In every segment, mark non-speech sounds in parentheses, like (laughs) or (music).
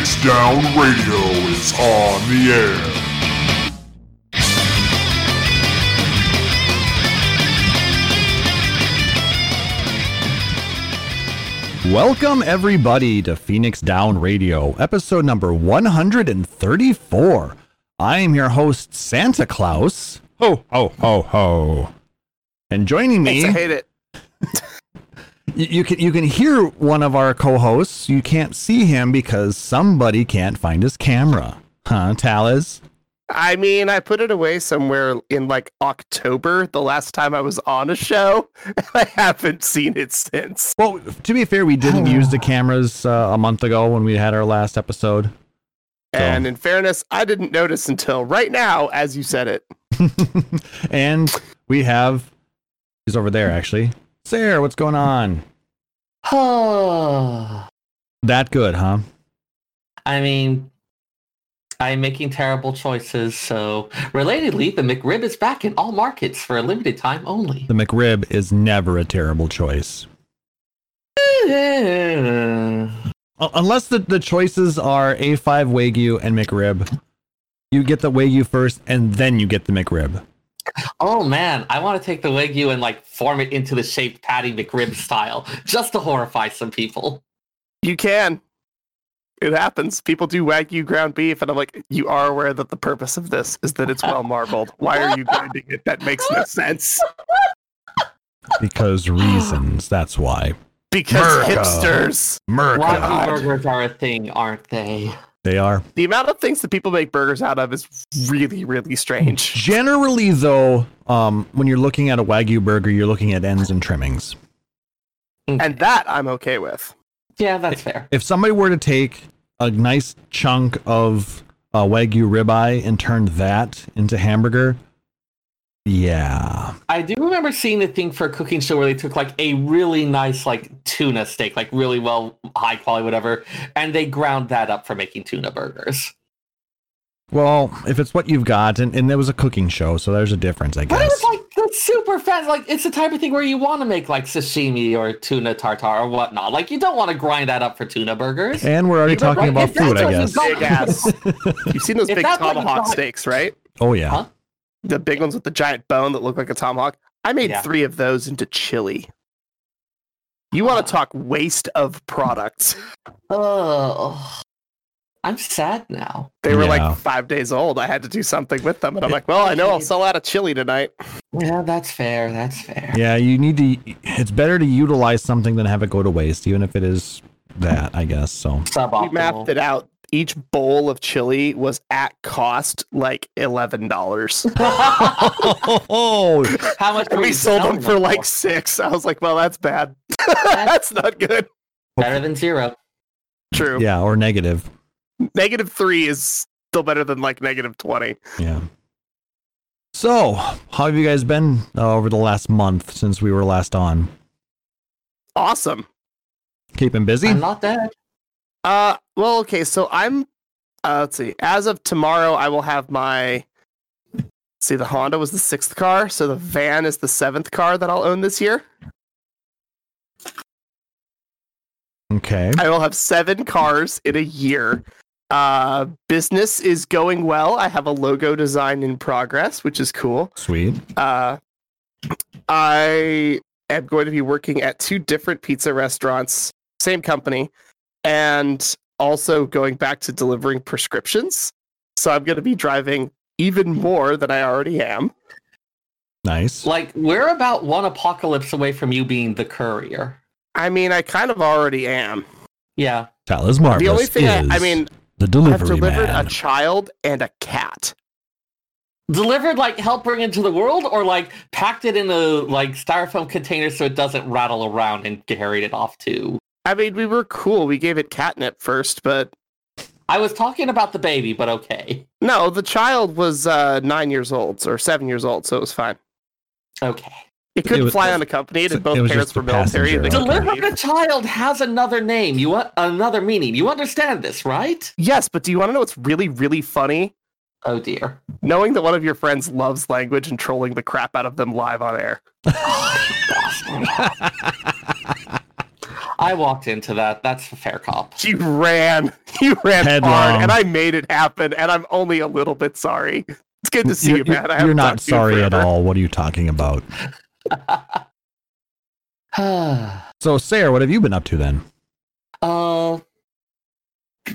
Phoenix Down Radio is on the air. Welcome, everybody, to Phoenix Down Radio, episode number 134. I am your host, Santa Claus. Ho, ho, ho, ho. And joining me, I hate it. (laughs) you, you can you can hear one of our co-hosts. You can't see him because somebody can't find his camera. Huh, Talez? I mean, I put it away somewhere in like October, the last time I was on a show, (laughs) I haven't seen it since. Well, to be fair, we didn't (sighs) use the cameras uh, a month ago when we had our last episode. And in fairness, I didn't notice until right now, as you said it. (laughs) and we have he's over there actually. Sarah, what's going on? That good, huh? I mean, I'm making terrible choices. So, relatedly, the McRib is back in all markets for a limited time only. The McRib is never a terrible choice. (laughs) Unless the, the choices are A5 Wagyu and McRib. You get the Wagyu first and then you get the McRib. Oh man, I want to take the Wagyu and like form it into the shape Patty McRib style, just to horrify some people. You can. It happens. People do wagyu ground beef, and I'm like, you are aware that the purpose of this is that it's well marbled. Why are you grinding it? That makes no sense. Because reasons, that's why. Because America. hipsters. Wagyu burgers are a thing, aren't they? They are. The amount of things that people make burgers out of is really, really strange. Generally, though, um, when you're looking at a Wagyu burger, you're looking at ends and trimmings. And that I'm okay with. Yeah, that's fair. if somebody were to take a nice chunk of uh, wagyu ribeye and turn that into hamburger, yeah, I do remember seeing a thing for a cooking show where they took like a really nice like tuna steak, like really well high quality, whatever, and they ground that up for making tuna burgers. well, if it's what you've got, and, and there was a cooking show, so there's a difference, I guess. But it was like the super fast, like it's the type of thing where you want to make like sashimi or tuna tartare or whatnot. Like you don't want to grind that up for tuna burgers. And we're already Right, talking about if food, I what you guess. got- Big ass. (laughs) You've seen those If big that's what you tomahawk got- steaks, right? Oh yeah, Huh? The big ones with the giant bone that look like a tomahawk. I made Yeah. three of those into chili. You want to talk waste of products? Oh, I'm sad now. They were Yeah. like five days old. I had to do something with them, and I'm like, well, I know I'll sell out of chili tonight. Yeah, that's fair. That's fair. yeah. You need to. It's better to utilize something than have it go to waste, even if it is that, I guess. So We Suboptimal. mapped it out. Each bowl of chili was at cost like eleven dollars. (laughs) oh, How much? (laughs) We sold them for like six. I was like, well, that's bad. (laughs) that's not good. better than zero. True. yeah, or negative. Negative three is still better than like negative twenty. Yeah. So, how have you guys been uh, over the last month since we were last on? Awesome. Keeping busy? I'm not dead. Uh, well, okay. So I'm. Uh, let's see. As of tomorrow, I will have my. See, the Honda was the sixth car, so the van is the seventh car that I'll own this year. Okay. I will have seven cars in a year. Uh, business is going well. I have a logo design in progress, which is cool. Sweet. Uh, I am going to be working at two different pizza restaurants, same company, and also going back to delivering prescriptions. So I'm going to be driving even more than I already am. Nice. Like we're about one apocalypse away from you being the courier. I mean, I kind of already am. Yeah. That is marvelous. the only thing I, I mean, the I've delivered man. a child and a cat. Delivered like help bring into the world or like packed it in a like styrofoam container so it doesn't rattle around and carried it off too. I mean, we were cool. We gave it catnip first, but I was talking about the baby, but okay. no, the child was uh, nine years old or seven years old, so it was fine. Okay. It couldn't was- fly unaccompanied, and it both parents were military. and they passenger. couldn't Delivered a child has another name. You want another meaning. You understand this, right? Yes, but do you want to know what's really, really funny? Oh dear. Knowing that one of your friends loves language and trolling the crap out of them live on air. (laughs) (laughs) I I walked into that. That's a fair cop. You ran, (laughs) you ran Headlong. hard, and I made it happen. And I'm only a little bit sorry. It's good to see you, You're, man. I you're haven't not talked to you sorry at all. What are you talking about? (laughs) So, Sarah, what have you been up to then? uh,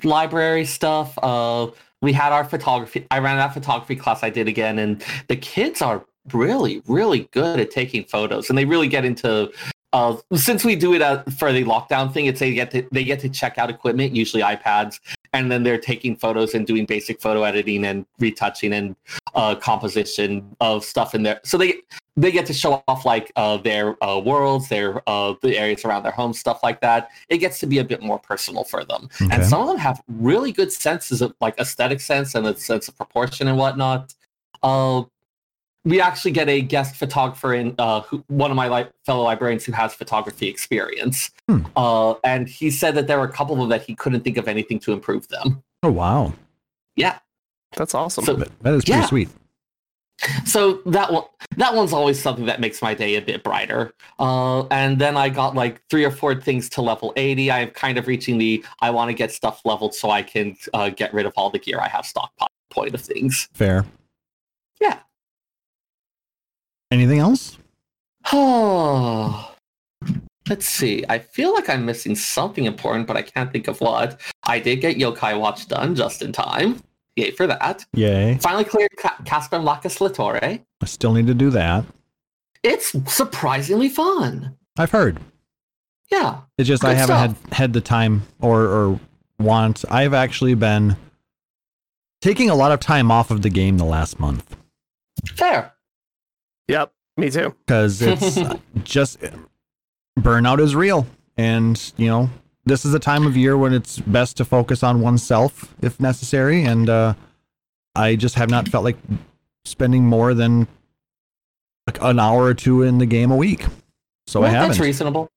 library stuff. Uh, we had our photography. I ran that photography class I did again, and the kids are really, really good at taking photos, and they really get into. Uh, since we do it uh, for the lockdown thing, it's they get to they get to check out equipment, usually iPads, and then they're taking photos and doing basic photo editing and retouching and uh, composition of stuff in there. So they they get to show off like uh, their uh, worlds, their uh, the areas around their home, stuff like that. It gets to be a bit more personal for them, Okay. and some of them have really good senses of like aesthetic sense and a sense of proportion and whatnot. Uh, we actually get a guest photographer in uh, who, one of my li- fellow librarians who has photography experience, Hmm. uh, and he said that there were a couple of them that he couldn't think of anything to improve them. Oh, wow. Yeah, That's awesome. So- That- that is pretty Yeah. sweet. so that one that one's always something that makes my day a bit brighter uh, and then i got like three or four things to level 80 i'm kind of reaching the i want to get stuff leveled so i can uh, get rid of all the gear i have stockpiled point of things Fair. Anything else? oh (sighs) let's see i feel like i'm missing something important but i can't think of what i did get yokai watch done just in time yay for that Yay. finally cleared Ca- Castrum Lacus Litore I still need to do that. it's surprisingly fun I've heard. yeah It's just I haven't had had the time or or want. I've actually been taking a lot of time off of the game the last month fair Yep, me too. because it's (laughs) just burnout is real, and you know this is a time of year when it's best to focus on oneself if necessary, and uh, I just have not felt like spending more than like an hour or two in the game a week. So I haven't. That's reasonable.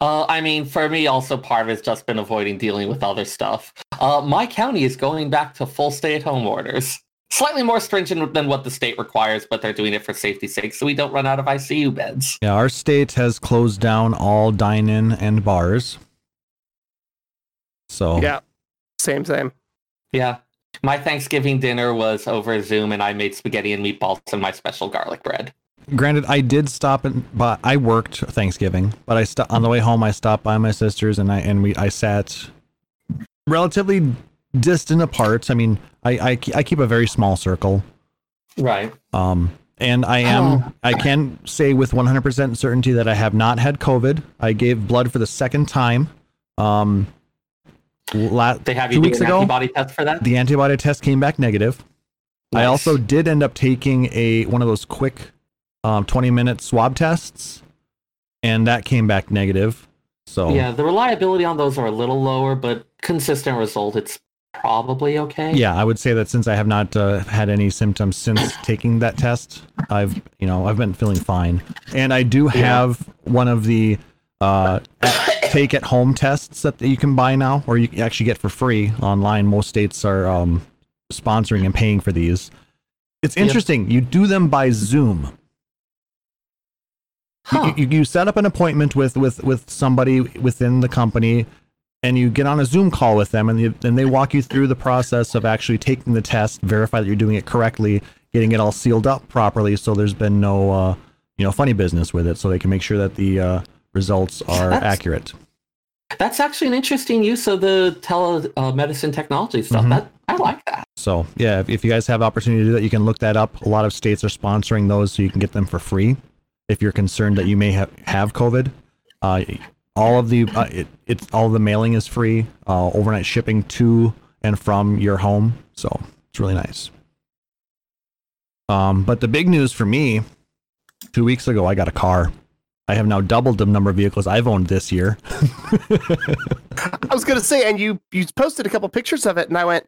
Uh, I mean, for me, also part of it's just been avoiding dealing with other stuff. Uh, my county is going back to full stay-at-home orders. Slightly more stringent than what the state requires, but they're doing it for safety's sake, so we don't run out of ICU beds. Yeah, our state has closed down all dine-in and bars. So Yeah, same, same. Yeah. My Thanksgiving dinner was over Zoom, and I made spaghetti and meatballs and my special garlic bread. granted, I did stop and but I worked Thanksgiving, but I st- on the way home I stopped by my sisters and I and we I sat relatively distant apart. I mean, I I, I keep a very small circle. Right. Um, and I am, Oh. I can say with 100% certainty that I have not had COVID. I gave blood for the second time. Um, la- They have two you do weeks an ago, antibody test for that? the antibody test came back negative. I also did end up taking a one of those quick, um, 20 minute swab tests, and that came back negative. So Yeah, the reliability on those are a little lower, but consistent result, it's probably okay. yeah, I would say that since I have not uh, had any symptoms since taking that test, I've you know I've been feeling fine, and I do Yeah. have one of the uh, at- take at home tests that you can buy now, or you can actually get for free online. Most states are um, sponsoring and paying for these. It's Yep. interesting. You do them by Zoom. Huh. You, you set up an appointment with with with somebody within the company and you get on a zoom call with them and, you, and they walk you through the process of actually taking the test verify that you're doing it correctly getting it all sealed up properly so there's been no uh, you know funny business with it so they can make sure that the uh, results are That's- accurate That's actually an interesting use of the telemedicine technology stuff. Mhm. That I like that. so yeah if, if you guys have opportunity to do that you can look that up a lot of states are sponsoring those so you can get them for free if you're concerned that you may have have covid uh, all of the uh, it, it's all the mailing is free uh, overnight shipping to and from your home. So it's really nice. Um, but the big news for me two weeks ago i got a car. I have now doubled the number of vehicles i've owned this year. I was gonna say, and you you posted a couple pictures of it, and I went,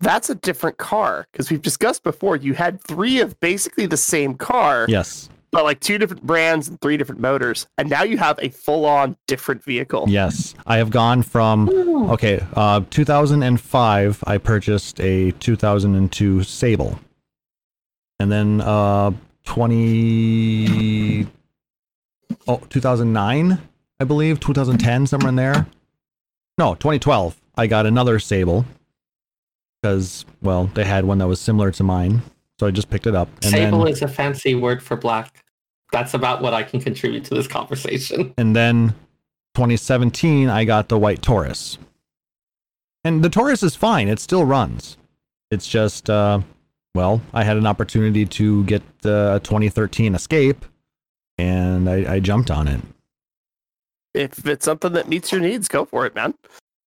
"That's a different car." Because we've discussed before, you had three of basically the same car, yes but like two different brands and three different motors, and now you have a full-on different vehicle. yes i have gone from Okay, uh, 2005, I purchased a 2002 Sable, and then uh, 20, oh, 2009, I believe 2010 somewhere in there. No, 2012. I got another Sable because well, they had one that was similar to mine, so I just picked it up. And Sable then, is a fancy word for black. That's about what I can contribute to this conversation. (laughs) and then 2017 I got the white Taurus. And the Taurus is fine, it still runs. It's just uh well, I had an opportunity to get uh, a 2013 Escape and I, I jumped on it. If it's something that meets your needs, go for it, man.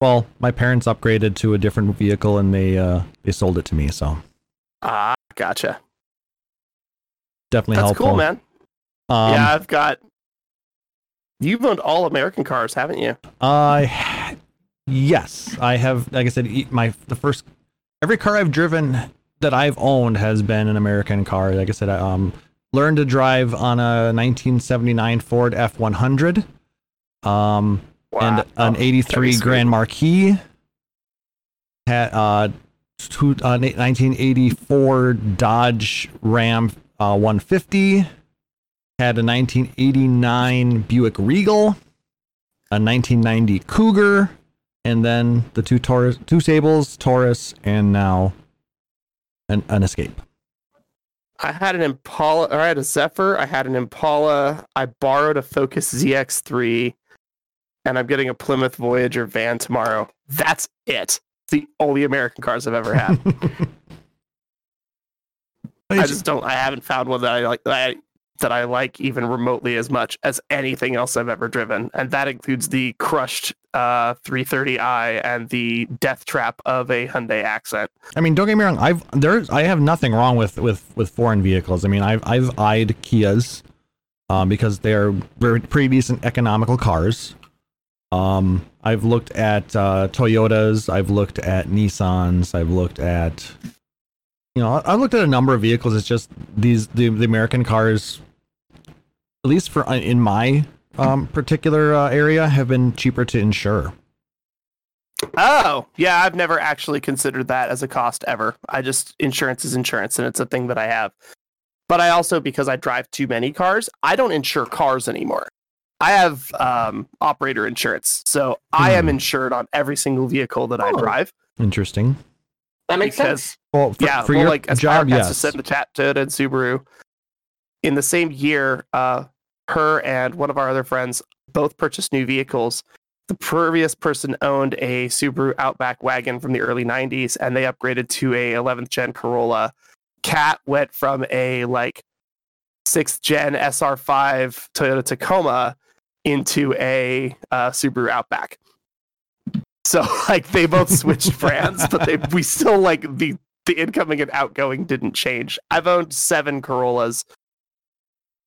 Well, my parents upgraded to a different vehicle and they uh they sold it to me, so Ah, gotcha. definitely helpful. That's helpful. cool, man. Um, yeah, I've got. You've owned all American cars, haven't you? I yes, I have. Like I said, my the first every car I've driven that I've owned has been an American car. Like I said, I um learned to drive on a 1979 Ford F100, um, and an Wow. '83 Grand Marquis. Had uh, uh 1984 Dodge Ram uh 150. Had a 1989 Buick Regal a 1990 Cougar, and then the two Taurus, two Sables, Taurus, and now an, an Escape. I had an Impala, or I had a Zephyr. I had an Impala. I borrowed a Focus ZX3, and I'm getting a Plymouth Voyager van tomorrow. That's it. It's the only American cars I've ever had. (laughs) I just don't. I haven't found one that I like. That I, that I like even remotely as much as anything else I've ever driven, and that includes the crushed uh, 330i and the death trap of a Hyundai Accent. I mean, don't get me wrong. I've there's I have nothing wrong with with with foreign vehicles. I mean, I've I've eyed Kias, um, because they're very pretty decent economical cars. Um, I've looked at uh, Toyotas. I've looked at Nissans. I've looked at, you know, I- I've looked at a number of vehicles. It's just these the, the American cars, at least for uh, in my um, particular uh, area, have been cheaper to insure. Oh, yeah, I've never actually considered that as a cost ever. I just insurance is insurance and it's a thing that I have. But I also because I drive too many cars, I don't insure cars anymore. I have um, operator insurance. So I am Hmm. insured on every single vehicle that I Oh. drive. Interesting. That makes because sense. Well, for, yeah, for well, your like as job, Power yes. just said in the chat, Toyota and Subaru, in the same year, uh, her and one of our other friends both purchased new vehicles. The previous person owned a Subaru Outback wagon from the early '90s, and they upgraded to a 11th gen Corolla. Cat went from a like sixth gen SR5 Toyota Tacoma into a uh, Subaru Outback. So (laughs) like they both switched (laughs) brands, but they we still like the the incoming and outgoing didn't change. I've owned seven Corollas.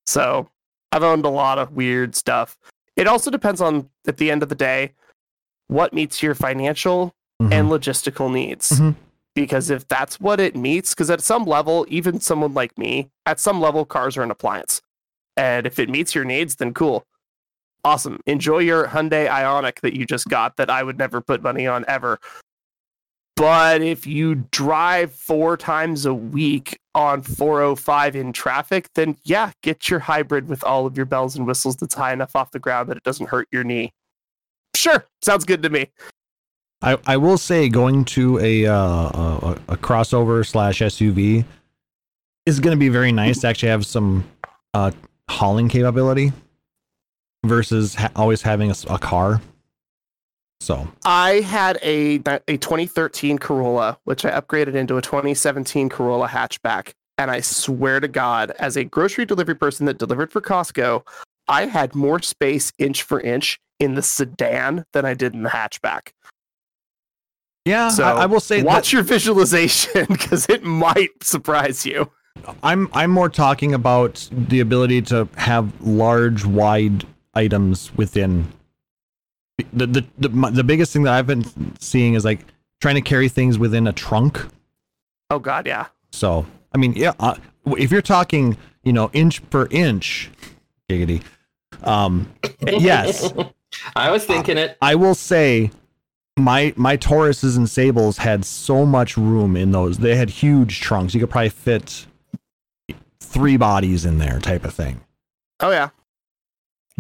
So I've owned a lot of weird stuff. It also depends on at the end of the day what meets your financial Mhm. and logistical needs. Mhm. Because if that's what it meets, because at some level, even someone like me, at some level, cars are an appliance. And if it meets your needs, then cool. Awesome. Enjoy your Hyundai Ioniq that you just got that I would never put money on ever. But if you drive four times a week on 405 in traffic, then yeah, get your hybrid with all of your bells and whistles that's high enough off the ground that it doesn't hurt your knee. Sure, sounds good to me. I, I will say going to a uh, a, a crossover slash SUV is going to be very nice to actually have some uh, hauling capability versus ha- always having a car. So I had a a 2013 Corolla, which I upgraded into a 2017 Corolla hatchback, and I swear to God, as a grocery delivery person that delivered for Costco, I had more space inch for inch in the sedan than I did in the hatchback. yeah, So I, I will say watch that your visualization (laughs) because it might surprise you. I'm I'm more talking about the ability to have large, wide items within. The the the, my- the biggest thing that I've been seeing is like trying to carry things within a trunk. Oh God, yeah. So, I mean, yeah, uh, if you're talking, you know, inch per inch, giggity. Um, (laughs) yes, I was thinking it. I will say, my my Tauruses and Sables had so much room in those. They had huge trunks. You could probably fit three bodies in there, type of thing. Oh yeah.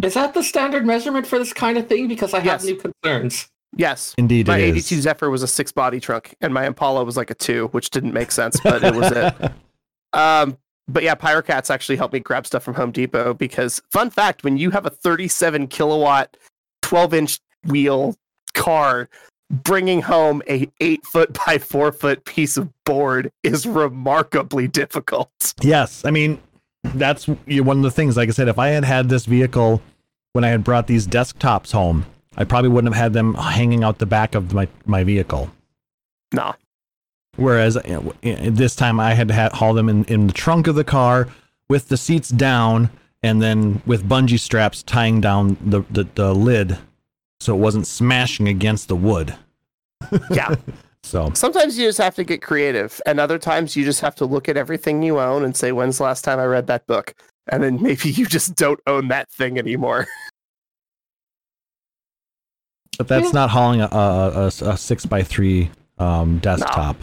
Is that the standard measurement for this kind of thing? Because I have Yes. new concerns. Yes. Indeed, My 82 is. Zephyr was a six body trunk, and my Impala was like a two, which didn't make sense, but it was it. (laughs) Um, but yeah, Pyrocats actually helped me grab stuff from Home Depot because, fun fact, when you have a 37 kilowatt, 12 inch wheel car, bringing home a eight foot by four foot piece of board is remarkably difficult. Yes, I mean that's one of the things. Like I said, if I had had this vehicle when I had brought these desktops home, I probably wouldn't have had them hanging out the back of my my vehicle. Nah. Whereas uh, w- uh, this time I had to ha- haul them in, in the trunk of the car with the seats down and then with bungee straps tying down the, the, the lid so it wasn't smashing against the wood. Yeah. (laughs) So Sometimes you just have to get creative, and other times you just have to look at everything you own and say, when's the last time I read that book? And then (laughs) maybe you just don't own that thing anymore. (laughs) but that's Yeah. not hauling a, a, a, six by three um, desktop.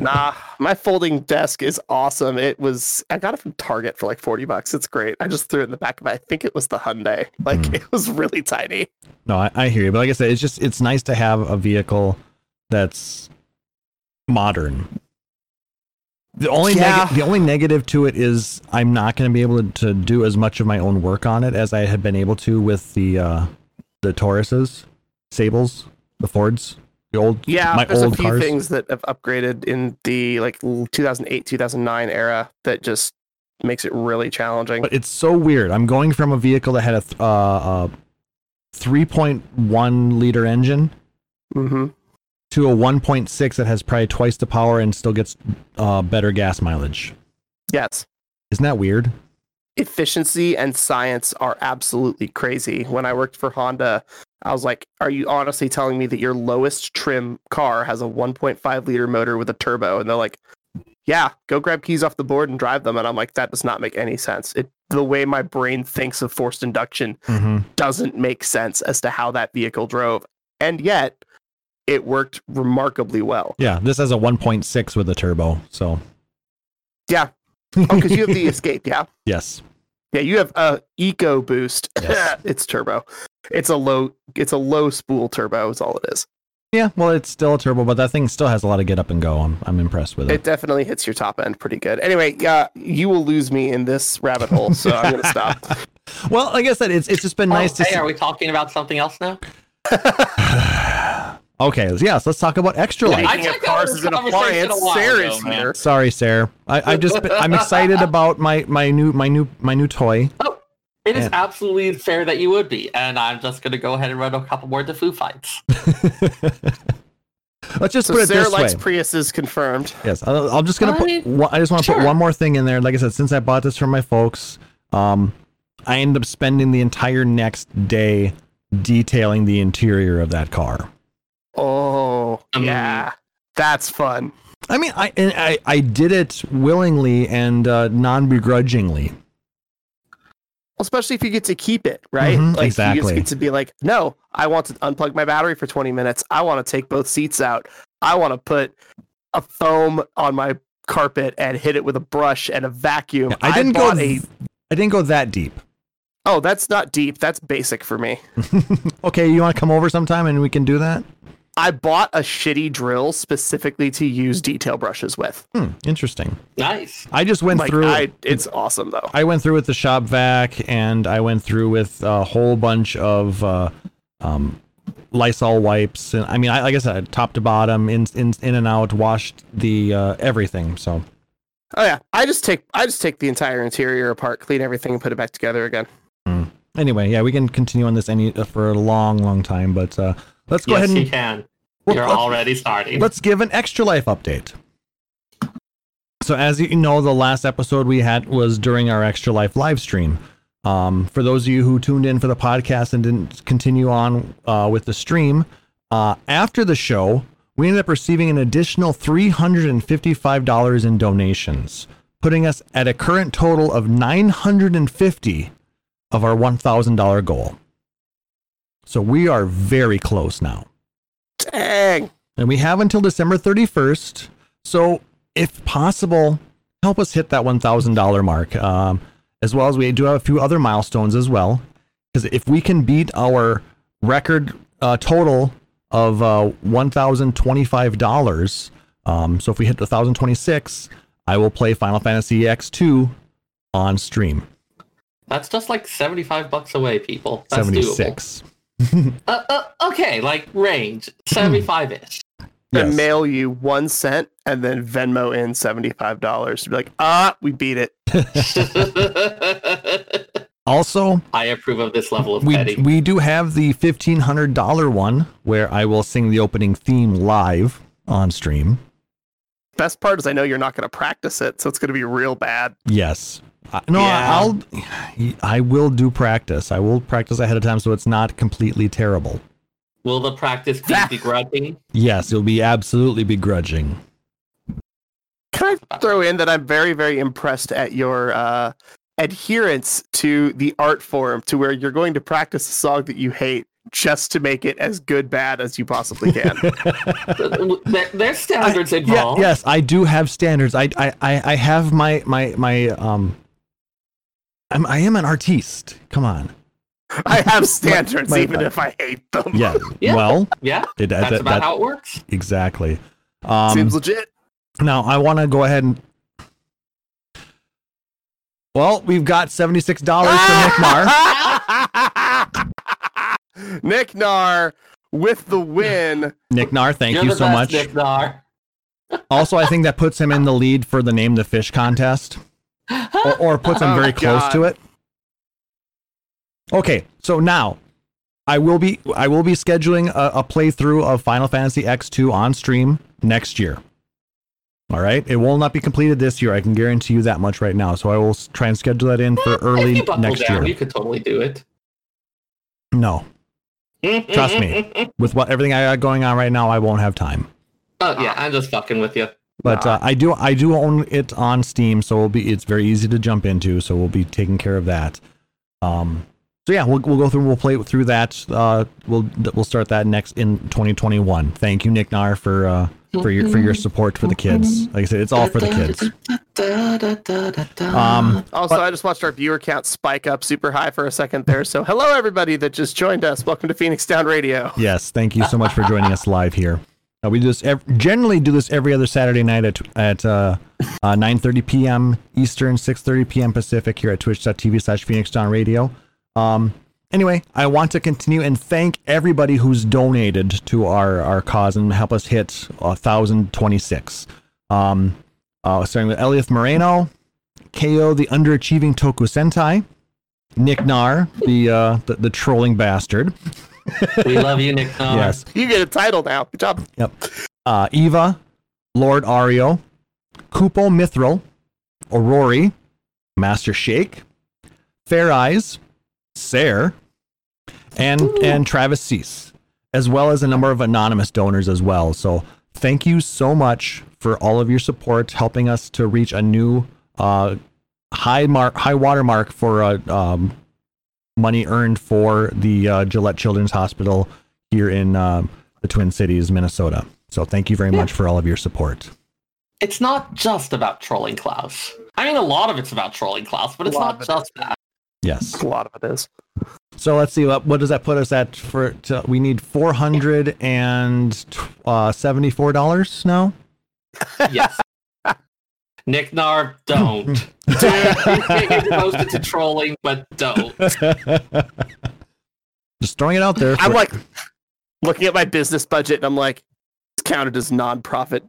nah, my folding desk is awesome. It was I got it from Target for like 40 bucks. It's great. I just threw it in the back of it. I think it was the Hyundai. Like Mm. (laughs) it was really tiny. No, I, I hear you, but like I said, it's just it's nice to have a vehicle that's modern. The only neg- the only negative to it is I'm not going to be able to, to do as much of my own work on it as I had been able to with the uh, the Tauruses, Sables, the Fords, the old Yeah, my there's a old few cars. things that have upgraded in the like 2008, 2009 era that just makes it really challenging. But it's so weird. I'm going from a vehicle that had a th- uh, a 3.1 liter engine hmm to a 1.6 that has probably twice the power and still gets uh, better gas mileage. Yes. Isn't that weird? efficiency and science are absolutely crazy. When I worked for Honda, I was like, "Are you honestly telling me that your lowest trim car has a 1.5 liter motor with a turbo?" And they're like, "Yeah, go grab keys off the board and drive them." And I'm like, "That does not make any sense. It the way my brain thinks of forced induction Mm-hmm. doesn't make sense as to how that vehicle drove." And yet, it worked remarkably well. Yeah, this has a 1.6 with a turbo. So Yeah. Oh, because you have the Escape, yeah. (laughs) yes, Yeah, you have a Eco Boost. (laughs) Yes. it's turbo. It's a low. It's a low spool turbo. Is all it is. yeah. Well, it's still a turbo, but that thing still has a lot of get up and go. I'm I'm impressed with It it. definitely hits your top end pretty good. Anyway, yeah, you will lose me in this rabbit hole, so I'm gonna stop. (laughs) Well, like I said, it's it's just been nice oh, to hey, see. are we talking about something else now? Okay, yes, let's talk about extra Yeah, life. I Speaking of took cars over as an this conversation appliance, a while Sarah ago, is man. here. Sorry, Sarah. I, I just I'm excited (laughs) about my my new my new my new toy. Oh, It is Yeah. absolutely fair that you would be, and I'm just going to go ahead and run a couple more Defoo fights. (laughs) let's just So put it Sarah this likes way. Priuses confirmed. Yes, I'll, I'm just gonna I put. one, I just want to put one more thing in there. Like I said, since I bought this from my folks, um, I end up spending the entire next day detailing the interior of that car. Oh, Um, yeah, that's fun. I mean, I and I, I did it willingly and uh, non begrudgingly. Especially if you get to keep it, right? Mhm, like you exactly. just get to be like, no, I want to unplug my battery for 20 minutes. I want to take both seats out. I want to put a foam on my carpet and hit it with a brush and a vacuum. I didn't go. bought th- I didn't go that deep. Oh, that's not deep. That's basic for me. (laughs) Okay, you want to come over sometime and we can do that? I bought a shitty drill specifically to use detail brushes with. Hmm, interesting. Nice. I just went Like, through. I, it's awesome though. I went through with the shop vac and I went through with a whole bunch of uh, um, Lysol wipes. And I mean, I, like I said, top to bottom, in in, in and out, washed the uh, everything. So Oh yeah, I just take I just take the entire interior apart, clean everything, and put it back together again. anyway, yeah, we can continue on this any uh, for a long, long time. But uh, let's go yes, ahead you and can. Well, You're already starting. let's give an extra life update. So, as you know, the last episode we had was during our extra life live stream. Um, for those of you who tuned in for the podcast and didn't continue on uh, with the stream, uh, after the show, we ended up receiving an additional $355 in donations, putting us at a current total of 950 of our $1,000 goal. So we are very close now. Dang. And we have until December 31st. So, if possible, help us hit that $1,000 mark. Um, as well as we do have a few other milestones as well. because if we can beat our record uh, total of uh, one thousand twenty-five dollars, um, so if we hit the thousand twenty-six, I will play Final Fantasy X two on stream. That's just like 75 bucks away, people. That's doable. Seventy-six. (laughs) Uh, uh, okay, like range 75 ish. And mail you one cent and then Venmo in seventy-five dollars. Be like, ah, we beat it. (laughs) (laughs) Also, I approve of this level of we petty. we do have the fifteen hundred dollar one where I will sing the opening theme live on stream. Best part is I know you're not going to practice it, so it's going to be real bad. Yes. Uh, no, Yeah. I'll. I will do practice. I will practice ahead of time so it's not completely terrible. Will the practice be begrudging? Yes, it'll be absolutely begrudging. Can I throw in that I'm very, very impressed at your uh, adherence to the art form, to where you're going to practice a song that you hate just to make it as good bad as you possibly can. (laughs) there, there's standards Yeah, involved. yes, I do have standards. I I I I have my my my um. I'm, I am an artiste. Come on. I have (laughs) standards, my- even my- if I hate them. Yeah. (laughs) Yeah. Well, Yeah, it, that's that, about that- how it works. exactly. Um, Seems legit. Now I want to go ahead and. Well, we've got seventy-six dollars from Nick Mar. (laughs) Nick Nar with the win. Nick Nar, thank You're you the so best, much. Nick Nar. Also, I think that puts him in the lead for the name the fish contest, or, or puts (laughs) him Oh, very close God. to it. Okay, so now I will be I will be scheduling a, a playthrough of Final Fantasy X2 on stream next year. All right, it will not be completed this year. I can guarantee you that much right now. So I will try and schedule that in for early next down, year. you could totally do it. No, Trust me. (laughs) with what everything I got going on right now, I won't have time. Oh yeah, I'm just fucking with you. But Nah. uh, I do I do own it on Steam, so it'll be it's very easy to jump into. So we'll be taking care of that. Um, so yeah, we'll we'll go through we'll play through that. Uh, we'll we'll start that next in 2021. Thank you, Nick Nar, for uh for your for your support for the kids. Like I said, it's all for the kids. Um, Also, I just watched our viewer count spike up super high for a second there. So, hello everybody that just joined us. Welcome to Phoenix Down Radio. Yes, thank you so much for joining us live here. Uh, we do this generally do this every other Saturday night at at uh, uh, 9:30 p.m. Eastern, 6:30 p.m. Pacific here at twitch.tv slash Phoenix Down Radio. Um, anyway, I want to continue and thank everybody who's donated to our our cause and help us hit 1,026. Um, uh, starting with Elias Moreno, KO the underachieving Toku Sentai, Nick Nar, the uh, the, the trolling bastard. We love you, Nick Nar. Yes. You get a title now. Good job. Yep. Uh, Eva, Lord Ario, Kupo Mithril, Aurori, Master Shake, Fair Eyes, Sair, and and Travis Cease, as well as a number of anonymous donors as well. So thank you so much for all of your support, helping us to reach a new uh, high mark, high watermark for uh, um, money earned for the uh, Gillette Children's Hospital here in uh, the Twin Cities, Minnesota. So thank you very much for all of your support. It's not just about trolling Klaus. I mean, a lot of it's about trolling Klaus, but it's A lot not of it just that. Yes. A lot of it is. So let's see what what does that put us at for to, we need four hundred and uh, seventy four dollars now. Yes. Nick Nar, don't. (laughs) Dude, you're posted to trolling, but don't. (laughs) Just throwing it out there. I'm like looking at my business budget and I'm like, it's counted as nonprofit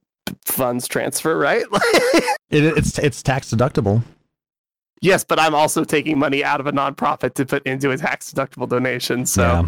funds transfer, right? (laughs) it, it's it's tax deductible. yes, but I'm also taking money out of a nonprofit to put into a tax deductible donation. So Yeah.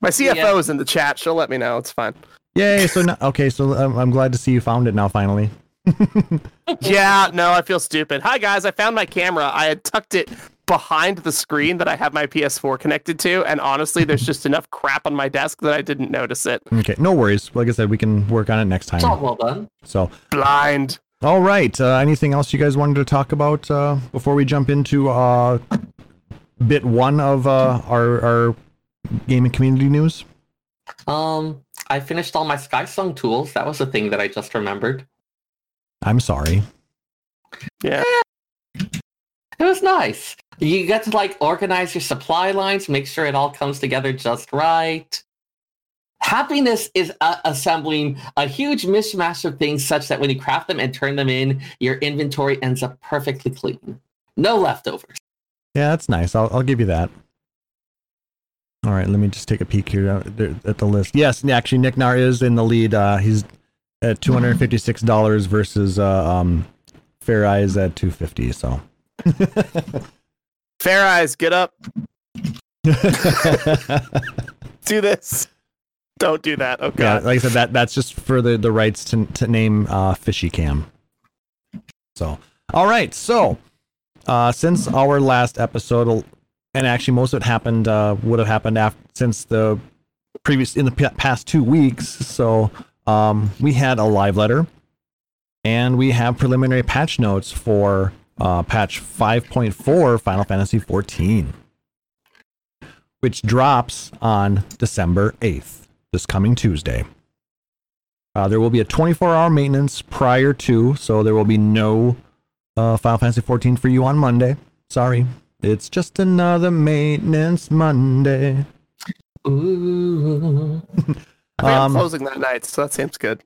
my CFO Yeah. is in the chat. She'll let me know. It's fine. Yay! So no, okay, so I'm, I'm glad to see you found it now finally. (laughs) yeah, no, I feel stupid. Hi guys, I found my camera. I had tucked it behind the screen that I have my PS4 connected to, and honestly, there's just enough crap on my desk that I didn't notice it. Okay, no worries. Like I said, we can work on it next time. It's all well done. So, Blind. all right. Uh, anything else you guys wanted to talk about uh, before we jump into uh, bit one of uh, our our gaming community news? Um, I finished all my Skysong tools. That was a thing that I just remembered. I'm sorry. Yeah. It was nice. You get to like organize your supply lines, make sure it all comes together just right. Happiness is uh, assembling a huge mishmash of things such that when you craft them and turn them in, your inventory ends up perfectly clean. No leftovers. Yeah, that's nice. I'll, I'll give you that. All right, let me just take a peek here at the, at the list. Yes, actually, Nick Nar is in the lead. Uh, he's at two hundred fifty-six dollars versus uh, um, Fair Eyes at two fifty. So, (laughs) Fair eyes, get up. (laughs) Do this. Don't do that. Oh yeah, like I said, that that's just for the the rights to to name uh, Fishy Cam. So, all right, so uh, since our last episode, and actually most of it happened uh, would have happened after since the previous in the p- past two weeks. So um, we had a live letter, and we have preliminary patch notes for uh, patch 5.4 Final Fantasy 14, which drops on December 8th, this coming Tuesday. Uh, there will be a 24-hour maintenance prior to, so there will be no uh, Final Fantasy 14 for you on Monday. Sorry, it's just another maintenance Monday. Ooh. (laughs) I think I'm Um, closing that night, so that seems good.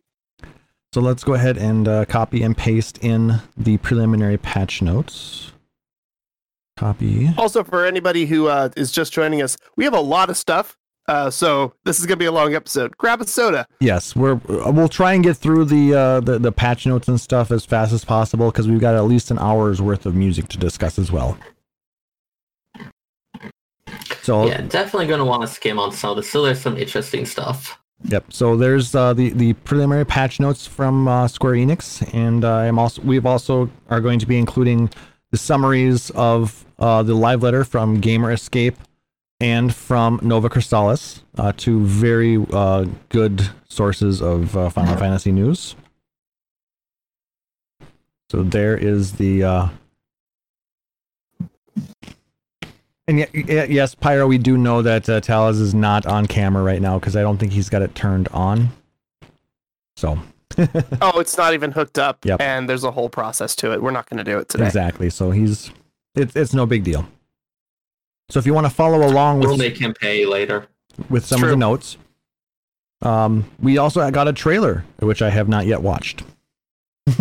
So let's go ahead and uh, copy and paste in the preliminary patch notes. Copy. Also, for anybody who uh, is just joining us, we have a lot of stuff. Uh, so this is gonna be a long episode. Grab a soda. Yes, we're we'll try and get through the uh, the, the patch notes and stuff as fast as possible because we've got at least an hour's worth of music to discuss as well. So Yeah, definitely going to want to skim on some of this. So there's some interesting stuff. Yep. So there's uh, the the preliminary patch notes from uh, Square Enix, and uh, I'm also we've also are going to be including the summaries of uh, the live letter from Gamer Escape and from Nova Crystallis, uh, two very uh, good sources of uh, Final Fantasy news. So there is the. And yet, yes, Pyro, we do know that uh, Talaz is not on camera right now because I don't think he's got it turned on. So (laughs) Oh, it's not even hooked up, Yep. and there's a whole process to it. We're not gonna do it today. exactly, so he's it's it's no big deal. So if you want to follow along with, We'll with make him pay later. with some of the notes, um, we also got a trailer which I have not yet watched. (laughs)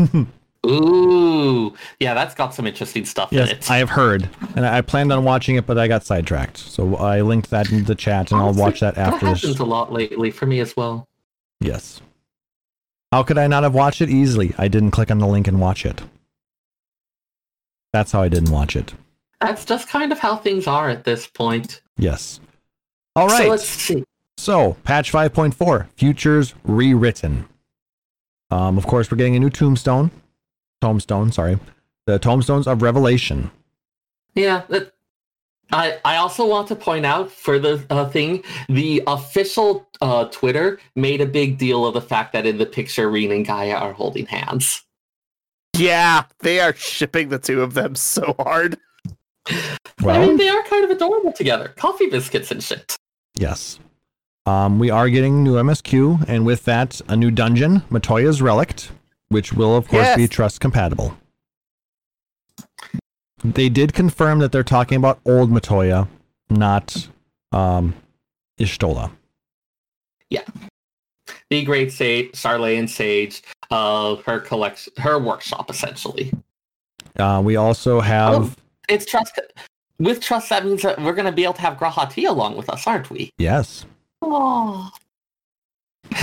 Ooh, yeah, that's got some interesting stuff in Yes, it. I have heard, and I planned on watching it, but I got sidetracked. So I linked that in the chat, and I'll watch that after. That happens a lot lately for me as well. Yes. How could I not have watched it easily? I didn't click on the link and watch it. That's how I didn't watch it. That's just kind of how things are at this point. Yes. All right. So let's see. So, patch 5.4, futures rewritten. Um, of course, we're getting a new tombstone. Tomestone, sorry. The tomestones of Revelation. Yeah, that, I I also want to point out for the uh, thing, the official uh, Twitter made a big deal of the fact that in the picture, Ryne and Gaia are holding hands. Yeah, they are shipping the two of them so hard. I mean, they are kind of adorable together. Coffee biscuits and shit. yes. Um, we are getting new MSQ, and with that, a new dungeon, Matoya's Relict, which will, of course, be trust compatible. They did confirm that they're talking about old Matoya, not um, Y'shtola. Yeah. The Great Sage, Sharlayan Sage, uh, her collection, her workshop, essentially. Uh, we also have. Oh. It's trust. With trust, that means that we're going to be able to have G'raha Tia along with us, aren't we? Yes. Oh.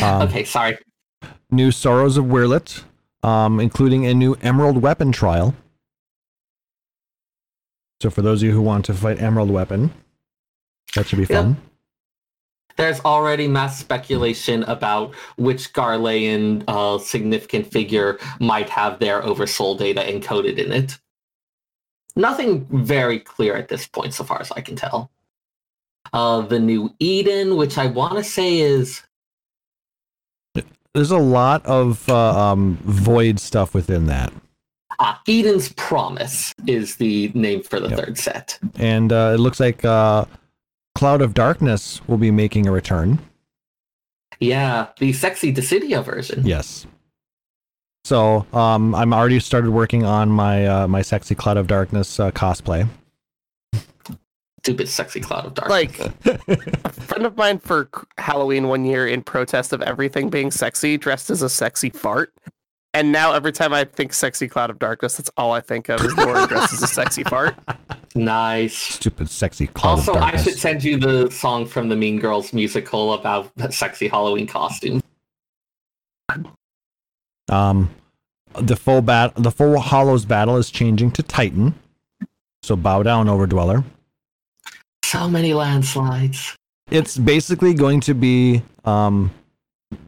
Um, okay, sorry. New Sorrows of Werlyt, um, including a new Emerald Weapon trial. So, for those of you who want to fight Emerald Weapon, that should be Yep. fun. There's already mass speculation about which Garlean uh, significant figure might have their oversoul data encoded in it. Nothing very clear at this point, so far as I can tell. Uh, the new Eden, which I want to say is There's a lot of uh, um, void stuff within that. ah, Eden's Promise is the name for the Yep. third set. And uh, it looks like uh, Cloud of Darkness will be making a return. Yeah, the sexy Dissidia version. Yes. So um, I'm already started working on my uh, my sexy cloud of darkness uh, cosplay. Stupid sexy cloud of darkness. Like a friend of mine for Halloween one year in protest of everything being sexy, dressed as a sexy fart. And now every time I think sexy cloud of darkness, that's all I think of is Lauren dressed as a sexy fart. (laughs) nice. Stupid sexy cloud Also, of I should send you the song from the Mean Girls musical about that sexy Halloween costume. Um, the full bat, the full Hollows battle is changing to Titan. So bow down, Overdweller. So many landslides. It's basically going to be um,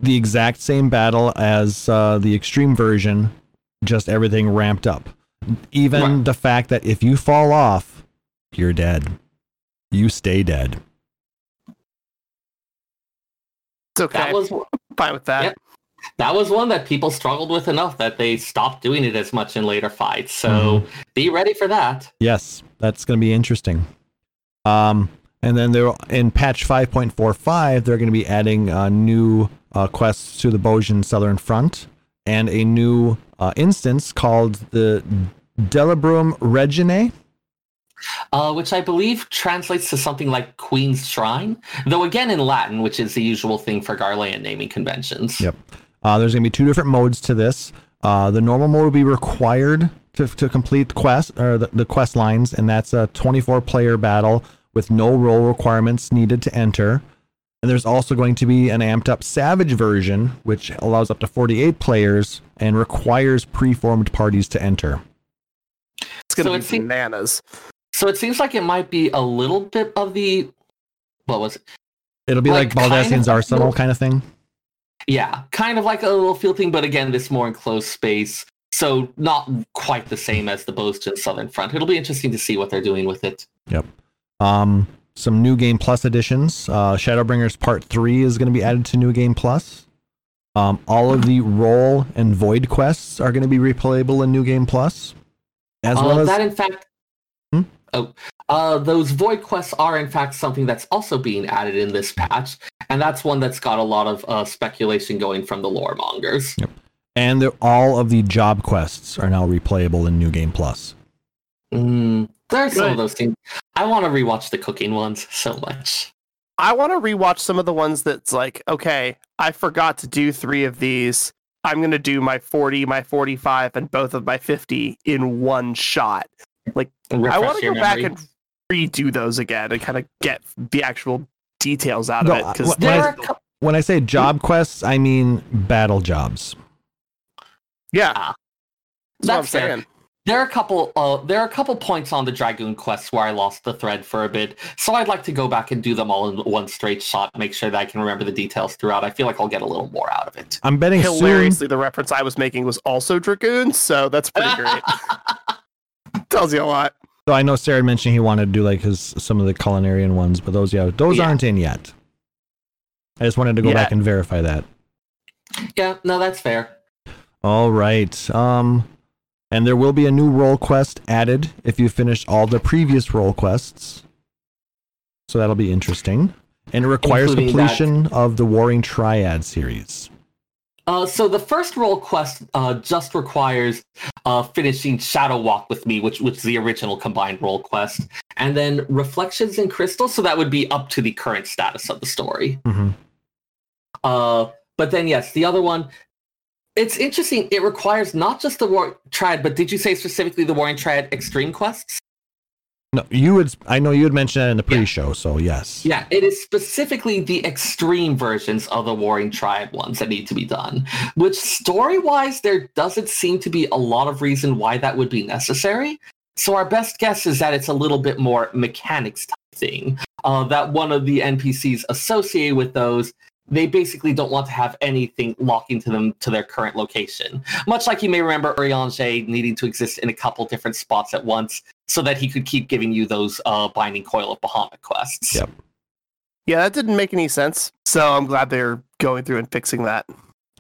the exact same battle as uh, the extreme version, just everything ramped up. Even Right. the fact that if you fall off, you're dead. You stay dead. It's okay. That was fine with that. Yep. that was one that people struggled with enough that they stopped doing it as much in later fights. So Mm-hmm. be ready for that. Yes, that's going to be interesting. Um, and then they're in patch 5.45, they're going to be adding uh, new uh, quests to the Bozjan Southern Front and a new uh, instance called the Delubrum Reginae. Uh, which I believe translates to something like Queen's Shrine, though again in Latin, which is the usual thing for Garlean naming conventions. Yep. Uh, there's going to be two different modes to this. Uh, the normal mode will be required to, to complete the quest or the, the quest lines, and that's a 24 player battle with no role requirements needed to enter. And there's also going to be an amped up Savage version, which allows up to 48 players and requires preformed parties to enter. It's gonna So be it bananas. So it seems like it might be a little bit of the what was it? It'll be like, Like, Baldesion's Arsenal the- kind of thing. Yeah, kind of like a little field thing, but again, this more enclosed space. So not quite the same as the Bozjan Southern Front. It'll be interesting to see what they're doing with it. Um, some new game plus additions. Uh, Shadowbringers Part Three is going to be added to New Game Plus. Um, all of the role and void quests are going to be replayable in New Game Plus, as Uh, well as that, in fact, Hmm? oh, uh, those void quests are in fact something that's also being added in this patch, and that's one that's got a lot of uh, speculation going from the lore mongers. Yep. and all of the job quests are now replayable in New Game Plus. Mm, there are some of those things. I want to rewatch the cooking ones so much. I want to rewatch some of the ones that's like, okay, I forgot to do three of these. I'm gonna do my 40, my 45, and both of my 50 in one shot. Like I want to your go back and redo those again and kind of get the actual details out No, of it because what- There I- are When I say job quests, I mean battle jobs. yeah, Ah, that's what I'm that's fair. saying. There are a couple. Uh, there are a couple points on the Dragoon quests where I lost the thread for a bit, so I'd like to go back and do them all in one straight shot. Make sure that I can remember the details throughout. I feel like I'll get a little more out of it. I'm betting soon. Hilariously, the reference I was making was also Dragoon, so that's pretty (laughs) great. Tells you a lot. So I know Sarah mentioned he wanted to do like his some of the culinarian ones, but those yeah, those Yeah. aren't in yet. I just wanted to go Yeah. back and verify that. yeah, no, that's fair. All right. Um, and there will be a new role quest added if you finish all the previous role quests. So that'll be interesting. And it requires Including that- completion of the Warring Triad series. Uh, so the first role quest uh, just requires uh, finishing Shadows Walk with me, which which is the original combined role quest, and then Reflections in Crystal. So that would be up to the current status of the story. hmm Uh, but then yes, the other one. It's interesting. It requires not just the War Triad, but did you say specifically the Warring Triad Extreme quests? No, you would. I know you had mentioned that in the pre-show. So yes. Yeah, it is specifically the extreme versions of the Warring Triad ones that need to be done. Which story-wise, there doesn't seem to be a lot of reason why that would be necessary. So our best guess is that it's a little bit more mechanics type thing. Uh, that one of the NPCs associated with those, they basically don't want to have anything locking to them to their current location. Much like you may remember Urianger needing to exist in a couple different spots at once so that he could keep giving you those uh, Binding Coil of Bahamut quests. Yep. Yeah, that didn't make any sense. So I'm glad they're going through and fixing that.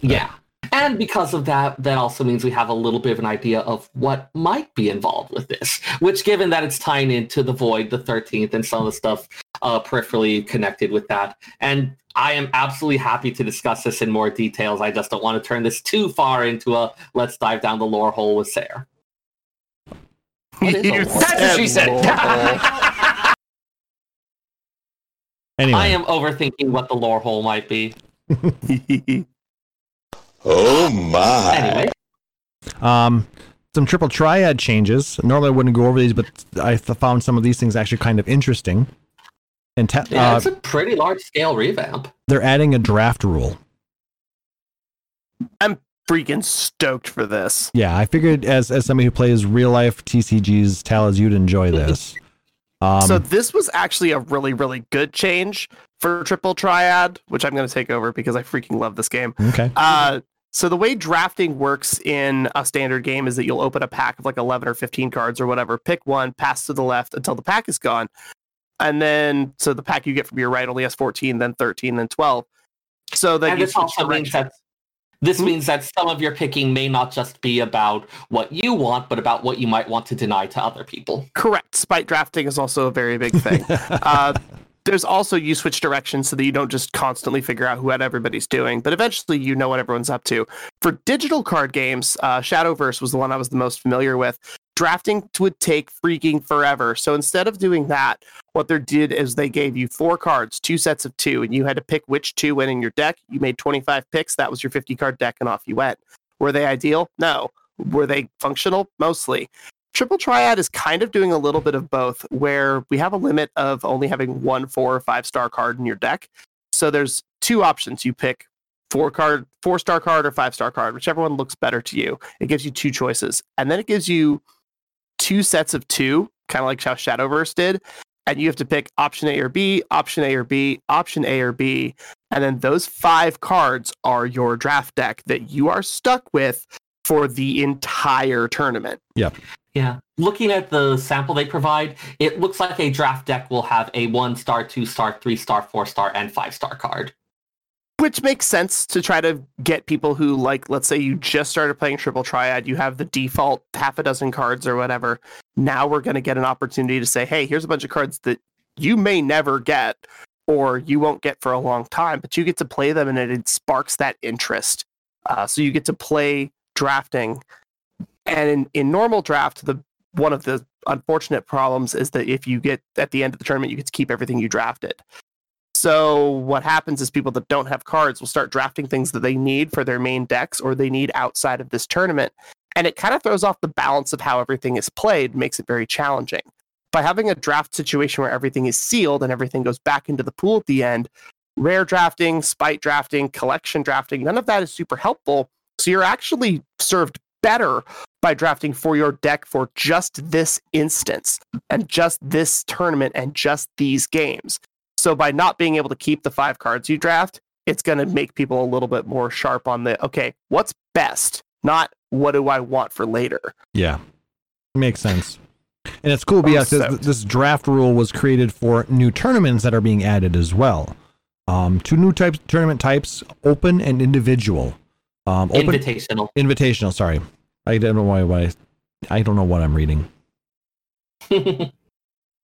Yeah. And because of that, that also means we have a little bit of an idea of what might be involved with this, which given that it's tying into the Void, the 13th, and some of the stuff uh, peripherally connected with that. And I am absolutely happy to discuss this in more details. I just don't want to turn this too far into a let's dive down the lore hole with Sarah. What is a You lore? That's what she said. (laughs) Anyway, I am overthinking what the lore hole might be. (laughs) Oh my. Anyway, um, some triple triad changes. Normally, I wouldn't go over these, but I found some of these things actually kind of interesting. And te- yeah, uh, it's a pretty large scale revamp. they're adding a draft rule. I'm freaking stoked for this. Yeah, I figured as as somebody who plays real life TCGs, Talas, you'd enjoy (laughs) this. Um, so this was actually a really, really good change for Triple Triad, which I'm going to take over because I freaking love this game. okay. Uh, so the way drafting works in a standard game is that you'll open a pack of like 11 or 15 cards or whatever, pick one, pass to the left until the pack is gone. And then, so the pack you get from your right only has 14, then 13, then 12. So then and you this switch also means that this Hmm? means that some of your picking may not just be about what you want, but about what you might want to deny to other people. Correct. Spite drafting is also a very big thing. (laughs) uh, there's also you switch directions so that you don't just constantly figure out what everybody's doing, but eventually you know what everyone's up to. For digital card games, uh, Shadowverse was the one I was the most familiar with. Drafting would take freaking forever. So instead of doing that, what they did is they gave you four cards, two sets of two, and you had to pick which two went in your deck. You made 25 picks. That was your 50 card deck, and off you went. Were they ideal? No. Were they functional? Mostly. Triple Triad is kind of doing a little bit of both, where we have a limit of only having one four or five star card in your deck. So there's two options. You pick four card, four star card or five star card, whichever one looks better to you. It gives you two choices. And then it gives you two sets of two, kind of like how Shadowverse did. And you have to pick option A or B, option A or B, option A or B. And then those five cards are your draft deck that you are stuck with for the entire tournament. Yeah. Yeah. Looking at the sample they provide, it looks like a draft deck will have a one star, two star, three star, four star, and five star card. Which makes sense to try to get people who like let's say you just started playing triple triad you have the default half a dozen cards or whatever. Now we're going to get an opportunity to say hey here's a bunch of cards that you may never get or you won't get for a long time but you get to play them and it, it sparks that interest. Uh, so you get to play drafting. And in, in normal draft the one of the unfortunate problems is that if you get at the end of the tournament you get to keep everything you drafted so what happens is people that don't have cards will start drafting things that they need for their main decks or they need outside of this tournament. And it kind of throws off the balance of how everything is played, makes it very challenging. By having a draft situation where everything is sealed and everything goes back into the pool at the end, rare drafting, spite drafting, collection drafting, none of that is super helpful. So you're actually served better by drafting for your deck for just this instance and just this tournament and just these games. So by not being able to keep the five cards you draft, it's going to make people a little bit more sharp on the okay, what's best, not what do I want for later. Yeah, makes sense. And it's cool I'm because stoked. this draft rule was created for new tournaments that are being added as well. Um, two new types tournament types: open and individual. Um, open Invitational. invitational. Sorry, I don't know why. why I don't know what I'm reading. (laughs)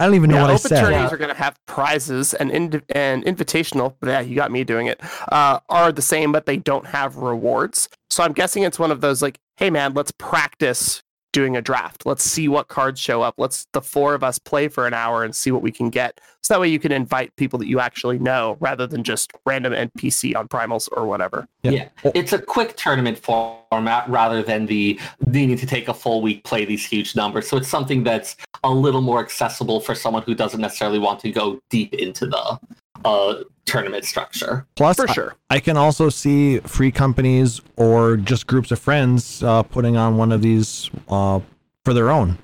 I don't even know Yeah, what I open said. tourneys Yeah. are going to have prizes, and ind- and invitational. But yeah, you got me doing it. Uh, are the same, but they don't have rewards. So I'm guessing it's one of those like, hey man, let's practice doing a draft. Let's see what cards show up. Let's the four of us play for an hour and see what we can get. So that way you can invite people that you actually know rather than just random NPC on primals or whatever. Yeah. Yeah. It's a quick tournament format rather than the needing to take a full week play these huge numbers. So it's something that's a little more accessible for someone who doesn't necessarily want to go deep into the uh, tournament structure. plus, For sure. I can also see free companies or just groups of friends uh, putting on one of these uh, for their own.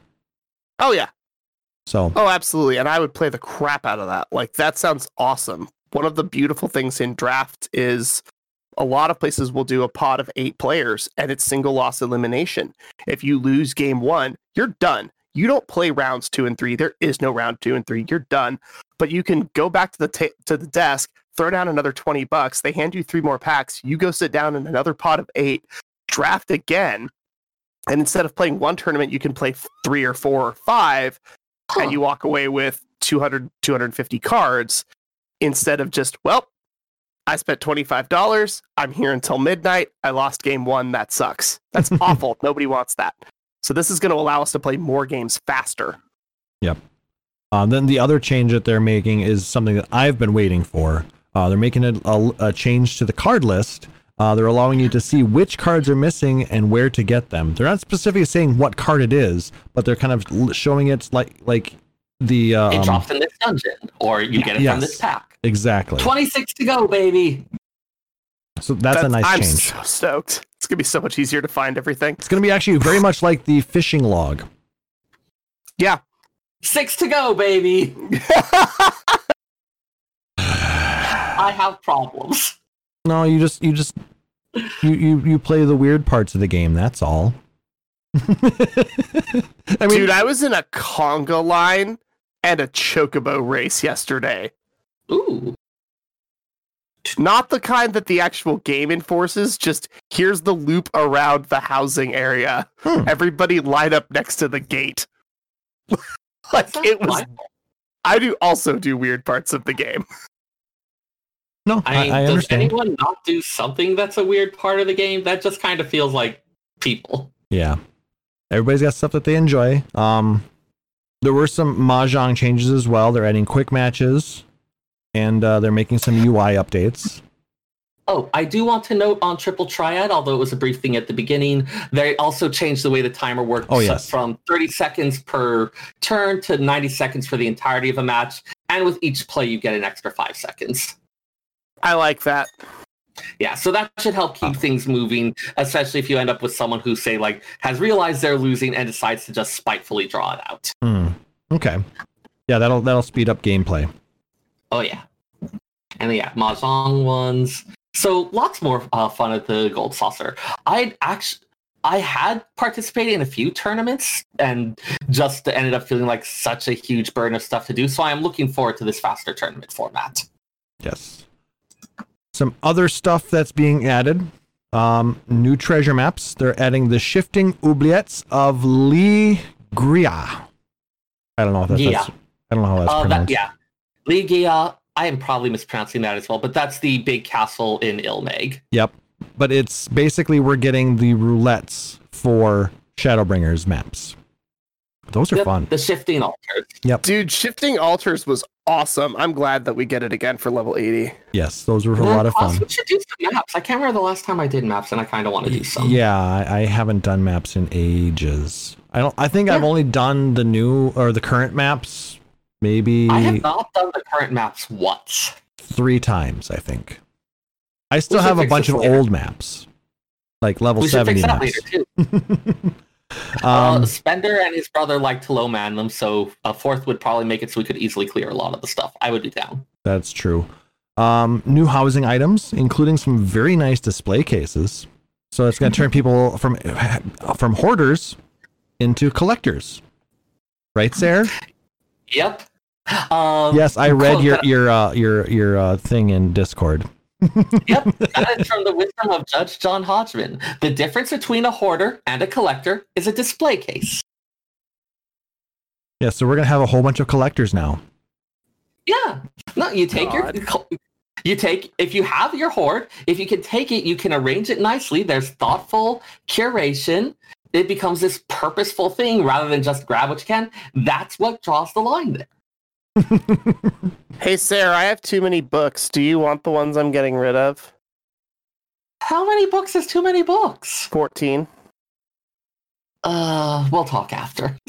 Oh yeah. So Oh, absolutely. And I would play the crap out of that. Like, that sounds awesome. One of the beautiful things in draft is a lot of places will do a pot of eight players and it's single loss elimination. If you lose game one, you're done. You don't play rounds two and three. There is no round two and three. You're done. But you can go back to the ta- to the desk, throw down another 20 bucks, they hand you three more packs, you go sit down in another pot of 8, draft again. And instead of playing one tournament, you can play 3 or 4 or 5 Huh. and you walk away with 200 250 cards instead of just, well, I spent $25. I'm here until midnight. I lost game 1. That sucks. That's (laughs) awful. Nobody wants that. So this is going to allow us to play more games faster. Uh, then the other change that they're making is something that I've been waiting for. Uh, they're making a, a, a change to the card list. Uh, they're allowing you to see which cards are missing and where to get them. They're not specifically saying what card it is, but they're kind of showing it like like the uh, it um, drops in this dungeon, or you get it Yes. from this pack. exactly. 26 to go, baby. So that's, a nice I'm change. so stoked. It's going to be so much easier to find everything. It's going to be actually very much like the fishing log. Yeah. Six to go, baby. (laughs) I have problems. No, you just you just you you you play the weird parts of the game. That's all. (laughs) I mean, Dude, I was in a conga line and a chocobo race yesterday. Ooh. Not the kind that the actual game enforces, just here's the loop around the housing area. Hmm. Everybody line up next to the gate. (laughs) like it was delightful. I do also do weird parts of the game. (laughs) no, I mean, I, I does understand. anyone not do something that's a weird part of the game? That just kind of feels like people. Yeah. Everybody's got stuff that they enjoy. Um there were some mahjong changes as well. They're adding quick matches and uh, they're making some UI updates. Oh, I do want to note on Triple Triad, although it was a brief thing at the beginning, they also changed the way the timer works Oh, yes. from 30 seconds per turn to 90 seconds for the entirety of a match. And with each play, you get an extra five seconds. I like that. Yeah, so that should help keep things moving, especially if you end up with someone who, say, like, has realized they're losing and decides to just spitefully draw it out. Hmm. Okay. Yeah, that'll that'll speed up gameplay. Oh yeah, and yeah, mahjong ones. So lots more uh, fun at the Gold Saucer. I'd actually, I had participated in a few tournaments and just ended up feeling like such a huge burden of stuff to do. So I am looking forward to this faster tournament format. Yes. Some other stuff that's being added. Um, new treasure maps. They're adding the shifting oubliettes of Ligria. I don't know if that's, Yeah. that's I don't know how that's Uh, that, pronounced. yeah, Ligia. I am probably mispronouncing that as well, but that's the big castle in Il Mheg. Yep. But it's basically we're getting the roulettes for Shadowbringers maps. Those are Yep, fun. The shifting altars. Yep. Dude, shifting altars was awesome. I'm glad that we get it again for level 80. Yes, those were a lot of fun. We should do some maps. I can't remember the last time I did maps, and I kind of want to do some. Yeah, I, I haven't done maps in ages. I don't. I think I've only done the new or the current maps maybe I have not done the current maps once. three times. I think. I still have a bunch of later. old maps, like level we seventy fix that maps. later too. (laughs) um, uh, Spender and his brother like to low man them, so a fourth would probably make it so we could easily clear a lot of the stuff. I would be down. That's true. Um, new housing items, including some very nice display cases. So it's going to turn people from from hoarders into collectors. Right, Sarah? Yep. Um, yes, I read your your uh, your your uh, thing in Discord. (laughs) Yep, that is from the wisdom of Judge John Hodgman. The difference between a hoarder and a collector is a display case. Yeah, so we're gonna have a whole bunch of collectors now. Yeah. No, you take your you take if you have your hoard, if you can take it, you can arrange it nicely. There's thoughtful curation. It becomes this purposeful thing rather than just grab what you can. That's what draws the line there. (laughs) Hey, Sarah, I have too many books. Do you want the ones I'm getting rid of? How many books is too many books? 14. Uh, we'll talk after. (laughs)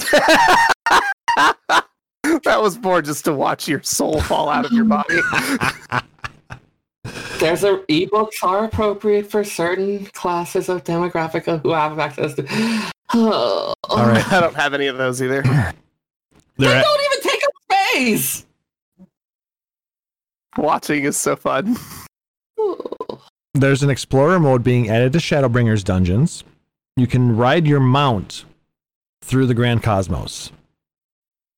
that was more just to watch your soul fall out of your body. (laughs) There's a ebooks are appropriate for certain classes of demographic who have access to. Oh. All right. I (sighs) don't have any of those either. They They're at- don't even take. Watching is so fun. there's an explorer mode being added to Shadowbringers dungeons. You can ride your mount through the Grand Cosmos.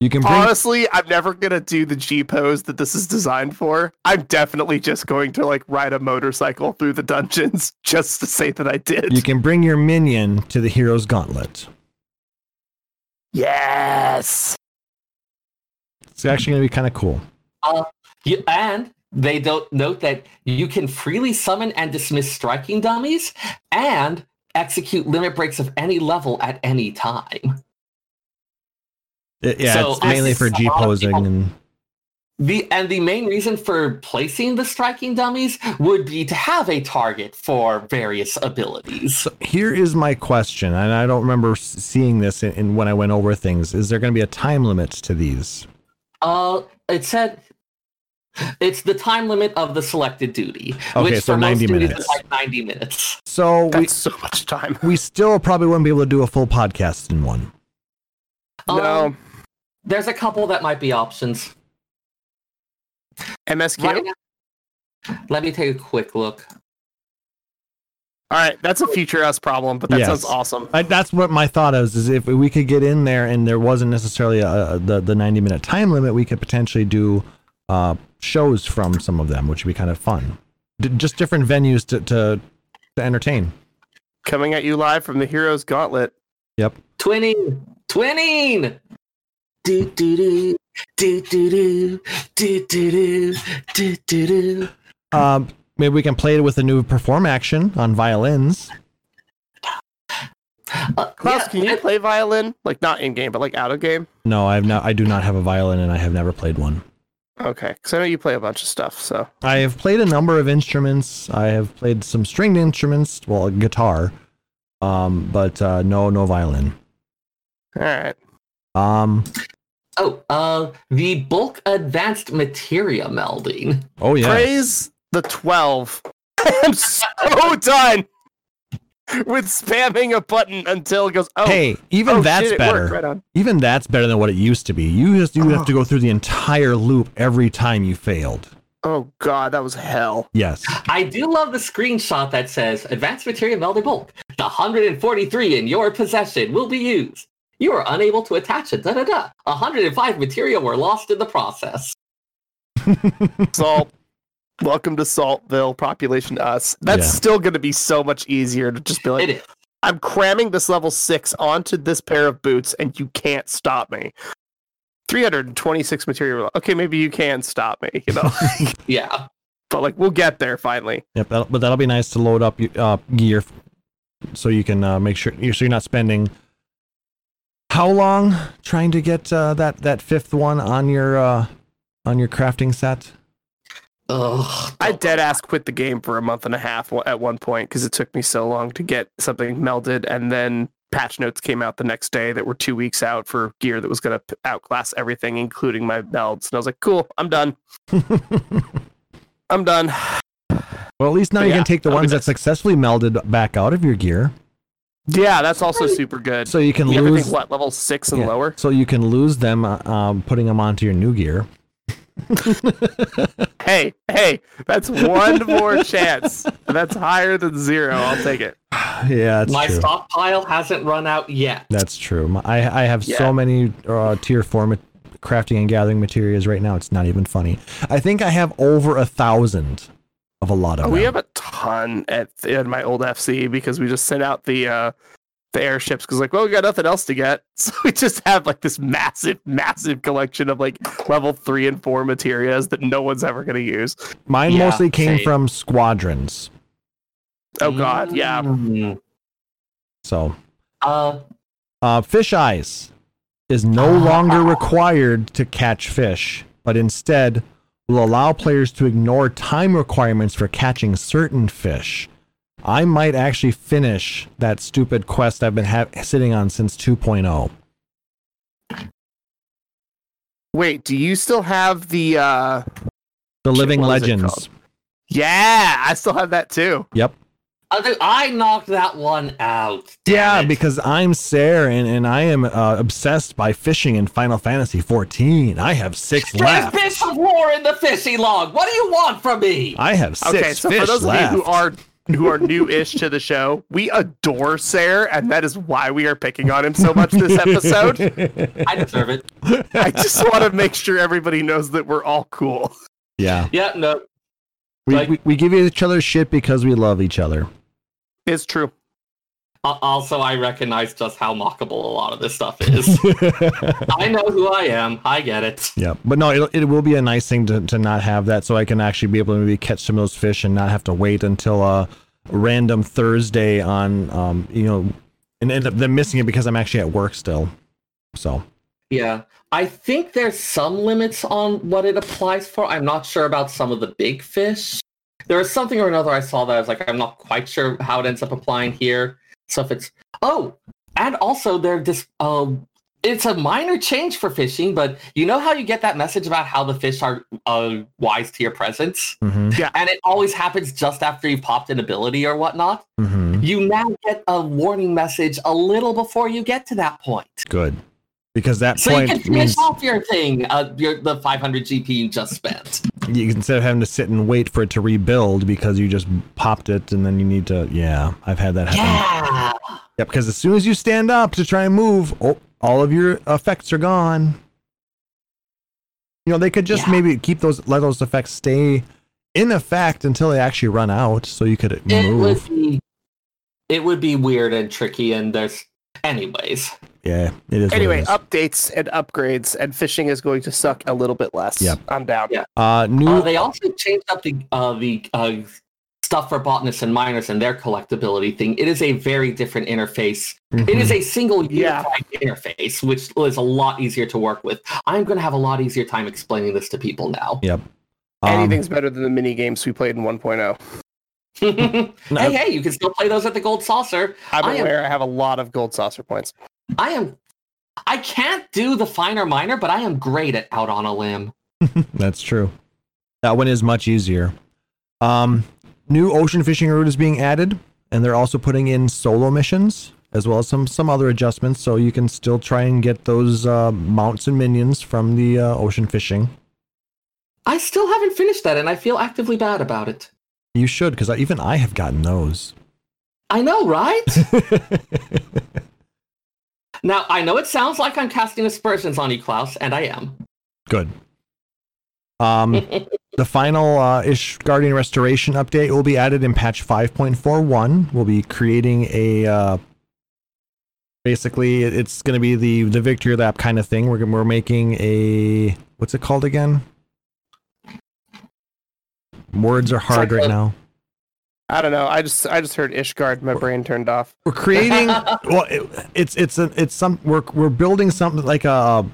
You can bring Honestly, I'm never gonna do the G pose that this is designed for. I'm definitely just going to like ride a motorcycle through the dungeons (laughs) just to say that I did. you can bring your minion to the hero's gauntlet. yes. It's actually gonna be kind of cool. Uh, You, and they don't note that you can freely summon and dismiss striking dummies and execute limit breaks of any level at any time. It- yeah, So, it's mainly for G posing and The and the main reason for placing the striking dummies would be to have a target for various abilities. So here is my question, and I don't remember seeing this in, in when I went over things. Is there going to be a time limit to these? Uh, it said it's the time limit of the selected duty, Okay, which so for 90 duties minutes. is like ninety minutes. So we That's so much time. we still probably wouldn't be able to do a full podcast in one. No. Um, there's a couple that might be options. MSQ. Right now- let me take a quick look. All right, that's a future us problem, but that Yes. sounds awesome. I, that's what my thought is: is if we could get in there and there wasn't necessarily a, a, the the ninety minute time limit, we could potentially do uh, shows from some of them, which would be kind of fun. D- just different venues to, to to entertain. Coming at you live from the Heroes Gauntlet. Twinning, twinning. Do do do do do do do do do do do. Um, maybe we can play it with a new perform action on violins. Uh, Klaus, yeah, can you play violin? Like not in game, but like out of game? No, I've not. I do not have a violin, and I have never played one. Okay, because I know you play a bunch of stuff. So I have played a number of instruments. I have played some stringed instruments, well, a guitar, um, but uh, no, no violin. all right. Um, Oh, uh, the bulk advanced materia melding. oh yeah, Praise the twelve. (laughs) I'm so (laughs) done with spamming a button until it goes. Oh, hey, even oh, that's shit, better. Right. Even that's better than what it used to be. You just you have Oh. to go through the entire loop every time you failed. Oh god, that was hell. Yes. I do love the screenshot that says advanced materia melding bulk. The 143 in your possession will be used. You are unable to attach it. Da da da. 105 materia were lost in the process. (laughs) Salt. Welcome to Saltville, population us. That's Yeah. still going to be so much easier to just be like, It is. I'm cramming this level six onto this pair of boots, and you can't stop me. 326 materia. Okay, maybe you can stop me, you know, (laughs) Yeah. but like we'll get there finally. Yep. That'll, but that'll be nice to load up your uh, gear, so you can uh, make sure you're, so you're not spending how long trying to get uh, that that fifth one on your uh, on your crafting set. Ugh. I dead ass quit the game for a month and a half at one point because it took me so long to get something melded, and then patch notes came out the next day that were two weeks out for gear that was going to outclass everything, including my melds. And I was like, "Cool, I'm done. (laughs) I'm done." Well, at least now But you yeah, can take the ones that successfully melded back out of your gear, Yeah, that's also super good. so you can Everything lose. what level six and yeah, lower? So you can lose them, uh, um, putting them onto your new gear. (laughs) Hey, hey, that's one more chance. That's higher than zero. I'll take it. (sighs) yeah, that's My true. stockpile hasn't run out yet. That's true. My- I I have Yeah. so many uh, tier four ma- crafting and gathering materials right now. It's not even funny. I think I have over a thousand of a lot of Oh, them. we have a ton at in my old FC because we just sent out the uh the airships because like well we got nothing else to get (laughs) so we just have like this massive massive collection of like level three and four materials that no one's ever gonna use Mine Yeah, mostly came same. from squadrons. oh god yeah Mm. So Uh, uh, fish eyes is no longer required to catch fish, but instead will allow players to ignore time requirements for catching certain fish. I might actually finish that stupid quest I've been ha- sitting on since oh. 2.0. wait do you still have the uh The Living what is it Legends. yeah i still have that too Yep. I think I knocked that one out. Damn Yeah, it. because I'm Sarah and, and I am uh, obsessed by fishing in Final Fantasy 14. I have six There's left. bits of war in the fishy log. What do you want from me? I have six okay so fish for those left. of you who are who are new-ish to the show, we adore Sayre, and that is why we are picking on him so much this episode. I deserve it. I just want to make sure everybody knows that we're all cool. yeah. Yeah, no. We, Like- we, we give each other shit because we love each other. It's true. Al- Also, I recognize just how mockable a lot of this stuff is. (laughs) I know who I am. I get it. yeah. But no, it, it will be a nice thing to, to not have that so I can actually be able to maybe catch some of those fish and not have to wait until a random Thursday on, um, you know, and end up them missing it because I'm actually at work still. So, Yeah. I think there's some limits on what it applies for. I'm not sure about some of the big fish. There was something or another I saw that I was like, I'm not quite sure how it ends up applying here. So if it's oh, and also they're just um it's a minor change for fishing, but you know how you get that message about how the fish are uh, wise to your presence? mhm, And it always happens just after you've popped an ability or whatnot. mhm. You now get a warning message a little before you get to that point. good. Because that So you can finish means off your thing, uh, your, the 500 GP you just spent. you instead of having to sit and wait for it to rebuild because you just popped it and then you need to, yeah, I've had that happen. Yeah. Yep, because as soon as you stand up to try and move, oh, all of your effects are gone. You know, they could just Yeah. maybe keep those, let those effects stay in effect until they actually run out, so you could move. It would be it would be weird and tricky and there's anyways. Yeah, it is. Anyway, is. updates and upgrades, and fishing is going to suck a little bit less. Yep. I'm down. Yeah. uh, new. Uh, they also changed up the uh, the uh, stuff for botanists and miners and their collectability thing. It is a very different interface. It Mhm. is a single Yeah. unified interface, which is a lot easier to work with. I'm going to have a lot easier time explaining this to people now. Yep. Um, Anything's better than the mini games we played in oh. 1.0. (laughs) hey, no, hey, you can still play those at the Gold Saucer. I'm I am- aware I have a lot of gold saucer points. I am. I can't do the finer miner, but I am great at out on a limb. (laughs) That's true. That one is much easier. Um, new ocean fishing route is being added, and they're also putting in solo missions as well as some some other adjustments, so you can still try and get those uh, mounts and minions from the uh, ocean fishing. I still haven't finished that, and I feel actively bad about it. You should, because even I have gotten those. I know, right? (laughs) now I know it sounds like I'm casting aspersions on you, Klaus, and I am. Good. Um, (laughs) the final uh, Ishgardian Restoration update will be added in patch 5.41. We'll be creating a. Uh, basically, it's going to be the the victory lap kind of thing. We're we're making a what's it called again? Words are hard right a- now. I don't know. I just I just heard Ishgard. My brain turned off. We're creating. (laughs) well, it, it's it's a it's some we're we're building something like a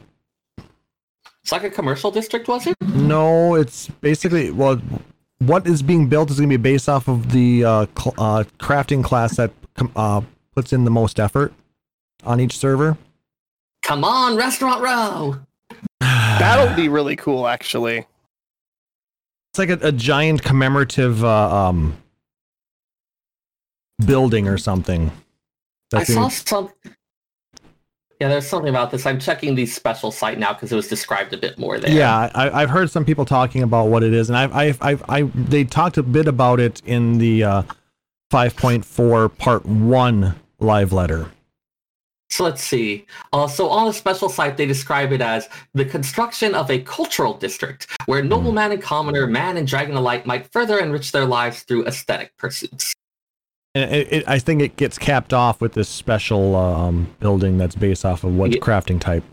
It's like a commercial district, was it? No, it's basically well, what is being built is going to be based off of the uh, cl- uh, crafting class that com- uh, puts in the most effort on each server. Come on, Restaurant Row. That'll (sighs) be really cool, actually. It's like a, a giant commemorative uh, um, building or something. I saw some. Yeah, there's something about this. I'm checking the special site now because it was described a bit more there. yeah, I, I've heard some people talking about what it is, and I've, I've, I've, I, they talked a bit about it in the uh, 5.4 part one live letter. So let's see. Uh, so on the special site, they describe it as the construction of a cultural district where nobleman and commoner, man and dragon alike might further enrich their lives through aesthetic pursuits. And it, it, I think it gets capped off with this special um, building that's based off of what Ye- crafting type.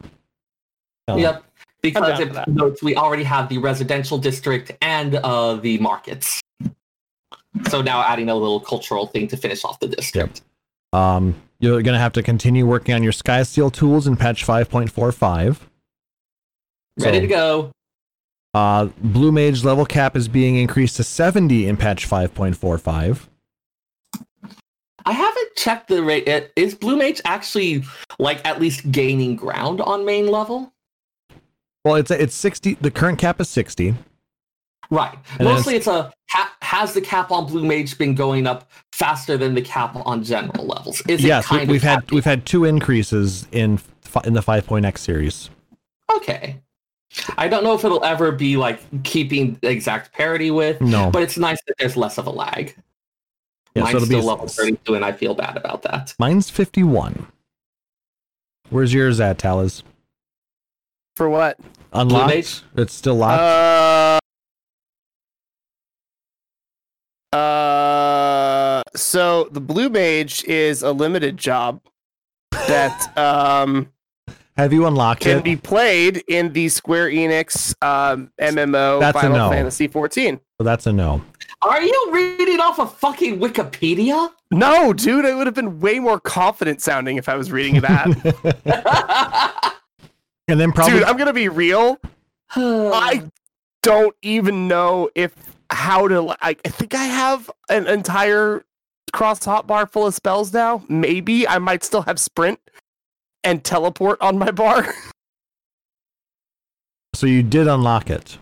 Yep. Because it notes we already have the residential district and uh, the markets. So now adding a little cultural thing to finish off the district. Yep. Um, you're going to have to continue working on your Sky Steel tools in patch 5.45. Ready So- to go. Uh, Blue Mage level cap is being increased to 70 in patch 5.45. I haven't checked the rate. Is Blue Mage actually like at least gaining ground on main level? Well, it's it's 60. The current cap is 60. Right. And Mostly it's a ha- has the cap on Blue Mage been going up faster than the cap on general levels? Is it yes, we, kind we've of had happening? we've had two increases in in the 5.x series. okay. I don't know if it'll ever be like keeping exact parity with, No. but it's nice that there's less of a lag. Yeah, so Mine's it'll still be level 32, and I feel bad about that. mine's 51. Where's yours at, Talas? For what? Unlocked? Mage? It's still locked. Uh, uh, so the blue mage is a limited job that (laughs) um Have you unlocked can it? be played in the Square Enix um, MMO That's a Final no. Fantasy 14. So that's a no. Are you reading off of fucking Wikipedia? No, dude, I would have been way more confident sounding if I was reading that. (laughs) and then probably dude, I'm gonna be real. (sighs) I don't even know if how to. li- I, I think I have an entire cross hotbar full of spells now. Maybe I might still have sprint and teleport on my bar. (laughs) so you did unlock it.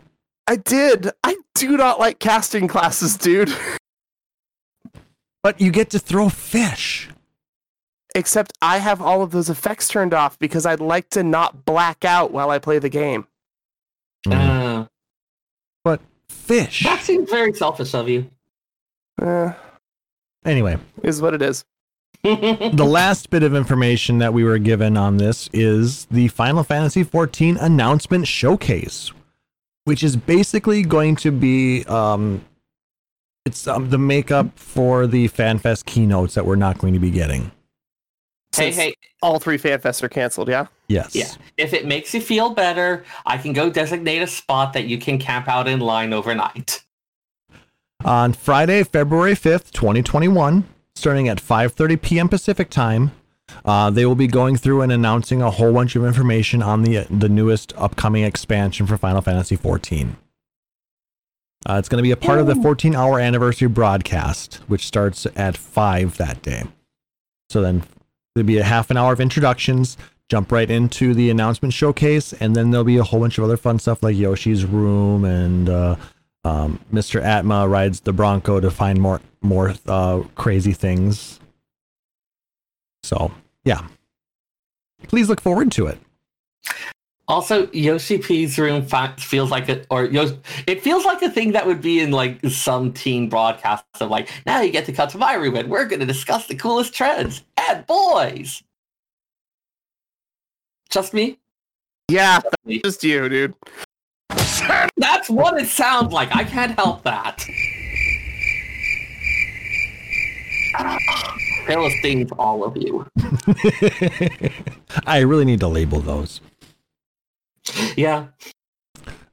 I did. I do not like casting classes, dude. (laughs) But you get to throw fish. Except I have all of those effects turned off because I'd like to not black out while I play the game. Uh, but fish. that seems very selfish of you. Eh, Anyway, is what it is. (laughs) (laughs) the last bit of information that we were given on this is the Final Fantasy XIV announcement showcase, which is basically going to be um, it's um, the makeup for the FanFest keynotes that we're not going to be getting. Hey, Since hey, All three fanfests are canceled, yeah? Yes. yeah. If it makes you feel better, I can go designate a spot that you can camp out in line overnight. On Friday, February 5th, 2021, starting at 5:30 p.m. Pacific time, uh, they will be going through and announcing a whole bunch of information on the the newest upcoming expansion for Final Fantasy XIV. Uh, it's going to be a part of the 14 hour anniversary broadcast, which starts at 5 that day. So then there'll be a half an hour of introductions, jump right into the announcement showcase, and then there'll be a whole bunch of other fun stuff like Yoshi's Room and uh, um, Mr. Atma rides the Bronco to find more more uh, crazy things. So yeah, please look forward to it. Also, Yoshi P's room feels like a, or it feels like a thing that would be in like some teen broadcast of like, now you get to come to my room and we're going to discuss the coolest trends and boys. Just me? Yeah, Me. just you, dude. (laughs) That's what it sounds like. I can't help that. (sighs) Philistines, all of you. (laughs) I really need to label those. Yeah.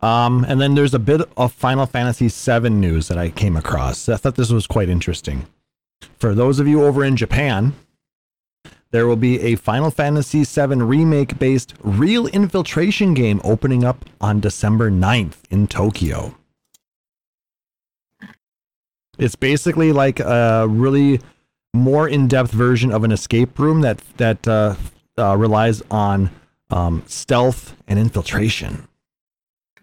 Um, and then there's a bit of Final Fantasy VII news that I came across. I thought this was quite interesting. For those of you over in Japan, there will be a Final Fantasy VII remake based real infiltration game opening up on December 9th in Tokyo. It's basically like a really more in-depth version of an escape room that that uh, uh, relies on um, stealth and infiltration.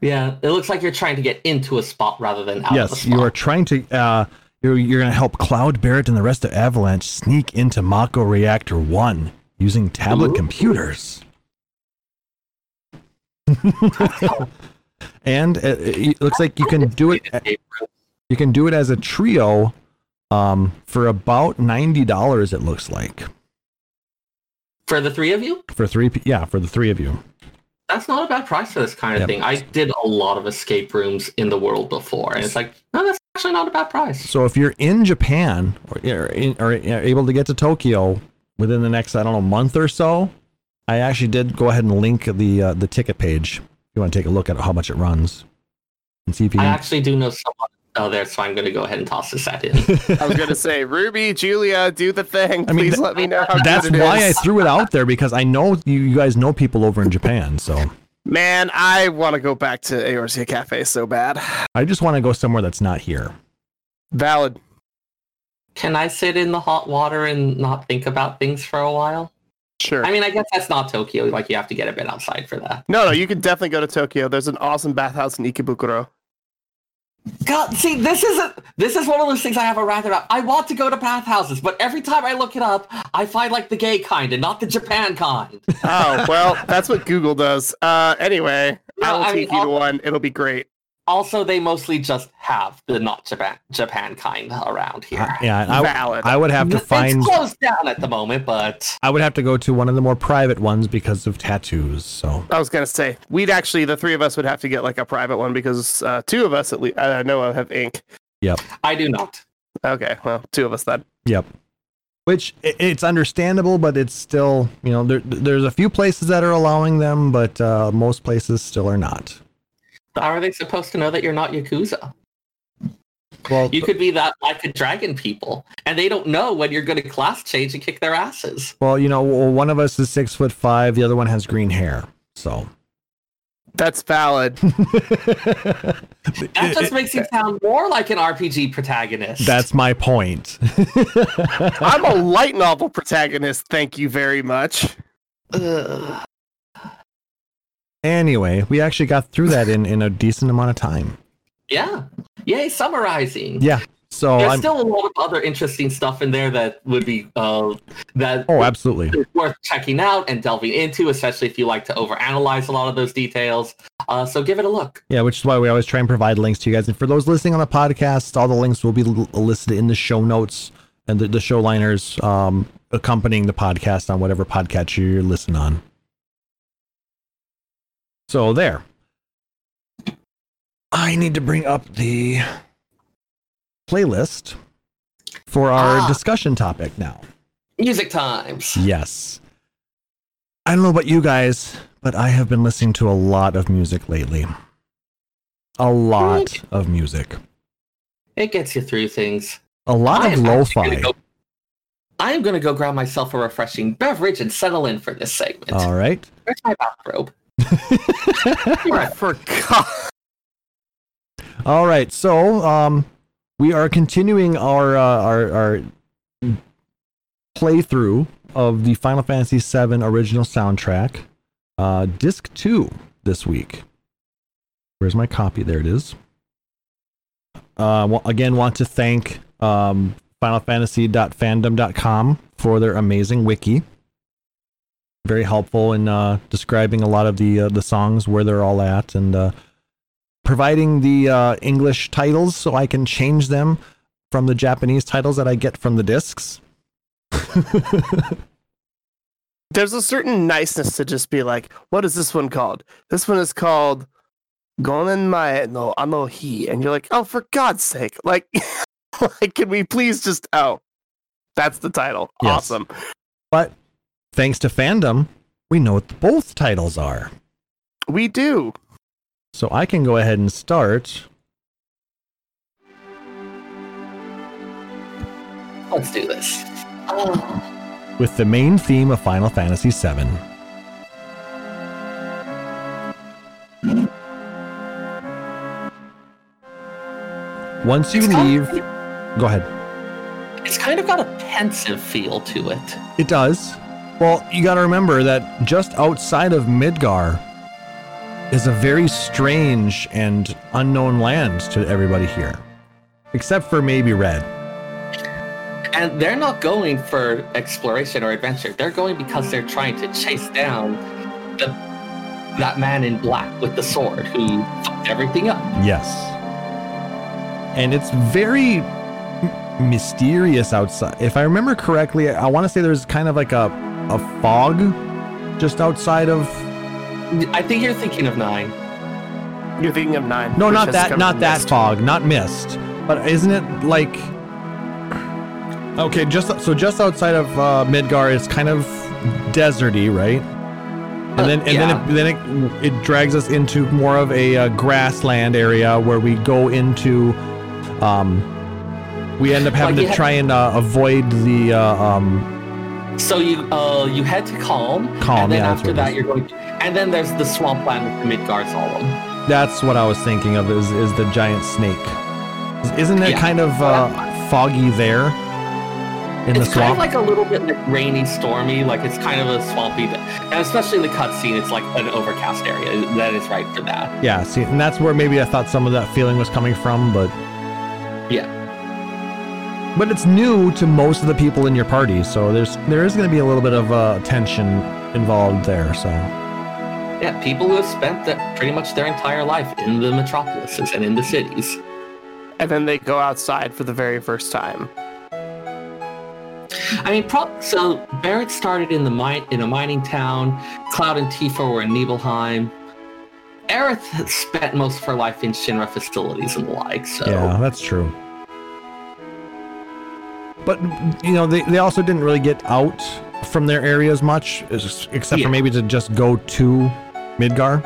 Yeah. It looks like you're trying to get into a spot rather than out of a yes, you are trying to. Uh, you're you're going to help Cloud Barret and the rest of Avalanche sneak into Mako Reactor One using tablet Ooh. computers. (laughs) and it, it looks like you can do it. You can do it as a trio, um, for about ninety dollars. It looks like For the three of you? for three. Yeah, for the three of you. That's not a bad price for this kind of Yep. thing. I did a lot of escape rooms in the world before, and it's like, no, that's actually not a bad price. So if you're in Japan or, or, in, or able to get to Tokyo within the next I don't know month or so, I actually did go ahead and link the uh, the ticket page. If you want to take a look at how much it runs and see if you I can. actually do know someone out there, so I'm going to go ahead and toss this at in. (laughs) I was gonna say, Ruby, Julia, do the thing. I mean, Please th- let me know how That's good it why I threw it out there because I know you, you guys know people over in Japan. So Man, I want to go back to Eorzea Cafe so bad. I just want to go somewhere that's not here. Valid. Can I sit in the hot water and not think about things for a while? Sure. I mean, I guess that's not Tokyo. Like, you have to get a bit outside for that. no, no, you can definitely go to Tokyo. There's an awesome bathhouse in Ikebukuro. God, see, this isn't. This is one of those things I have a rant about. I want to go to bathhouses, but every time I look it up, I find like the gay kind and not the Japan kind. Oh, well, that's what Google does. Uh, anyway, No, I will I take mean, you to I'll- one. It'll be great. Also, they mostly just have the not Japan Japan kind around here. Uh, yeah, and I, Valid. I would have to find. It's closed down at the moment, but I would have to go to one of the more private ones because of tattoos. So I was gonna say we'd actually the three of us would have to get like a private one because uh, two of us at least I know of have ink. Yep. I do not. Okay, well, two of us then. Yep. Which it's understandable, but it's still, you know, there, there's a few places that are allowing them, but uh, most places still are not. How are they supposed to know that you're not Yakuza? Well, You could be that like a dragon people, and they don't know when you're going to class change and kick their asses. well, you know, one of us is six foot five, the other one has green hair. So That's valid. (laughs) That just makes you sound more like an RPG protagonist. that's my point. I'm a (laughs) light novel protagonist. Thank you very much. Ugh. Anyway, we actually got through that in, in a decent amount of time. yeah. Yay, summarizing. Yeah. So There's I'm. still a lot of other interesting stuff in there that would be uh, that oh, absolutely. worth checking out and delving into, especially if you like to overanalyze a lot of those details. Uh, so give it a look. Yeah, which is why we always try and provide links to you guys. And for those listening on the podcast, all the links will be listed in the show notes and the, the show liners um, accompanying the podcast on whatever podcast you're listening on. So there. I need to bring up the playlist for our Ah. discussion topic now. Music times. Yes. I don't know about you guys, but I have been listening to a lot of music lately. A lot of music. It gets you through things. A lot I of am actually lo-fi. go- I am going to go grab myself a refreshing beverage and settle in for this segment. All right. Where's my bathrobe? (laughs) I forgot. All right. So, um, we are continuing our uh, our our playthrough of the Final Fantasy VII original soundtrack, uh, disc two this week. Where's my copy? There it is. Uh, again, want to thank um, FinalFantasy.fandom.com for their amazing wiki. Very helpful in uh, describing a lot of the uh, the songs where they're all at and uh, providing the uh, English titles so I can change them from the Japanese titles that I get from the discs. (laughs) There's a certain niceness to just be like, what is this one called? This one is called Gonen Mae no Ano Hi. And you're like, oh, for God's sake. Like, (laughs) like, can we please just, oh, that's the title. Yes. Awesome. But thanks to fandom, we know what both titles are. We do. So I can go ahead and start. Let's do this. Oh. with the main theme of Final Fantasy VII. Once you It's kind leave, of- go ahead. It's kind of got a pensive feel to it. It does. Well, you got to remember that just outside of Midgar is a very strange and unknown land to everybody here, except for maybe Red. And they're not going for exploration or adventure. They're going because they're trying to chase down the that man in black with the sword who fucked everything up. Yes. And it's very mysterious outside. If I remember correctly, I want to say there's kind of like a a fog just outside of I think you're thinking of nine. You're thinking of nine. No, not that not that mist. fog, not mist. But isn't it like Okay, just so just outside of uh, Midgar is kind of deserty, right? And then and yeah. then it then it, it drags us into more of a uh, grassland area where we go into um we end up having Like to ha- try and uh, avoid the uh, um So you uh you head to Kalm, Kalm, and then yeah, after that you're going, To, and then there's the swampland with the Midgar Zolom. that's what I was thinking of is is the giant snake. Isn't it Yeah. kind of uh, foggy there in It's the kind swamp? of like a little bit like rainy, stormy, like it's kind of a swampy, and especially in the cutscene, it's like an overcast area. That is right for that. Yeah, see, and that's where maybe I thought some of that feeling was coming from, but Yeah. But it's new to most of the people in your party, so there's there is going to be a little bit of uh, tension involved there. So Yeah, people who have spent the, pretty much their entire life in the metropolises and in the cities. And then they go outside for the very first time. I mean, pro- so Barret started in the mine in a mining town. Cloud and Tifa were in Nibelheim. Aerith spent most of her life in Shinra facilities and the like. So Yeah, that's true. But you know, they, they also didn't really get out from their areas much, except Yeah. for maybe to just go to Midgar.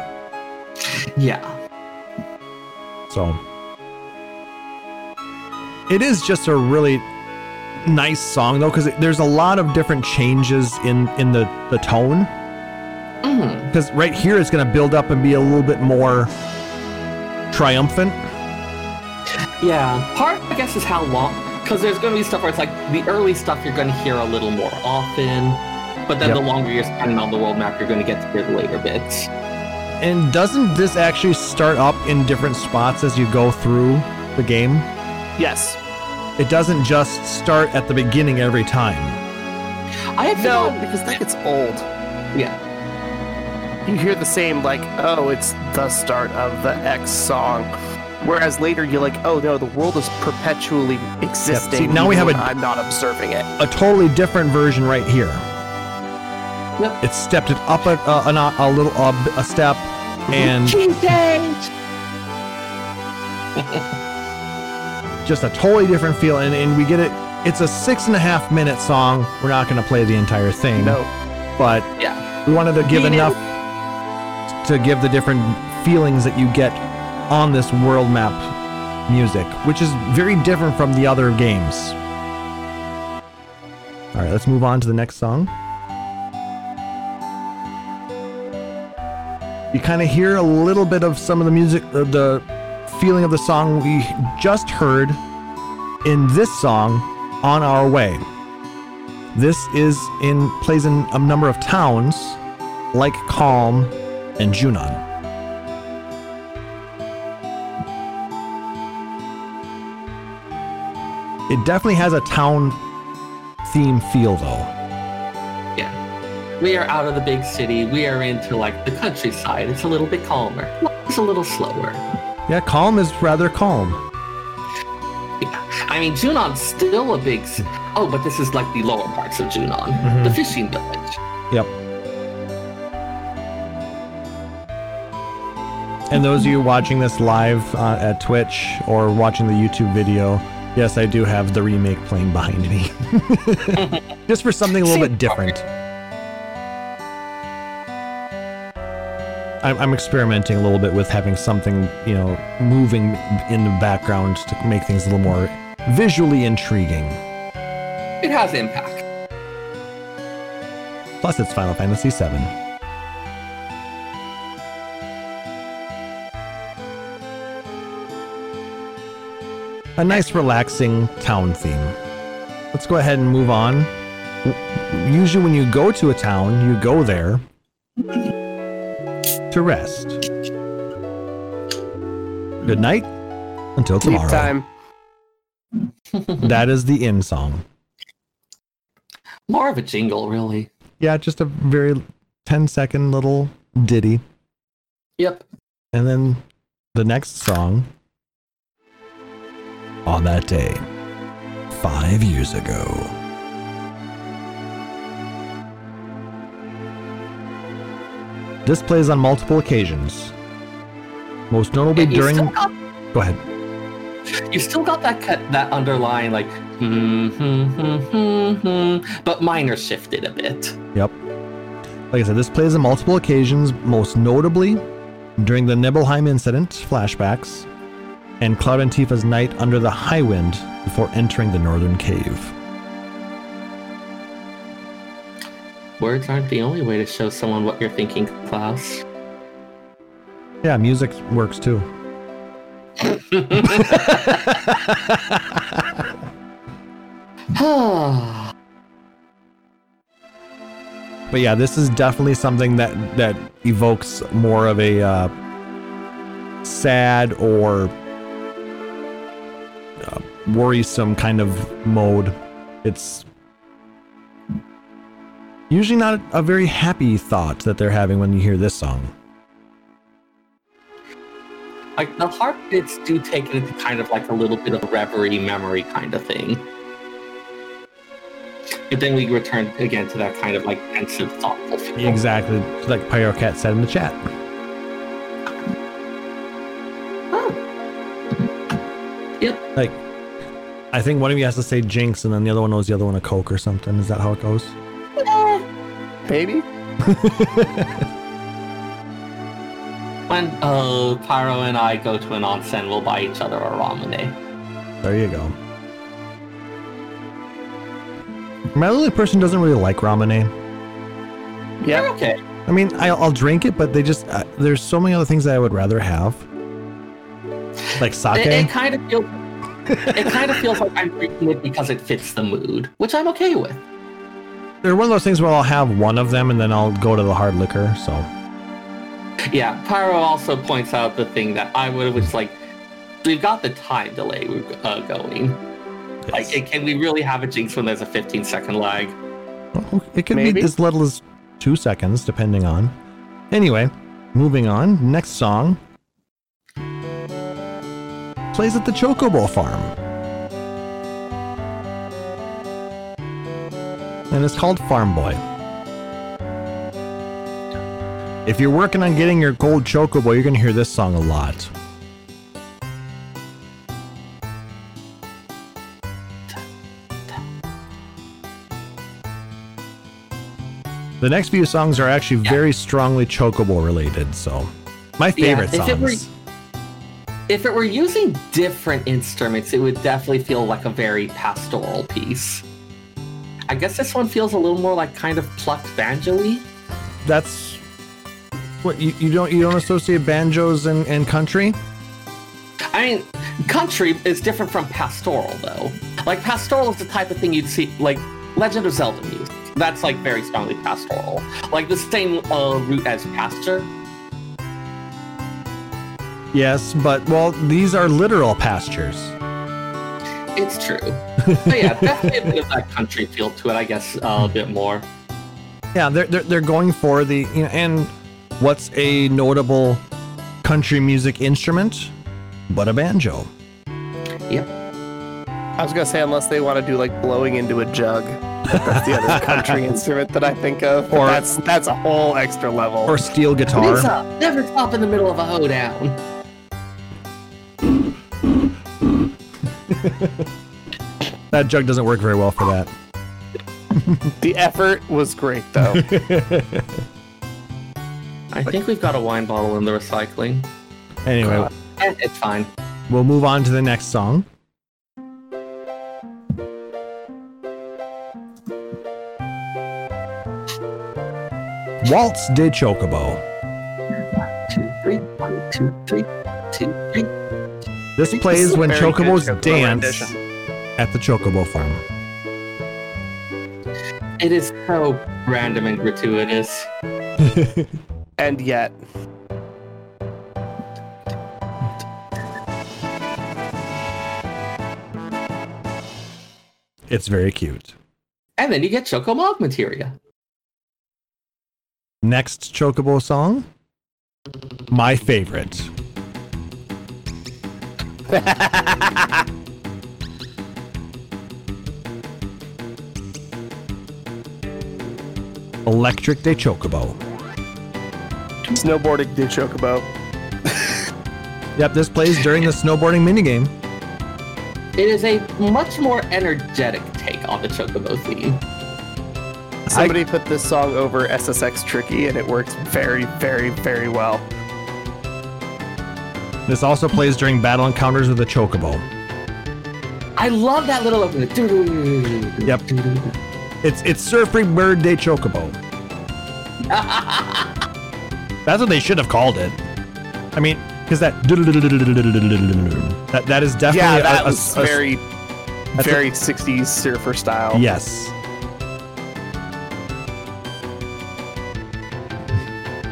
yeah, So it is just a really nice song though, because there's a lot of different changes in in the the tone. Mm-hmm. Because right here it's going to build up and be a little bit more triumphant. yeah. Part I guess is how long, because there's going to be stuff where it's like the early stuff you're going to hear a little more often, but then Yep. the longer you're spending on the world map, you're going to get to hear the later bits. And doesn't this actually start up in different spots as you go through the game? Yes. It doesn't just start at the beginning every time. I have No, because that gets old. Yeah. You hear the same, like, oh, it's the start of the X song. Whereas later you're like, oh no, the world is perpetually existing. see now we have a- when I'm not observing it. A totally different version right here. Yep. It stepped it up a, a, a, a little a, b- a step, and (laughs) just a totally different feel. And, and we get it. It's a six and a half minute song. We're not going to play the entire thing. No. but Yeah. we wanted to give Being enough to give the different feelings that you get on this world map music, which is very different from the other games. All right, let's move on to the next song. You kind of hear a little bit of some of the music, uh, the feeling of the song we just heard in this song, "On Our Way." This is in plays in a number of towns like Kalm and Junon. It definitely has a town theme feel though. Yeah. We are out of the big city. We are into like the countryside. It's a little bit calmer. It's a little slower. Yeah, Kalm is rather calm. Yeah. I mean, Junon's still a big. Oh, but this is like the lower parts of Junon, Mhm. the fishing village. Yep. And those of you watching this live uh, at Twitch or watching the YouTube video, yes, I do have the remake playing behind me. (laughs) Just for something a little bit different. I'm, I'm experimenting a little bit with having something, you know, moving in the background to make things a little more visually intriguing. It has impact. Plus, it's Final Fantasy VII. A nice, relaxing town theme. Let's go ahead and move on. Usually, when you go to a town, you go there to rest. Good night until Sleep tomorrow. time. (laughs) (laughs) That is the in song. More of a jingle, really. Yeah, just a very 10 second little ditty. Yep. And then the next song. On that day, five years ago. This plays on multiple occasions. Most notably you during. got, Go ahead. you still got that cut, that underlying like, hmm, hmm, hmm, hmm, hmm, but minor shifted a bit. Yep. Like I said, this plays on multiple occasions, most notably during the Nibelheim incident flashbacks and Cloud and Tifa's night under the Highwind before entering the northern cave. Words aren't the only way to show someone what you're thinking, Klaus. Yeah, music works too. (laughs) But yeah, this is definitely something that that evokes more of a uh, sad or worrisome kind of mode. It's usually not a very happy thought that they're having when you hear this song. Like the hard bits do take it into kind of like a little bit of reverie memory kind of thing. But then we return again to that kind of like pensive, thoughtful feel. Exactly, like Pyrocat said in the chat. Oh. Yep. Like, I think one of you has to say Jinx, and then the other one knows the other one a Coke or something. Is that how it goes? (laughs) Maybe. (laughs) When uh, Pyro and I go to an onsen, we'll buy each other a ramen. There you go. My only person doesn't really like ramen. Yeah. They're okay. I mean, I, I'll drink it, but they just uh, there's so many other things that I would rather have, like sake. It, it kind of feels. It kind of feels like I'm drinking it because it fits the mood, which I'm okay with. They're one of those things where I'll have one of them and then I'll go to the hard liquor. So Yeah, Pyro also points out the thing that I would have was like, we've got the time delay uh, going. Like, can we really have a jinx when there's a 15 second lag? Well, it can Maybe. be as little as two seconds, depending on. Anyway, moving on. Next song plays at the Chocobo Farm. And it's called Farm Boy. If you're working on getting your gold Chocobo, you're going to hear this song a lot. The next few songs are actually Yeah. very strongly Chocobo related, so my favorite were- songs. If it were using different instruments, it would definitely feel like a very pastoral piece. I guess this one feels a little more like kind of plucked banjo-y. That's what you, you don't you don't associate banjos and, and country? I mean, country is different from pastoral, though. Like, pastoral is the type of thing you'd see, like, Legend of Zelda music. That's, like, very strongly pastoral. Like, the same uh, root as pasture. Yes, but well, these are literal pastures. It's true. but yeah, definitely a bit of that country feel to it, I guess, uh, a bit more. Yeah, they're they're, they're going for the you know, and what's a notable country music instrument but a banjo? Yep. I was gonna say unless they want to do like blowing into a jug. That's the other (laughs) country instrument that I think of. Or- that's that's a whole extra level. Or steel guitar? Lisa, never stop in the middle of a hoedown. (laughs) That jug doesn't work very well for that. (laughs) the effort was great though. (laughs) I think we've got a wine bottle in the recycling. Anyway, Eh, It's fine. we'll move on to the next song. Waltz de Chocobo. Two, three, one, two, three, two, three. This plays this when very chocobos dance rendition. at the Chocobo Farm. It is so random and gratuitous. (laughs) and yet, It's very cute. And then you get Chocomog materia. Next Chocobo song. My favorite. (laughs) Electric de Chocobo. snowboarding did chocobo. Yep, this plays during the snowboarding minigame. It is a much more energetic take on the Chocobo theme. Somebody put this song over SSX Tricky, and it works very, very, very well. This also plays during battle encounters with the Chocobo. I love that little opening. Yep. It's it's Surfing Bird de Chocobo. (laughs) That's what they should have called it. I mean, because that that that is definitely yeah, that a- was a- very, a- very 60s surfer style. yes.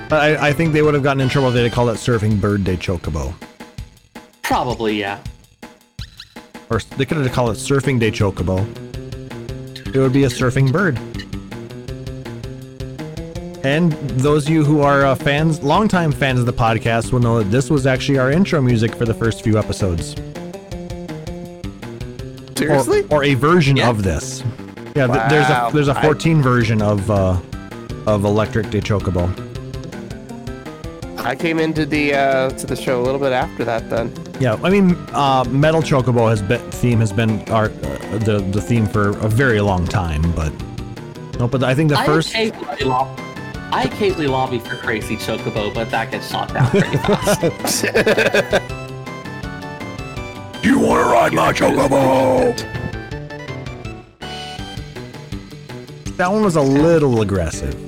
But I, I think they would have gotten in trouble if they had called it Surfing Bird Day Chocobo. Probably, yeah. Or they could have called it Surfing de Chocobo. It would be a surfing bird. And those of you who are uh, fans, longtime fans of the podcast, will know that this was actually our intro music for the first few episodes. Seriously? Or, or a version Yeah. of this. Yeah, th- there's a there's a I- 14 version of uh, of Electric de Chocobo. I came into the uh, to the show a little bit after that. Then Yeah, I mean, uh, Metal Chocobo has been theme has been our uh, the the theme for a very long time, but no, but I think the I first occasionally lob- I occasionally lobby for Crazy Chocobo, but that gets shot down pretty (laughs) fast. You want to ride my chocobo? that one was a little aggressive.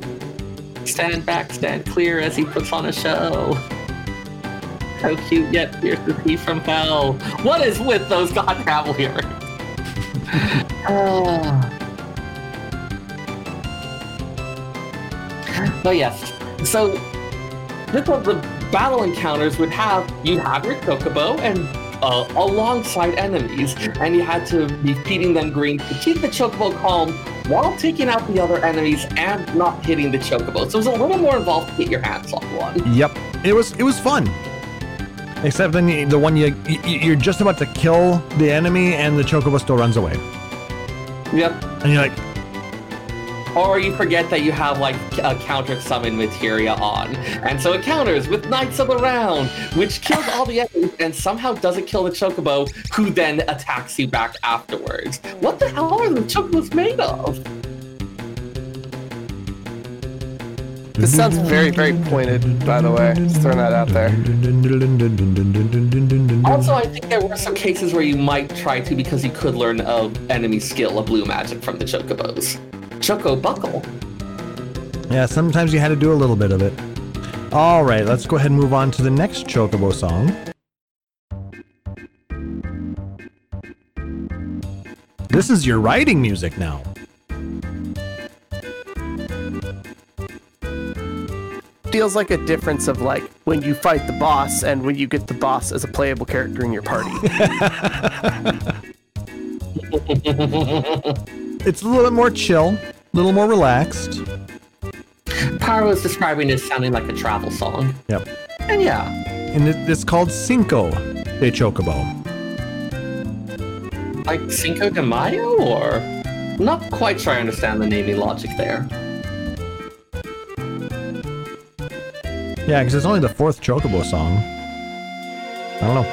Stand back, stand clear as he puts on a show. How cute yet fierce is he from hell? What is with those god lyrics? Ah. But yes, so this was the battle encounters would have you have your chocobo and uh, alongside enemies, and you had to be feeding them green to keep the chocobo calm while taking out the other enemies and not hitting the chocobo. So it was a little more involved to get your hands on one. Yep, it was it was fun. Except then you, the one you, you you're just about to kill the enemy and the chocobo still runs away, Yep. and you're like, Or you forget that you have like a counter summon materia on. And so it counters with Knights of the Round, which kills all the enemies and somehow doesn't kill the chocobo, who then attacks you back afterwards. What the hell are the chocobos made of? This sounds very very pointed. By the way, just throwing that out there. Also, I think there were some cases where you might try to because you could learn a enemy skill of blue magic from the chocobos. Chocobuckle. Yeah, sometimes you had to do a little bit of it. All right, let's go ahead and move on to the next chocobo song. This is your riding music now. Feels like a difference of like when you fight the boss and when you get the boss as a playable character in your party. (laughs) It's a little bit more chill, a little more relaxed. Power was describing it as sounding like a travel song. Yep. And yeah, And it, it's called Cinco de Chocobo. like Cinco de Mayo, or I'm not quite sure I understand the naming logic there. Yeah, because it's only the fourth Chocobo song. I don't know.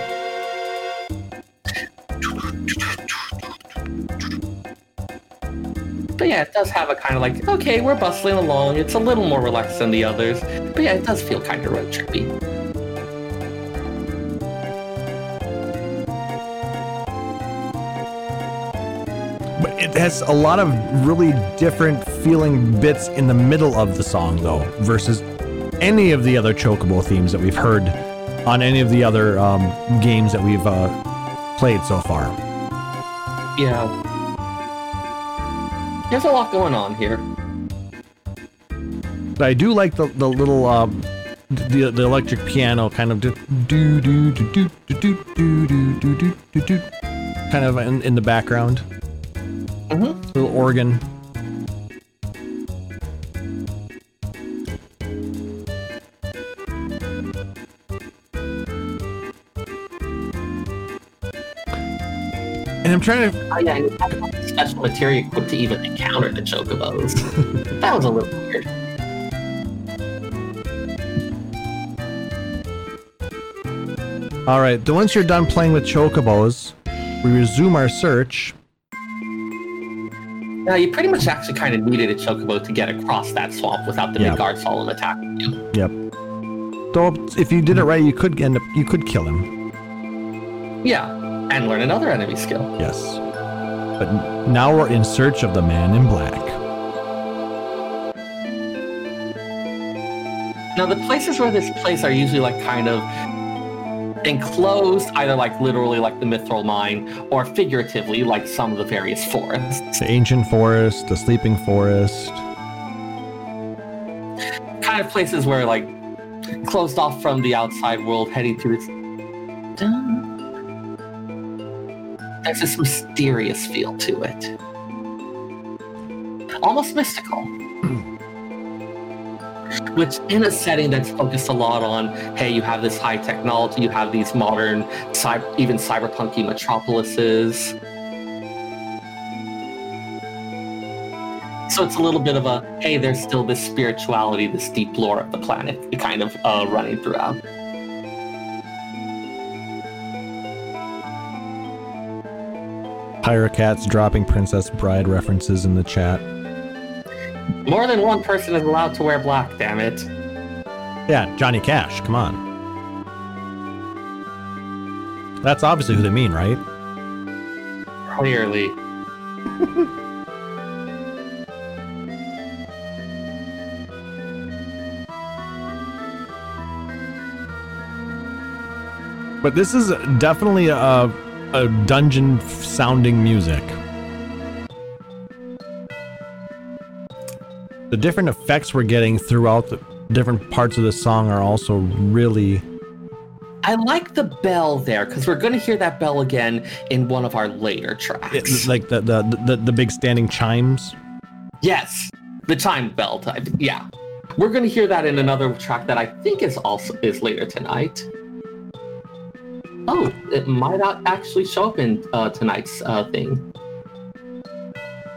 But yeah, it does have a kind of like, okay, we're bustling along. It's a little more relaxed than the others. But yeah, it does feel kind of road trippy. But it has a lot of really different feeling bits in the middle of the song, though, versus any of the other Chocobo themes that we've heard on any of the other um, games that we've uh, played so far. Yeah. There's a lot going on here. But I do like the, the little um, the the electric piano kind of do do do do do do do do do do do kind of in, in the background. Mhm. Little organ. And I'm trying to Oh, yeah, and special materia equipped to even encounter the chocobos. (laughs) that was a little weird. All right, then once you're done playing with chocobos, we resume our search. Now, you pretty much actually kind of needed a chocobo to get across that swamp without the Yeah. Midgard Zolom attacking you. Yep. Though if you did it right, you could end up you could kill him. Yeah, and learn another enemy skill. Yes. But now we're in search of the man in black. Now, the places where this place are usually like kind of enclosed, either like literally like the Mithril Mine, or figuratively like some of the various forests. The ancient forest, the sleeping forest. Kind of places where like closed off from the outside world, heading to this. There's this mysterious feel to it. Almost mystical. (clears throat) which in a setting that's focused a lot on, hey, you have this high technology, you have these modern, cyber, even cyberpunky metropolises. So it's a little bit of a, hey, there's still this spirituality, this deep lore of the planet kind of uh, running throughout. Pyrocats dropping Princess Bride references in the chat. More than one person is allowed to wear black, damn it. Yeah, Johnny Cash, come on. That's obviously who they mean, right? Clearly. But this is definitely a, a dungeon sounding music. The different effects we're getting throughout the different parts of the song are also really. I like the bell there because we're going to hear that bell again in one of our later tracks. It's like the, the, the, the big standing chimes. Yes, the chime bell type. Yeah, we're going to hear that in another track that I think is also is later tonight. Oh, it might not actually show up in uh, tonight's uh, thing.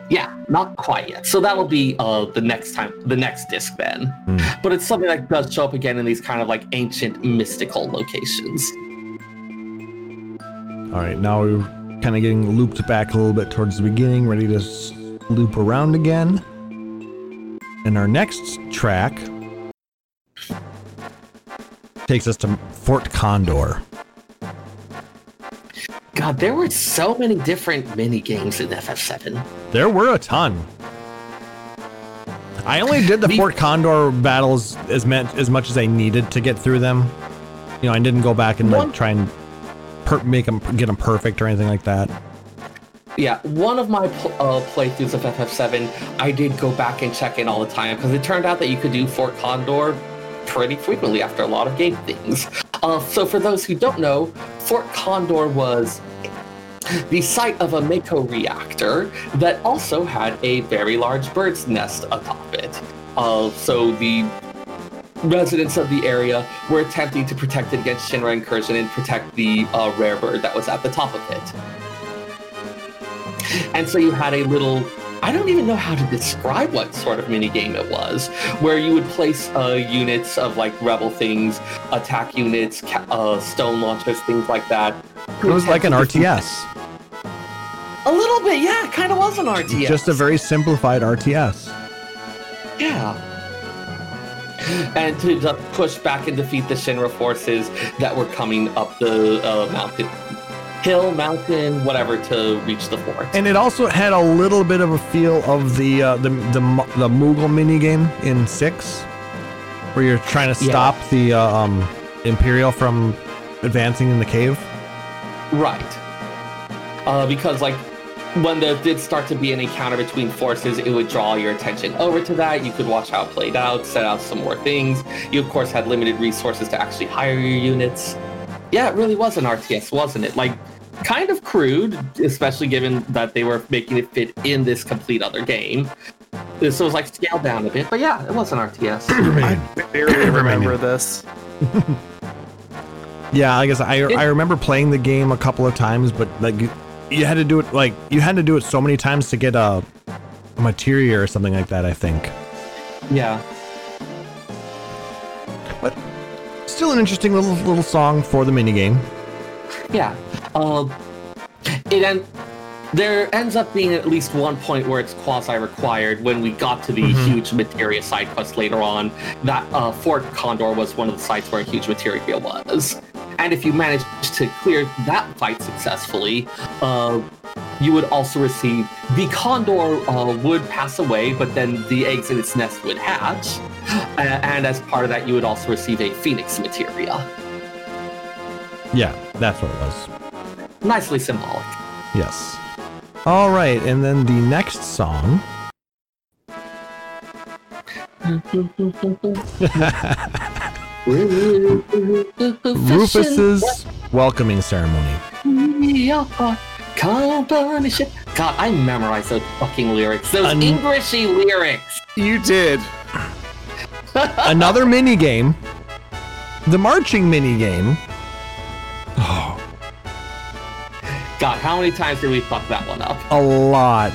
Yeah, not quite yet. So that'll be uh, the next time, the next disc then. Mm. But it's something that does show up again in these kind of like ancient mystical locations. All right, now we're kind of getting looped back a little bit towards the beginning, ready to s- loop around again. And our next track takes us to Fort Condor. God, there were so many different mini games in FF7. There were a ton. I only did the The- Fort Condor battles as meant as much as I needed to get through them. You know, I didn't go back and like try and per- make them get them perfect or anything like that. Yeah, one of my pl- uh, playthroughs of FF7, I did go back and check in all the time because it turned out that you could do Fort Condor pretty frequently after a lot of game things. Uh, so, for those who don't know, Fort Condor was the site of a Mako reactor that also had a very large bird's nest atop it. Uh, so, the residents of the area were attempting to protect it against Shinra incursion and protect the uh, rare bird that was at the top of it. And so you had a little I don't even know how to describe what sort of mini game it was, where you would place uh, units of like rebel things, attack units, ca- uh, stone launchers, things like that. It was like an RTS, A little bit, yeah. It kind of was an RTS. just a very simplified RTS. Yeah. And to push back and defeat the Shinra forces that were coming up the uh, mountain, hill, mountain, whatever, to reach the fort. And it also had a little bit of a feel of the uh, the the the Moogle minigame in six, where you're trying to Yeah. stop the uh, um, Imperial from advancing in the cave. Right. Uh, because like when there did start to be an encounter between forces, it would draw your attention over to that. You could watch how it played out, set out some more things. You of course had limited resources to actually hire your units. Yeah, it really was an RTS, wasn't it? Like kind of crude, especially given that they were making it fit in this complete other game. This was like scaled down a bit, but yeah, it was an RTS. (clears throat) I barely (clears throat) remember this. (laughs) Yeah, I guess I I remember playing the game a couple of times, but like you, had to do it like you had to do it so many times to get a, a materia or something like that. I think. yeah. But still an interesting little little song for the minigame. Yeah. Uh, it en- there ends up being at least one point where it's quasi-required when we got to the Mhm. huge materia side quest later on. That uh, Fort Condor was one of the sites where a huge materia was. And if you managed to clear that fight successfully, uh, you would also receive the condor uh, would pass away, but then the eggs in its nest would hatch. A- and as part of that, you would also receive a phoenix materia. Yeah, that's what it was. Nicely symbolic. Yes. All right, and then the next song. (laughs) (laughs) Rufus's welcoming ceremony. Company. God, I memorized those fucking lyrics. Those Un- Englishy lyrics. You did. Another mini game. The marching mini game. Oh, God, how many times did we fuck that one up? a lot.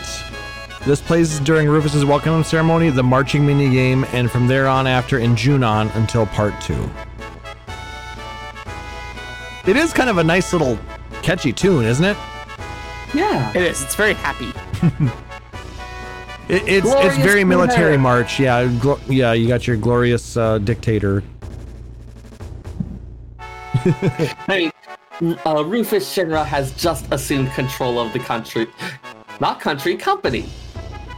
This plays during Rufus's welcome ceremony, the marching mini game, and from there on after in Junon until part two. It is kind of a nice little catchy tune, isn't it? Yeah. It is. It's very happy. (laughs) It, it's it's very military Primavera. march. Yeah, glo- yeah. You got your glorious uh, dictator. (laughs) I mean, uh, Rufus Shinra has just assumed control of the country. Not country, company.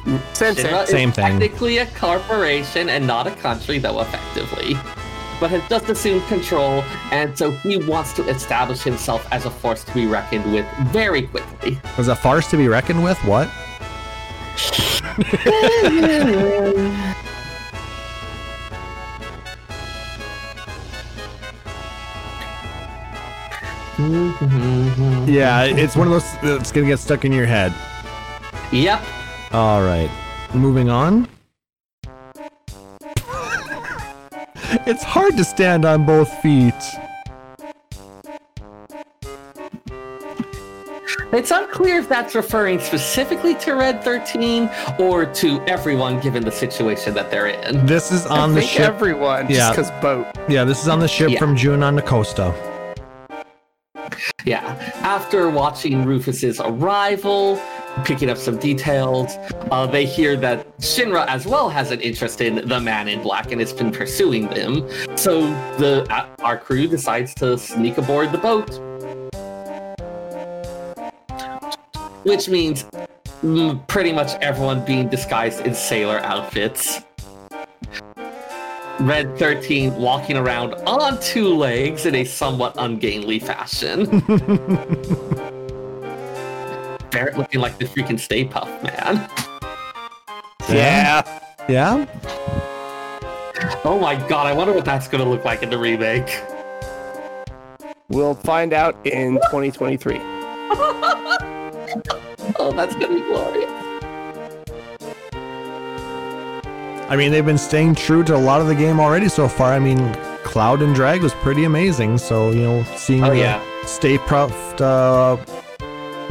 Same, Shinra same. Same is thing. technically a corporation and not a country, though effectively. But has just assumed control, and so he wants to establish himself as a force to be reckoned with very quickly. Was a farce to be reckoned with? What? (laughs) Yeah, it's one of those that's gonna get stuck in your head. Yep. All right, moving on. it's hard to stand on both feet. It's unclear if that's referring specifically to Red 13 or to everyone given the situation that they're in. This is on I the think ship. everyone, Yeah. just because boat. Yeah, this is on the ship Yeah. from Junon the Costa. Yeah. After watching Rufus's arrival, picking up some details, uh, they hear that Shinra as well has an interest in the Man in Black and has been pursuing them. So the uh, our crew decides to sneak aboard the boat, which means mm, pretty much everyone being disguised in sailor outfits. Red 13 walking around on two legs in a somewhat ungainly fashion. (laughs) Barret looking like the freaking Stay Puft Man. Yeah. Yeah. Oh my god, I wonder what that's gonna look like in the remake. We'll find out in 2023. (laughs) Oh, that's gonna be glorious. I mean, they've been staying true to a lot of the game already so far. I mean, Cloud and Drag was pretty amazing. So you know, seeing Oh, the yeah. Stay Puft uh,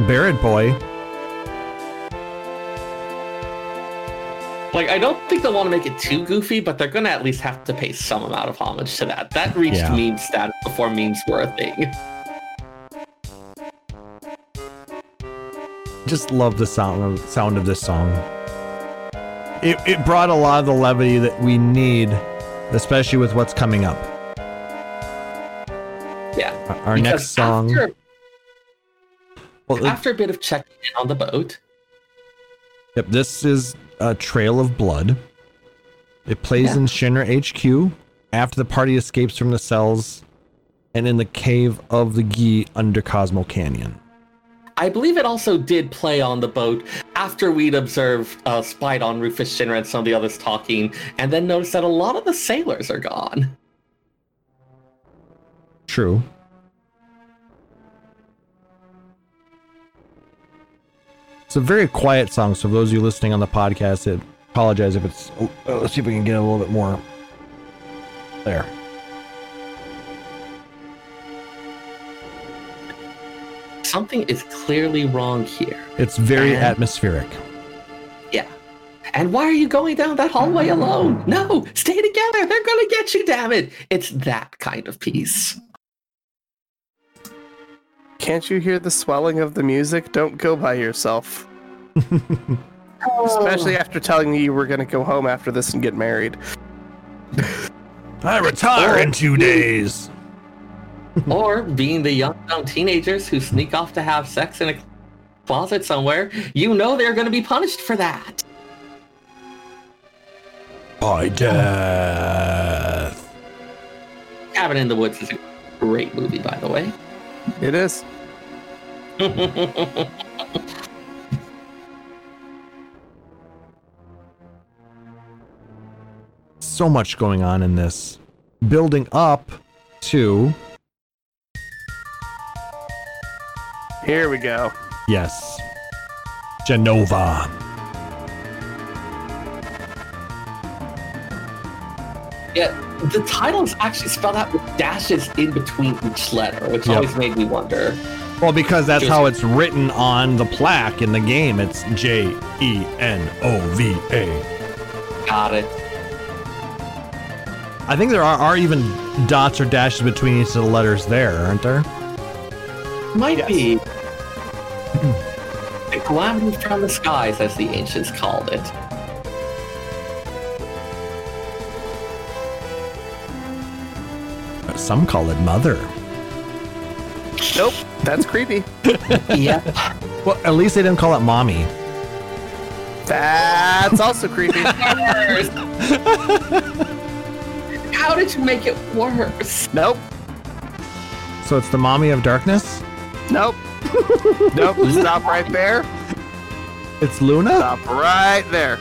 Barret boy. Like, I don't think they'll want to make it too goofy, but they're gonna at least have to pay some amount of homage to that. That reached Yeah. meme status before memes were a thing. Just love the sound of sound of this song. It it brought a lot of the levity that we need, especially with what's coming up. Yeah. Our- Our Because next song. After, well, after a bit of checking in on the boat, Yep, this is a Trail of Blood. It plays Yeah. in Shinra HQ after the party escapes from the cells and in the cave of the Gi under Cosmo Canyon. I believe it also did play on the boat after we'd observed, uh, spied on Rufus Shinra and some of the others talking, and then noticed that a lot of the sailors are gone. True. It's a very quiet song, so for those of you listening on the podcast, I apologize if it's. Oh, oh, let's see if we can get a little bit more. There. Something is clearly wrong here. It's very And- atmospheric. Yeah. And why are you going down that hallway alone? No, stay together. They're gonna get you, damn it. It's that kind of piece. Can't you hear the swelling of the music? Don't go by yourself. (laughs) Especially oh. after telling me you were going to go home after this and get married. (laughs) I retire in two days. (laughs) or being the young, young teenagers who sneak off to have sex in a closet somewhere, you know they're gonna be punished for that. By death. Cabin in the Woods is a great movie, by the way. It is. (laughs) So much going on in this. Building up to. Here we go. Yes. Jenova. Yeah, the title is actually spelled out with dashes in between each letter, which Yep. always made me wonder. Well, because that's how it's written on the plaque in the game. It's J E N O V A. Got it. I think there are, are even dots or dashes between each of the letters there, aren't there? Might Yes. be. (clears throat) the calamity from the skies, as the ancients called it. Some call it Mother. Nope, that's creepy. (laughs) yep. Well, at least they didn't call it Mommy. That's also creepy. (laughs) How did you make it worse? Nope, So it's the Mommy of Darkness? nope, (laughs) nope. Stop right there. It's Luna? Stop right there.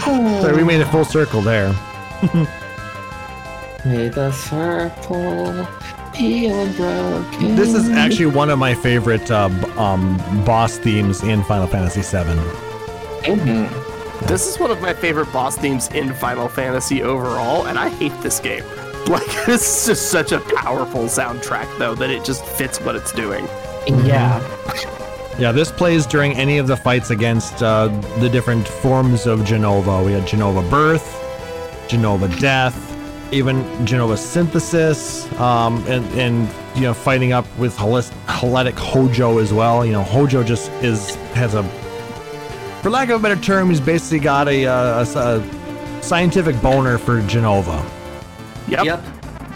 Sorry, we made a full circle there. May the circle be unbroken. This is actually one of my favorite uh, um, boss themes in Final Fantasy VII. Mhm. This is one of my favorite boss themes in Final Fantasy overall, and I hate this game. (laughs) Like, this is just such a powerful soundtrack, though, that it just fits what it's doing. Yeah. Yeah, this plays during any of the fights against uh, the different forms of Jenova. We had Jenova Birth, Jenova Death, even Jenova Synthesis, um, and, and you know fighting up with Holis- Heretic Hojo as well. You know, Hojo just is has a, for lack of a better term, he's basically got a, uh, a, a scientific boner for Jenova. Yep. Yep.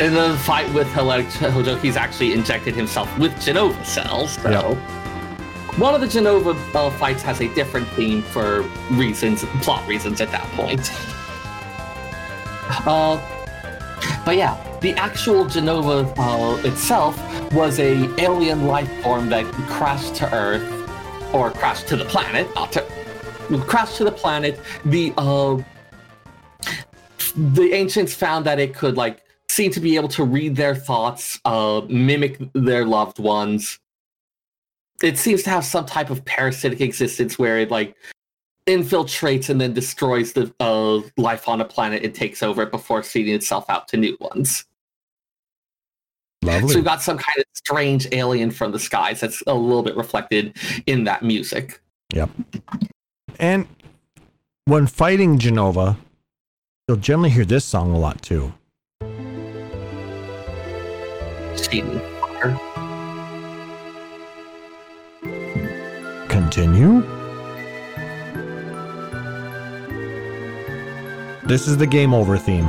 In the fight with Heretic Hojo, he's actually injected himself with Jenova cells. So. Yep. One of the Jenova uh, fights has a different theme for reasons, plot reasons at that point. (laughs) Uh, but yeah, the actual Jenova uh, itself was a alien life form that crashed to Earth, or crashed to the planet, not to crashed to the planet. The uh, the ancients found that it could like seem to be able to read their thoughts, uh, mimic their loved ones. It seems to have some type of parasitic existence where it like infiltrates and then destroys the uh, life on a planet it takes over it before seeding itself out to new ones. Lovely. So we've got some kind of strange alien from the skies that's a little bit reflected in that music. Yep. And when fighting Jenova, you'll generally hear this song a lot too. Continue. This is the game over theme.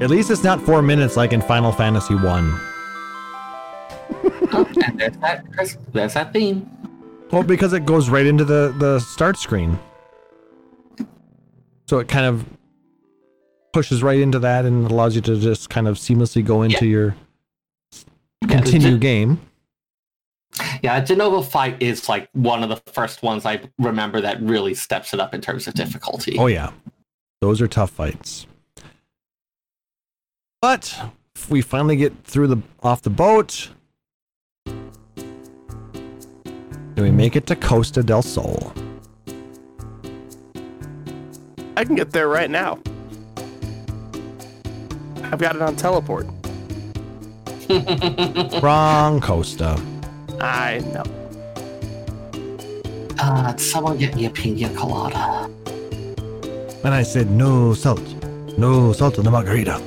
At least it's not four minutes like in Final Fantasy One. Oh, and there's that, there's, that theme. Well, because it goes right into the, the start screen. So it kind of pushes right into that and allows you to just kind of seamlessly go into your continue Gen- game. Yeah, Jenova fight is like one of the first ones I remember that really steps it up in terms of difficulty. Oh yeah, those are tough fights. But if we finally get through the off the boat, and we make it to Costa del Sol. I can get there right now. I've got it on teleport. (laughs) Wrong Costa. I know. Uh, someone get me a pina colada. And I said no salt, no salt in the margarita.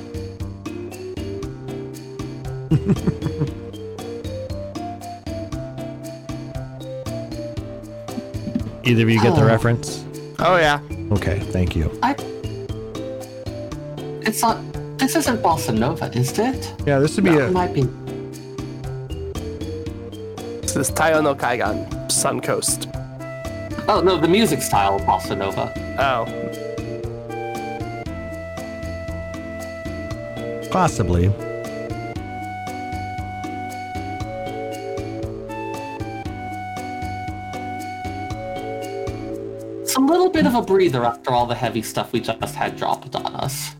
(laughs) Either of you get the Oh. reference? Oh yeah. Okay, thank you. I. It's not. This isn't Bossa Nova, is it? Yeah, this would be No, a it might be. This is Taiyo no Kaigan, Sun Coast. Oh no, the music style of Bossa Nova. Oh, possibly. It's a little bit of a breather after all the heavy stuff we just had dropped on us.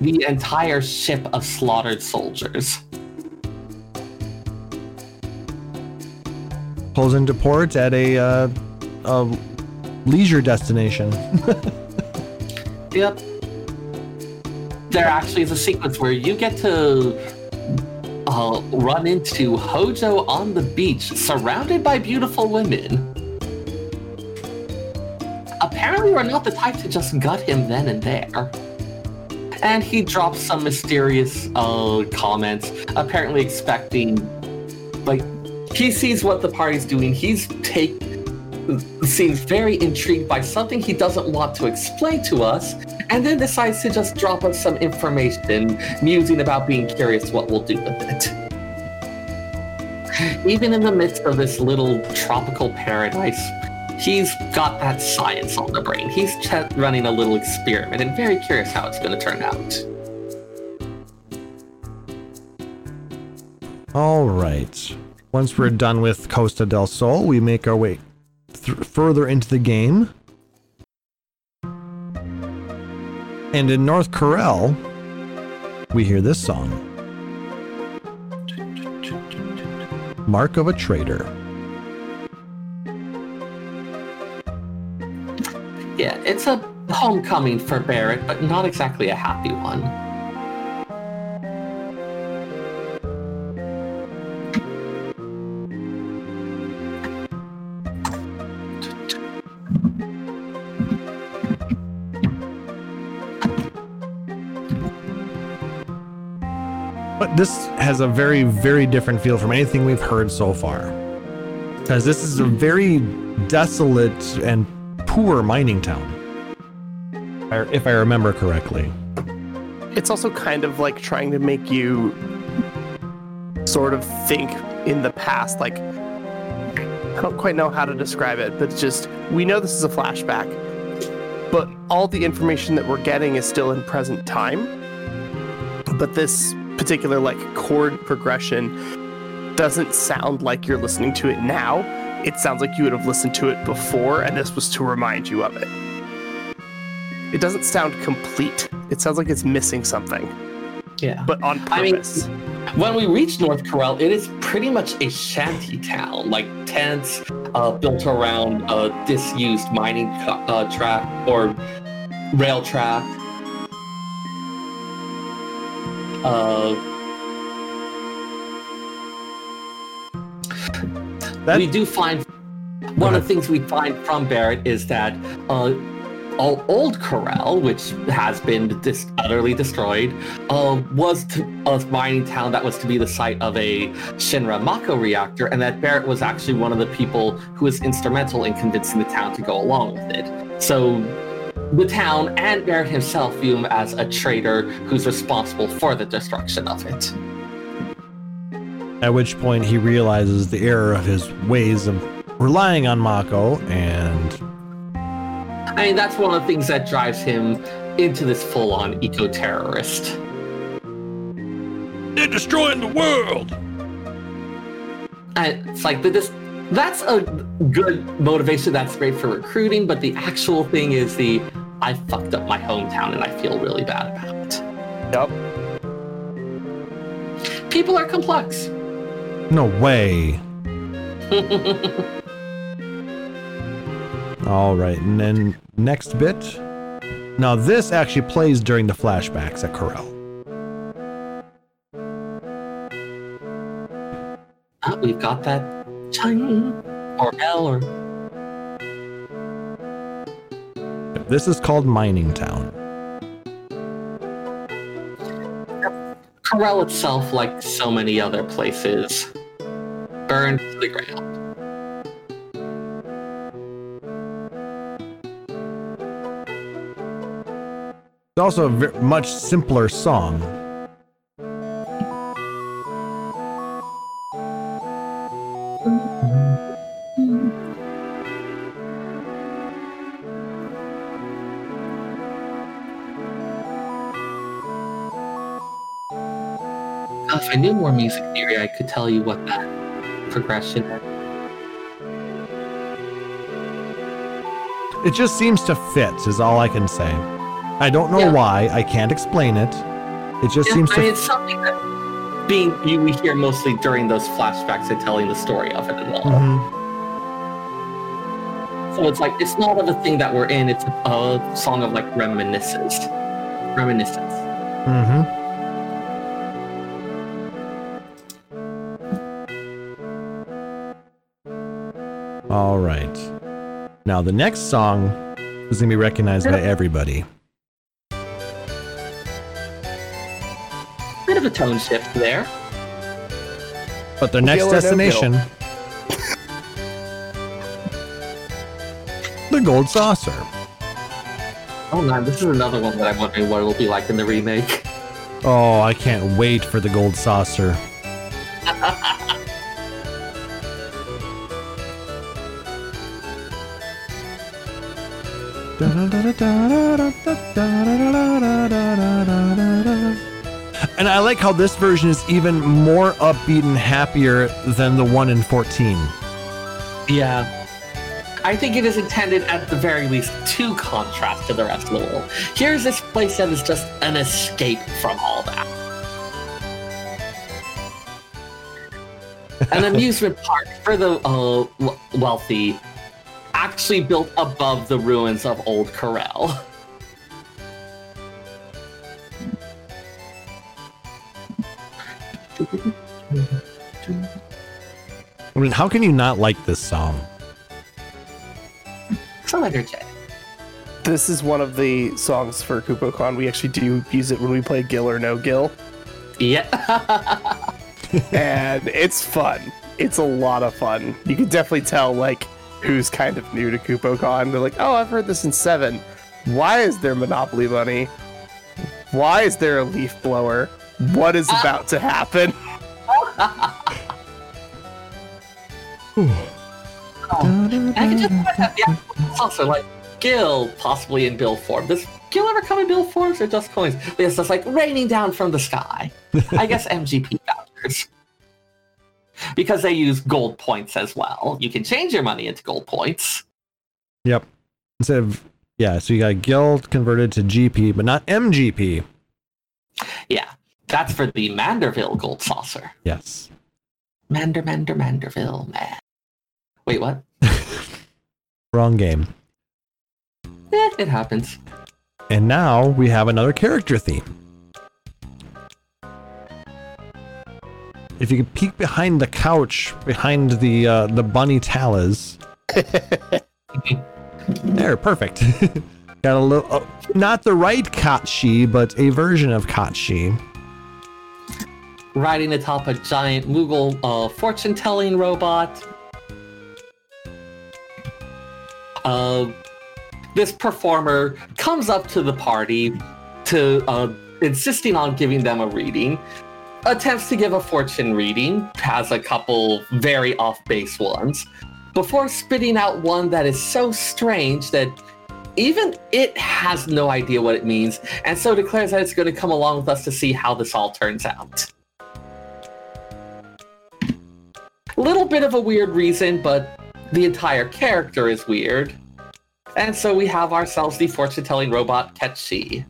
The entire ship of slaughtered soldiers. Pulls into port at a, uh, a leisure destination. (laughs) Yep. There actually is a sequence where you get to uh, run into Hojo on the beach, surrounded by beautiful women. Apparently, we're not the type to just gut him then and there. And he drops some mysterious uh, comments, apparently expecting, he sees what the party's doing. He's take seems very intrigued by something he doesn't want to explain to us, and then decides to just drop us some information, musing about being curious what we'll do with it. Even in the midst of this little tropical paradise, he's got that science on the brain. He's ch- running a little experiment and very curious how it's going to turn out. All right. Once we're done with Costa del Sol, we make our way th- further into the game. And in North Corel, we hear this song Mark of a Traitor. Yeah, it's a homecoming for Barret, but not exactly a happy one. This has a very, very different feel from anything we've heard so far. Because this is a very desolate and poor mining town. If I remember correctly. It's also kind of like trying to make you sort of think in the past. Like, I don't quite know how to describe it, but just we know this is a flashback, but all the information that we're getting is still in present time. But this particular like chord progression doesn't sound like you're listening to it now. It sounds like you would have listened to it before, and this was to remind you of it. It doesn't sound complete. It sounds like it's missing something, Yeah. but on purpose. I mean, purpose. When we reach North Corel, it is pretty much a shanty town, like tents uh, built around a disused mining uh, track or rail track. Uh, That- we do find one of the things we find from Barret is that uh, old Corel, which has been dis- utterly destroyed, uh, was to, a mining town that was to be the site of a Shinra Mako reactor, and that Barret was actually one of the people who was instrumental in convincing the town to go along with it. So the town and Barret himself view him as a traitor who's responsible for the destruction of it. At which point he realizes the error of his ways of relying on Mako and I mean, that's one of the things that drives him into this full-on eco-terrorist. they're destroying the world. And it's like the this that's a good motivation. That's great for recruiting, but the actual thing is the I fucked up my hometown and I feel really bad about it. Yup. People are complex. No way. (laughs) All right, and then next bit. Now this actually plays during the flashbacks at Corel. Uh, we've got that chime or bell or This is called Mining Town. Corel itself, like so many other places, burned to the ground. It's also a ve- much simpler song. If I knew more music theory, I could tell you what that progression. It just seems to fit, is all I can say. I don't know Yeah. why. I can't explain it. It just Yeah, seems I to. mean, it's something that being you we hear mostly during those flashbacks and telling the story of it and all. Mhm. So it's like it's not of a thing that we're in. It's a song of like reminiscence, reminiscence. Mm-hmm. Now the next song is gonna be recognized by everybody. Bit of a tone shift there. But their next no destination, the Gold Saucer. Oh man, this is another one that I'm wondering what it will be like in the remake. Oh, I can't wait for the Gold Saucer. And I like how this version is even more upbeat and happier than the one in 14. Yeah. I think it is intended at the very least to contrast to the rest of the world. Here's this place that is just an escape from all that. An (laughs) amusement park for the uh, w- wealthy, actually built above the ruins of Old Corel. (laughs) I mean, how can you not like this song? So energetic. This is one of the songs for KupoCon. We actually do use it when we play Gil or No Gil, Yeah. (laughs) and it's fun. It's a lot of fun. You can definitely tell like who's kind of new to KupoCon. They're like, "Oh, I've heard this in seven. Why is there Monopoly Money? Why is there a leaf blower? What is uh, about to happen?" (laughs) I can just put that. Yeah. Also like Gil, possibly in bill form. Does Gil ever come in bill forms or just coins? It's just like raining down from the sky. I guess MGP vouchers. Because they use gold points as well. You can change your money into gold points. Yep. Instead of yeah, so you got Gil converted to GP, but not MGP. Yeah. That's for the Manderville gold saucer. Yes. Mander, Mander, Manderville, man. Wait, what? (laughs) Wrong game. Eh, it happens. And now we have another character theme. If you could peek behind the couch, behind the uh, the bunny talas. (laughs) there, perfect. (laughs) Got a little, uh, not the right Cait Sith, but a version of Cait Sith. Riding atop a giant Moogle uh, fortune telling robot. Uh, this performer comes up to the party to uh, insisting on giving them a reading. Attempts to give a fortune reading, has a couple very off base ones, before spitting out one that is so strange that even it has no idea what it means, and so declares that it's going to come along with us to see how this all turns out. Little bit of a weird reason, but the entire character is weird. And so we have ourselves the fortune telling robot Cait Sith.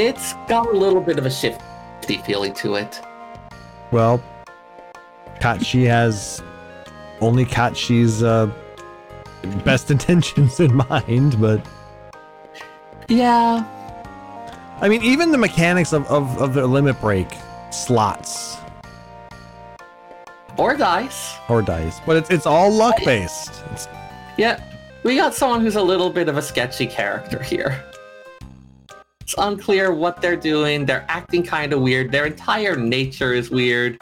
It's got a little bit of a shifty feeling to it. Well, Cait Sith has only Cait Sith's uh, best (laughs) intentions in mind, but Yeah, I mean, even the mechanics of, of, of the limit break slots or dice. or dice, but it's it's all luck based. It's, Yeah, we got someone who's a little bit of a sketchy character here. It's unclear what they're doing. They're acting kind of weird. Their entire nature is weird.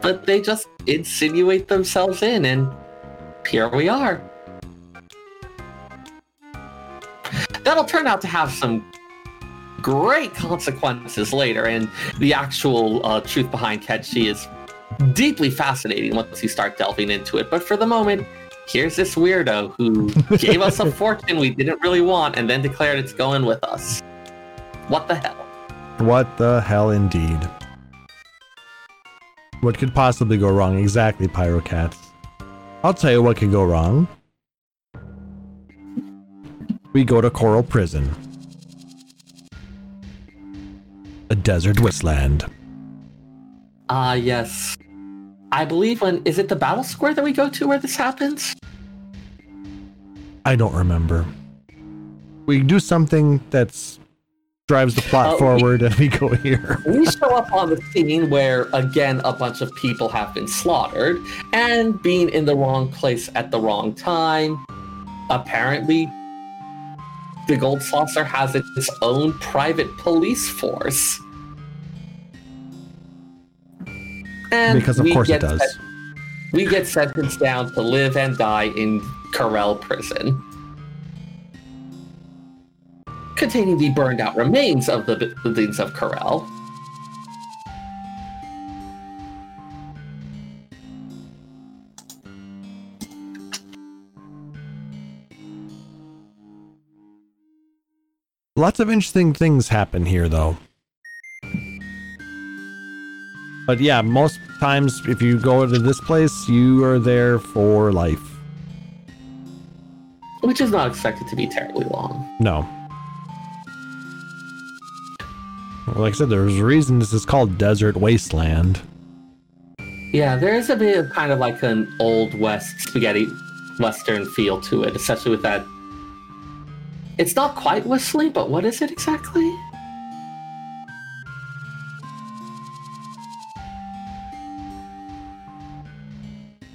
But they just insinuate themselves in, and here we are. That'll turn out to have some great consequences later, and the actual uh, truth behind Cait Sith is deeply fascinating once you start delving into it. But for the moment, here's this weirdo who gave us a (laughs) fortune we didn't really want and then declared it's going with us. What the hell? what the hell, indeed. What could possibly go wrong? Exactly, Pyrocats. I'll tell you what could go wrong. We go to Corel Prison, a desert wasteland. Ah, yes. I believe when is it the battle square that we go to where this happens? I don't remember. We do something that's drives the plot uh, we- forward, and we go here. We show up on the scene where again a bunch of people have been slaughtered and being in the wrong place at the wrong time. Apparently, the Gold Saucer has its own private police force. And Because of course it does. sen- we get sentenced down to live and die in Corel prison. Containing the burned out remains of the buildings of Corel. Lots of interesting things happen here, though. But yeah, most times if you go to this place, you are there for life. which is not expected to be terribly long. No. Like I said, there's a reason this is called Desert Wasteland. Yeah, there is a bit of kind of like an old west spaghetti western feel to it, especially with that. It's not quite whistling, but what is it exactly?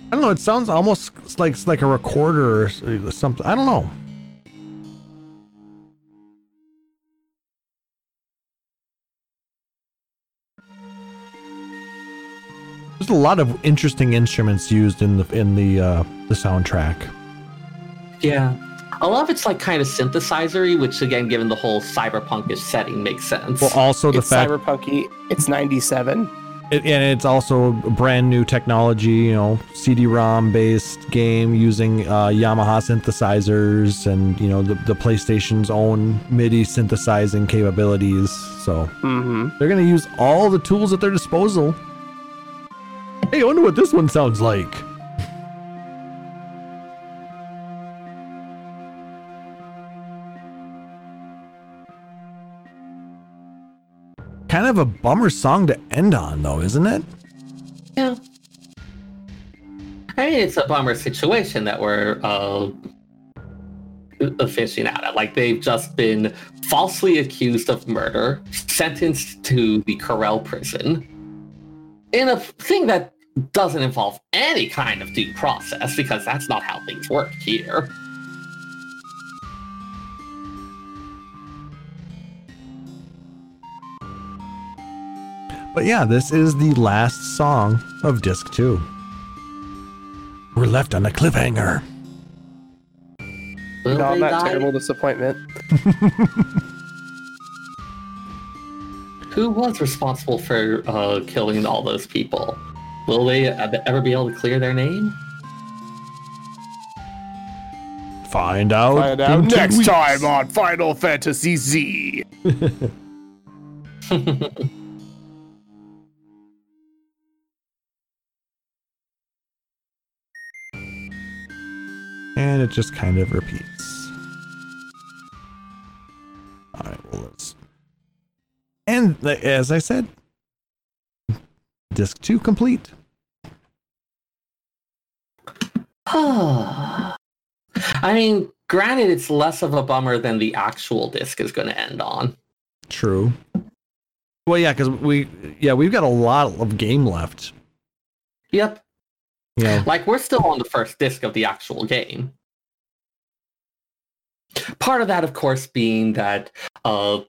I don't know. It sounds almost like like a recorder or something. I don't know. There's a lot of interesting instruments used in the in the uh, the soundtrack. Yeah. A lot of it's like kind of synthesizery, which again, given the whole cyberpunkish setting, makes sense. Well, also the it's fact, cyberpunky. It's 97. It, and it's also a brand new technology. You know, CD-ROM based game using uh, Yamaha synthesizers and you know the the PlayStation's own MIDI synthesizing capabilities. So. Mm-hmm. They're gonna use all the tools at their disposal. Hey, I wonder what this one sounds like. Kind of a bummer song to end on, though, isn't it? yeah. I mean, it's a bummer situation that we're uh, fishing out at. Like, they've just been falsely accused of murder, sentenced to the Corel prison, in a thing that doesn't involve any kind of due process, because that's not how things work here. But yeah, this is the last song of disc two. We're left on a cliffhanger. Will On they that die? terrible disappointment. (laughs) Who was responsible for uh, killing all those people? Will they uh, ever be able to clear their name? Find out. Find out next weeks. time on Final Fantasy Z. (laughs) (laughs) and it just kind of repeats. All right, well let's. And as I said, disc two complete. (sighs) I mean, granted, it's less of a bummer than the actual disc is going to end on. True. Well, yeah, because we, yeah, we've got a lot of game left. Yep. Yeah, Like, we're still on the first disc of the actual game. Part of that, of course, being that, uh,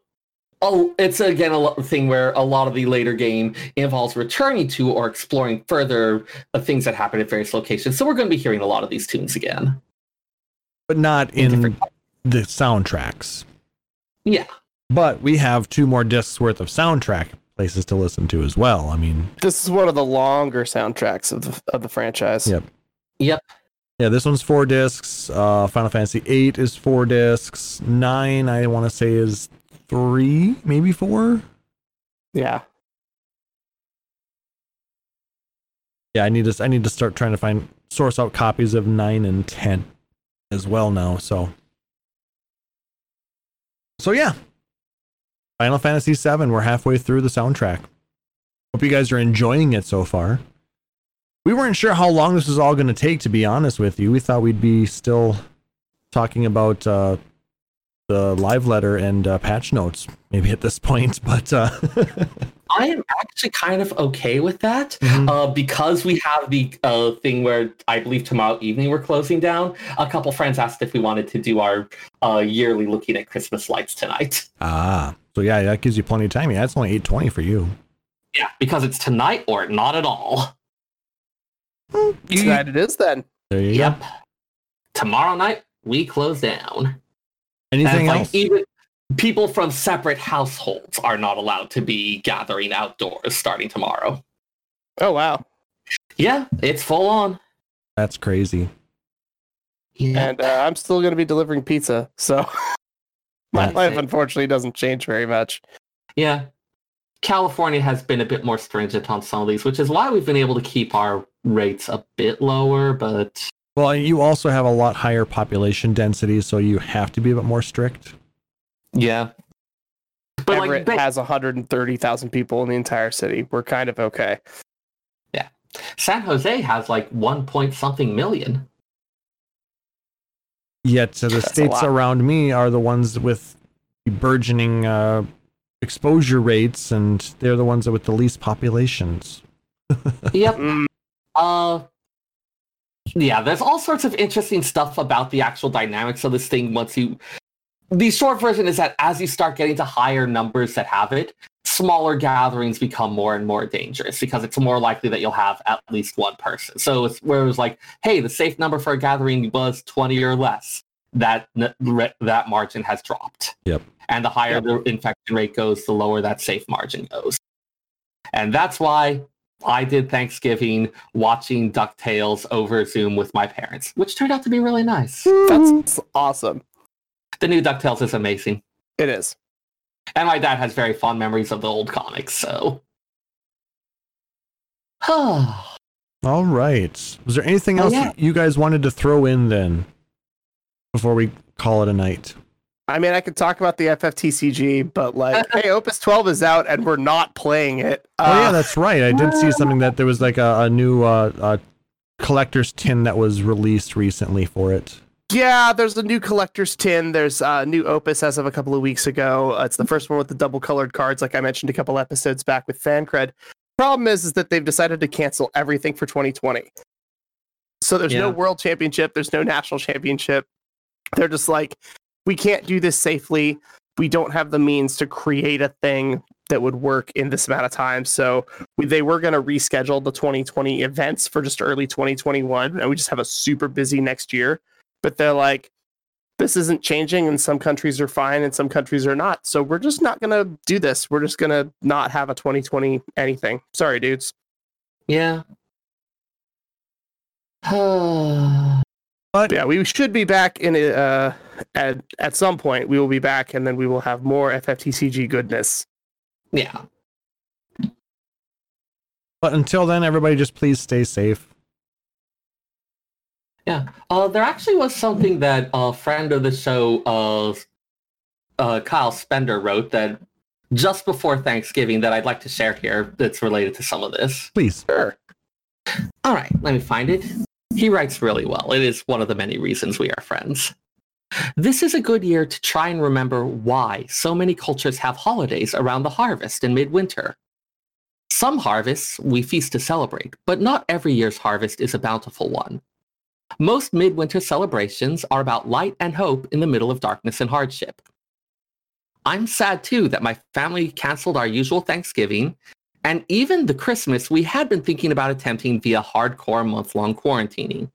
oh, it's again a thing where a lot of the later game involves returning to or exploring further uh, things that happen at various locations. So we're going to be hearing a lot of these tunes again. but not In in the soundtracks. Yeah. But we have two more discs worth of soundtrack places to listen to as well. I mean, This is one of the longer soundtracks of the, of the franchise. Yep. Yep. Yeah, this one's four discs. Uh, Final Fantasy eight is four discs. Nine, I want to say, is three, maybe four. Yeah. Yeah, I need to. I need to start trying to find source out copies of nine and ten as well now. So, so yeah, Final Fantasy VII. We're halfway through the soundtrack. Hope you guys are enjoying it so far. we weren't sure how long this was all going to take. To be honest with you, we thought we'd be still talking about uh, the live letter and uh, patch notes maybe at this (laughs) point, but uh, I am actually kind of okay with that Mhm. uh, because we have the uh, thing where I believe tomorrow evening we're closing down. A couple friends asked if we wanted to do our uh, yearly looking at Christmas lights tonight. ah, so yeah, that gives you plenty of time. Yeah, it's only eight twenty for you. Yeah, because it's tonight or not at all. Tonight it is then. There you Yep. go. Tomorrow night we close down. Anything and else? like even people from separate households are not allowed to be gathering outdoors starting tomorrow. Oh wow. Yeah, it's full on. That's crazy. Yeah. And uh, I'm still going to be delivering pizza, so (laughs) my life it. unfortunately doesn't change very much. Yeah. California has been a bit more stringent on some of these, which is why we've been able to keep our rates a bit lower, but Well, you also have a lot higher population density, so you have to be a bit more strict. yeah. But Everett like ba- has 130,000 people in the entire city. We're kind of okay. Yeah. San Jose has like one point something million. Yet the That's states around me are the ones with the burgeoning uh, exposure rates, and they're the ones with the least populations. (laughs) Yep. Uh yeah, there's all sorts of interesting stuff about the actual dynamics of this thing once you the short version is that as you start getting to higher numbers that have it, smaller gatherings become more and more dangerous because it's more likely that you'll have at least one person. So it's where it was like, hey, the safe number for a gathering was 20 or less. That that margin has dropped. Yep. And the higher Yep. the infection rate goes, the lower that safe margin goes. And that's why I did Thanksgiving watching DuckTales over Zoom with my parents, which turned out to be really nice. that's awesome. The new DuckTales is amazing. It is. And my dad has very fond memories of the old comics, so. Oh, (sighs) All right. Was there anything Oh, else yeah. you guys wanted to throw in then before we call it a night? I mean, I could talk about the FFTCG, but like, (laughs) hey, Opus 12 is out and we're not playing it. oh yeah, Uh, that's right. I did see (laughs) something that there was like a, a new uh, uh, collector's tin that was released recently for it. Yeah, there's a new collector's tin. There's a new Opus as of a couple of weeks ago. Uh, it's the first one with the double colored cards, like I mentioned a couple episodes back with FanCred. Problem is, is that they've decided to cancel everything for 2020. So there's no world championship. There's no national championship. They're just like, we can't do this safely. We don't have the means to create a thing that would work in this amount of time. So we, they were going to reschedule the 2020 events for just early 2021, and we just have a super busy next year but they're like this isn't changing and some countries are fine and some countries are not so we're just not going to do this we're just going to not have a 2020 anything sorry dudes yeah. (sighs) But yeah we should be back in a, uh at, at some point we will be back and then we will have more fftcg goodness yeah. but until then, everybody just please stay safe. Yeah. Uh, there actually was something that a friend of the show, uh, uh, Kyle Spender, wrote that just before Thanksgiving that I'd like to share here that's related to some of this. Please. sure All right, let me find it. He writes really well. It is one of the many reasons we are friends. This is a good year to try and remember why so many cultures have holidays around the harvest in midwinter. Some harvests we feast to celebrate, but not every year's harvest is a bountiful one. Most midwinter celebrations are about light and hope in the middle of darkness and hardship. I'm sad too that my family canceled our usual Thanksgiving and even the Christmas we had been thinking about attempting via hardcore month-long quarantining.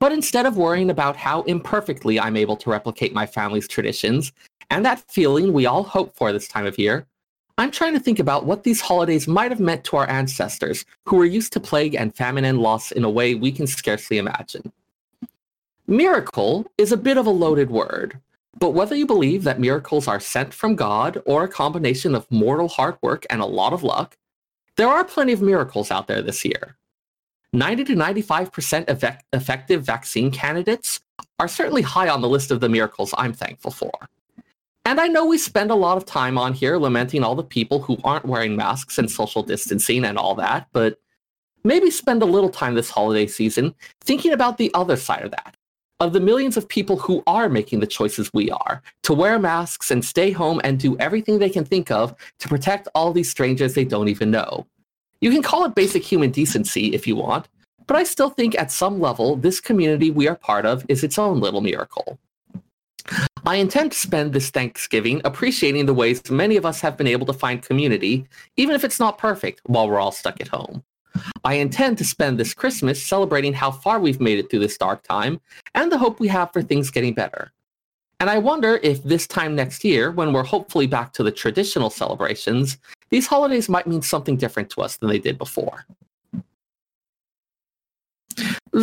But instead of worrying about how imperfectly I'm able to replicate my family's traditions and that feeling we all hope for this time of year, I'm trying to think about what these holidays might have meant to our ancestors who were used to plague and famine and loss in a way we can scarcely imagine. Miracle is a bit of a loaded word, but whether you believe that miracles are sent from God or a combination of mortal hard work and a lot of luck, there are plenty of miracles out there this year. 90 to 95% effect- effective vaccine candidates are certainly high on the list of the miracles I'm thankful for. And I know we spend a lot of time on here lamenting all the people who aren't wearing masks and social distancing and all that, but maybe spend a little time this holiday season thinking about the other side of that. Of the millions of people who are making the choices we are to wear masks and stay home and do everything they can think of to protect all these strangers they don't even know. You can call it basic human decency if you want, but I still think at some level, this community we are part of is its own little miracle. I intend to spend this Thanksgiving appreciating the ways many of us have been able to find community, even if it's not perfect, while we're all stuck at home. I intend to spend this Christmas celebrating how far we've made it through this dark time and the hope we have for things getting better. And I wonder if this time next year, when we're hopefully back to the traditional celebrations, these holidays might mean something different to us than they did before.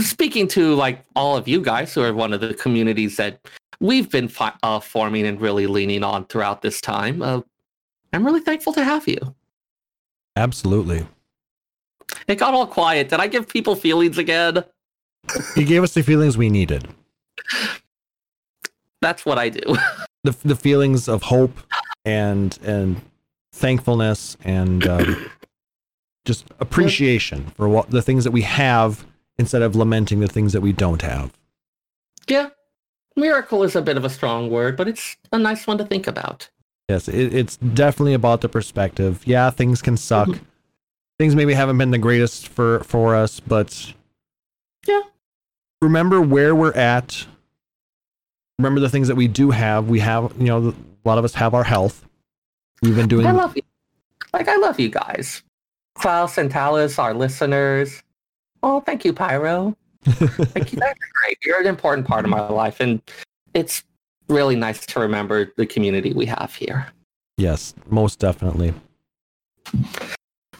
Speaking to like all of you guys who are one of the communities that we've been fi- uh, forming and really leaning on throughout this time, uh, I'm really thankful to have you. Absolutely. It got all quiet. Did I give people feelings again? He gave us the feelings we needed. That's what I do. (laughs) The the feelings of hope and and thankfulness and um, (clears throat) just appreciation for what the things that we have instead of lamenting the things that we don't have. yeah. Miracle is a bit of a strong word, but it's a nice one to think about. Yes, it, it's definitely about the perspective. Yeah, things can suck. Mm-hmm. Things maybe haven't been the greatest for for us, but Yeah. remember where we're at. Remember the things that we do have. We have, you know, a lot of us have our health. We've been doing. I love you. Like, I love you guys. Klaus and Talis, our listeners. Oh, thank you, Pyro. (laughs) Thank you. That's great. You're an important part of my life. And it's really nice to remember the community we have here. yes, most definitely.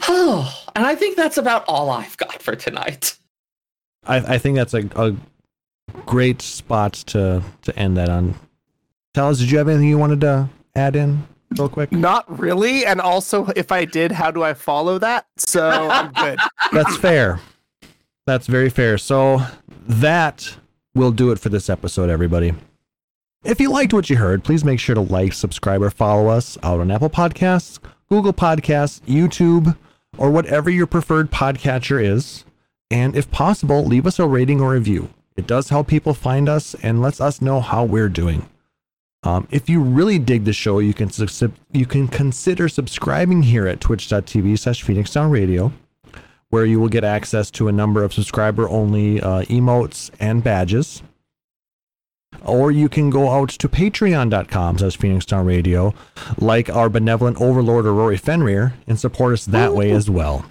Oh, (sighs) and I think that's about all I've got for tonight. I, I think that's a, a great spot to to end that on. Tell us, did you have anything you wanted to add in real quick? Not really. And also, if I did, how do I follow that? So I'm good. That's fair. That's very fair. So that will do it for this episode, everybody. If you liked what you heard, please make sure to like, subscribe, or follow us out on Apple Podcasts, Google Podcasts, YouTube, or whatever your preferred podcatcher is. And if possible, leave us a rating or review. It does help people find us and lets us know how we're doing. Um, if you really dig the show, you can you can consider subscribing here at twitch.tv slash Phoenix Radio where you will get access to a number of subscriber only uh, emotes and badges. Or you can go out to patreon.com slash Phoenix Down Radio, like our benevolent overlord Rory Fenrir, and support us that way as well.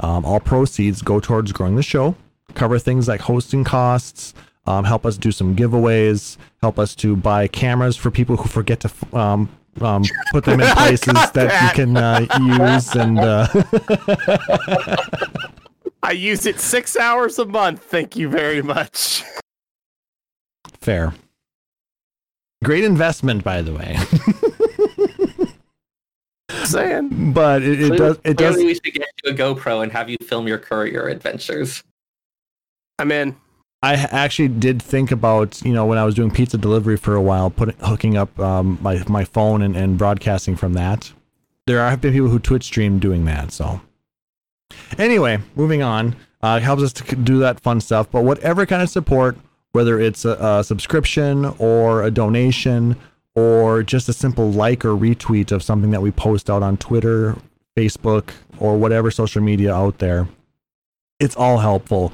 Um, all proceeds go towards growing the show, cover things like hosting costs, um, help us do some giveaways, help us to buy cameras for people who forget to um, um, (laughs) put them in places that, that. you can uh, (laughs) use and uh, (laughs) I use it six hours a month. Thank you very much. Fair. Great investment, by the way. Saying. but it, it does. It does. We should get you a GoPro and have you film your courier adventures. I'm in. I actually did think about you know when I was doing pizza delivery for a while, putting hooking up um, my my phone and, and broadcasting from that. There have been people who Twitch stream doing that. So anyway, moving on. Uh, helps us to do that fun stuff. But whatever kind of support, whether it's a, a subscription or a donation or just a simple like or retweet of something that we post out on Twitter, Facebook, or whatever social media out there, it's all helpful.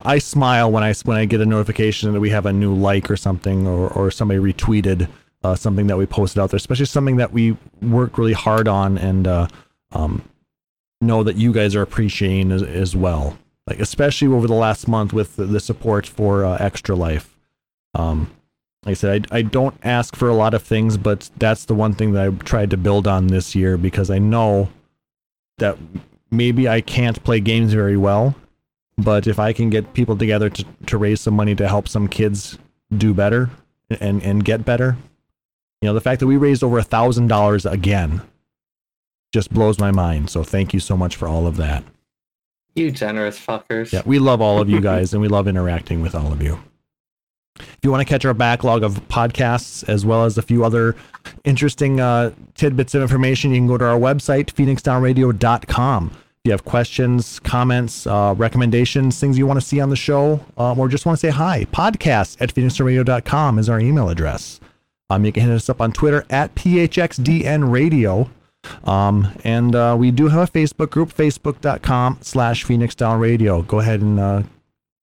I smile when I when I get a notification that we have a new like or something, or or somebody retweeted uh, something that we posted out there, especially something that we worked really hard on and uh, um, know that you guys are appreciating as, as well. Like especially over the last month with the, the support for uh, Extra Life. Um, like I said, I, I don't ask for a lot of things, but that's the one thing that I tried to build on this year because I know that maybe I can't play games very well, but if I can get people together to, to raise some money to help some kids do better and, and get better, you know, the fact that we raised over a thousand dollars again just blows my mind. So thank you so much for all of that. You generous fuckers. Yeah, we love all of you (laughs) guys and we love interacting with all of you. If you want to catch our backlog of podcasts as well as a few other interesting uh, tidbits of information, you can go to our website, phoenixdownradio.com. You have questions, comments, uh, recommendations, things you want to see on the show, um, or just want to say hi, podcast at phoenixradio.com is our email address. Um, you can hit us up on Twitter at PHXDN Radio. Um, and uh, we do have a Facebook group, facebook.com slash Phoenix Down Radio. Go ahead and uh,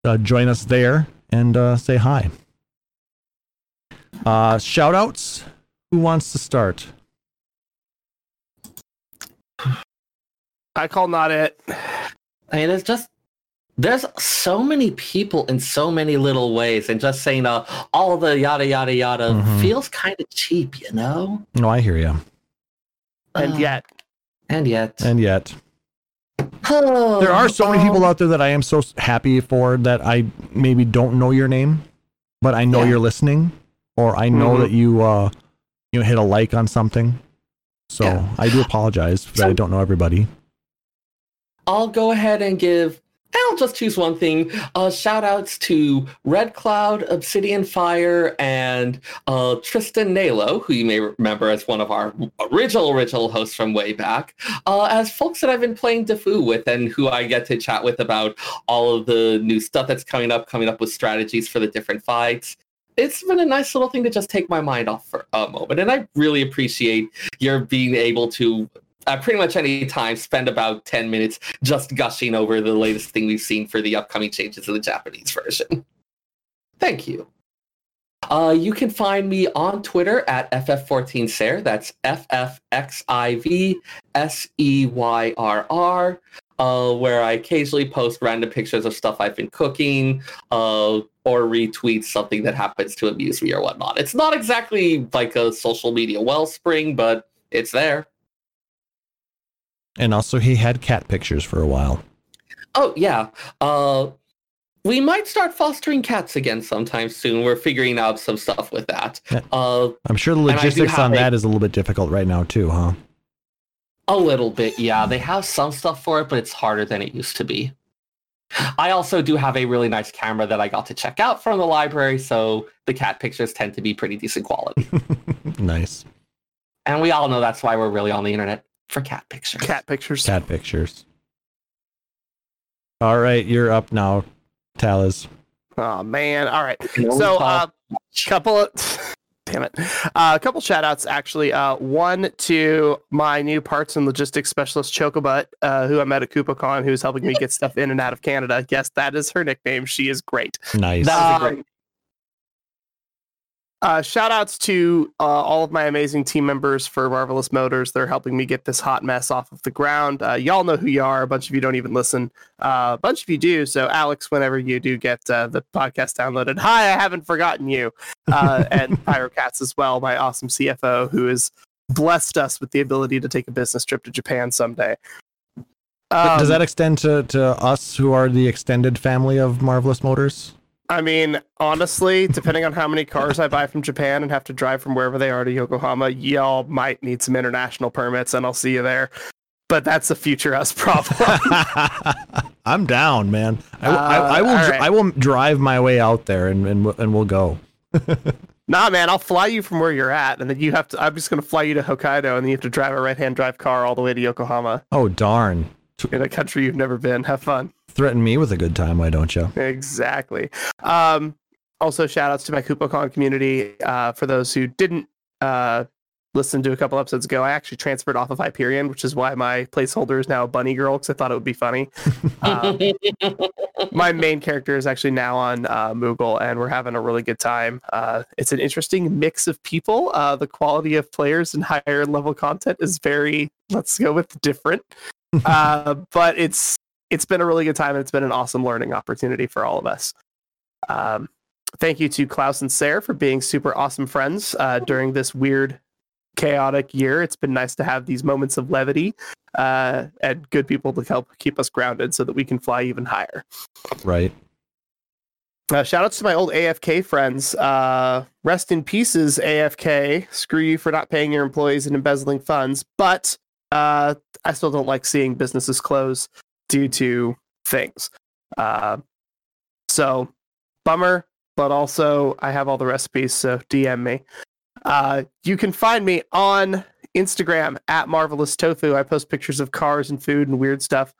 uh, join us there and uh, say hi. Uh, shout outs. Who wants to start? I call not it. I mean, it's just there's so many people in so many little ways, and just saying uh, all the yada yada yada Mhm. feels kind of cheap, you know. No, I hear you. And Uh, yet, and yet, And yet, there are so many people out there that I am so happy for that I maybe don't know your name, but I know Yeah. you're listening, or I know Mhm. that you uh, you hit a like on something. So Yeah. I do apologize that I don't know everybody. I'll go ahead and give. I'll just choose one thing. Uh, shout outs to Red Cloud, Obsidian Fire, and uh, Tristan Nalo, who you may remember as one of our original, original hosts from way back, uh, as folks that I've been playing Defu with and who I get to chat with about all of the new stuff that's coming up, coming up with strategies for the different fights. It's been a nice little thing to just take my mind off for a moment. And I really appreciate your being able to uh, pretty much any time spend about 10 minutes just gushing over the latest thing we've seen for the upcoming changes in the Japanese version. (laughs) Thank you. Uh, you can find me on Twitter at FF14Sayer. That's F-F-X-I-V-S-E-Y-R-R, uh, where I occasionally post random pictures of stuff I've been cooking uh, or retweet something that happens to amuse me or whatnot. It's not exactly like a social media wellspring, but it's there. And also, he had cat pictures for a while. Oh yeah. Uh we might start fostering cats again sometime soon. We're figuring out some stuff with that. Uh I'm sure the logistics on a- that is a little bit difficult right now too, huh? a little bit, yeah. They have some stuff for it, but it's harder than it used to be. I also do have a really nice camera that I got to check out from the library, so the cat pictures tend to be pretty decent quality. (laughs) nice and we all know that's why we're really on the internet for cat pictures. cat pictures. cat pictures. All right, you're up now, Talis. Oh man! All right. So, uh, uh, couple of (laughs) damn it, uh, a couple shout outs actually. Uh, one to my new parts and logistics specialist Chocobut, uh, who I met at KupoCon, who's helping me get stuff in and out of Canada. Yes, that is her nickname. She is great. Nice. That was a Um, great Uh, shout outs to uh, all of my amazing team members for Marvelous Motors. They're helping me get this hot mess off of the ground. Uh, y'all know who you are. A bunch of you don't even listen. Uh, a bunch of you do. So, Alex, whenever you do get uh, the podcast downloaded, (laughs) hi, I haven't forgotten you. Uh, and (laughs) Pyrocats as well, my awesome CFO, who has blessed us with the ability to take a business trip to Japan someday. But Does Um, that extend to, to us who are the extended family of Marvelous Motors? I mean, honestly, depending on how many cars I buy from Japan and have to drive from wherever they are to Yokohama, y'all might need some international permits, and I'll see you there. But that's a future us (laughs) problem. (laughs) I'm down, man. I, will- I, I Uh, will. right. I will drive my way out there, and and and we'll go. (laughs) nah, man, I'll fly you from where you're at, and then you have to. I'm just gonna fly you to Hokkaido, and then you have to drive a right-hand drive car all the way to Yokohama Oh darn! in a country you've never been. Have fun. Threaten me with a good time, why don't you? Exactly. Um, also, shout outs to my KupoCon community. Uh, for those who didn't uh, listen to a couple episodes ago, I actually transferred off of Hyperion, which is why my placeholder is now a bunny girl because I thought it would be funny. (laughs) Um, my main character is actually now on uh, Moogle, and we're having a really good time. Uh, it's an interesting mix of people. Uh, the quality of players and higher level content is very, let's go with different. (laughs) uh, but it's it's been a really good time and it's been an awesome learning opportunity for all of us. Um, thank you to Klaus and Sarah for being super awesome friends uh, during this weird, chaotic year. It's been nice to have these moments of levity uh, and good people to help keep us grounded so that we can fly even higher. Right. Uh, shout outs to my old AFK friends. Uh, rest in pieces, AFK. Screw you for not paying your employees and embezzling funds. But uh, I still don't like seeing businesses close due to things. Uh, so, bummer, but also I have all the recipes, so DM me. Uh, you can find me on Instagram at Marvelous Tofu. I post pictures of cars and food and weird stuff.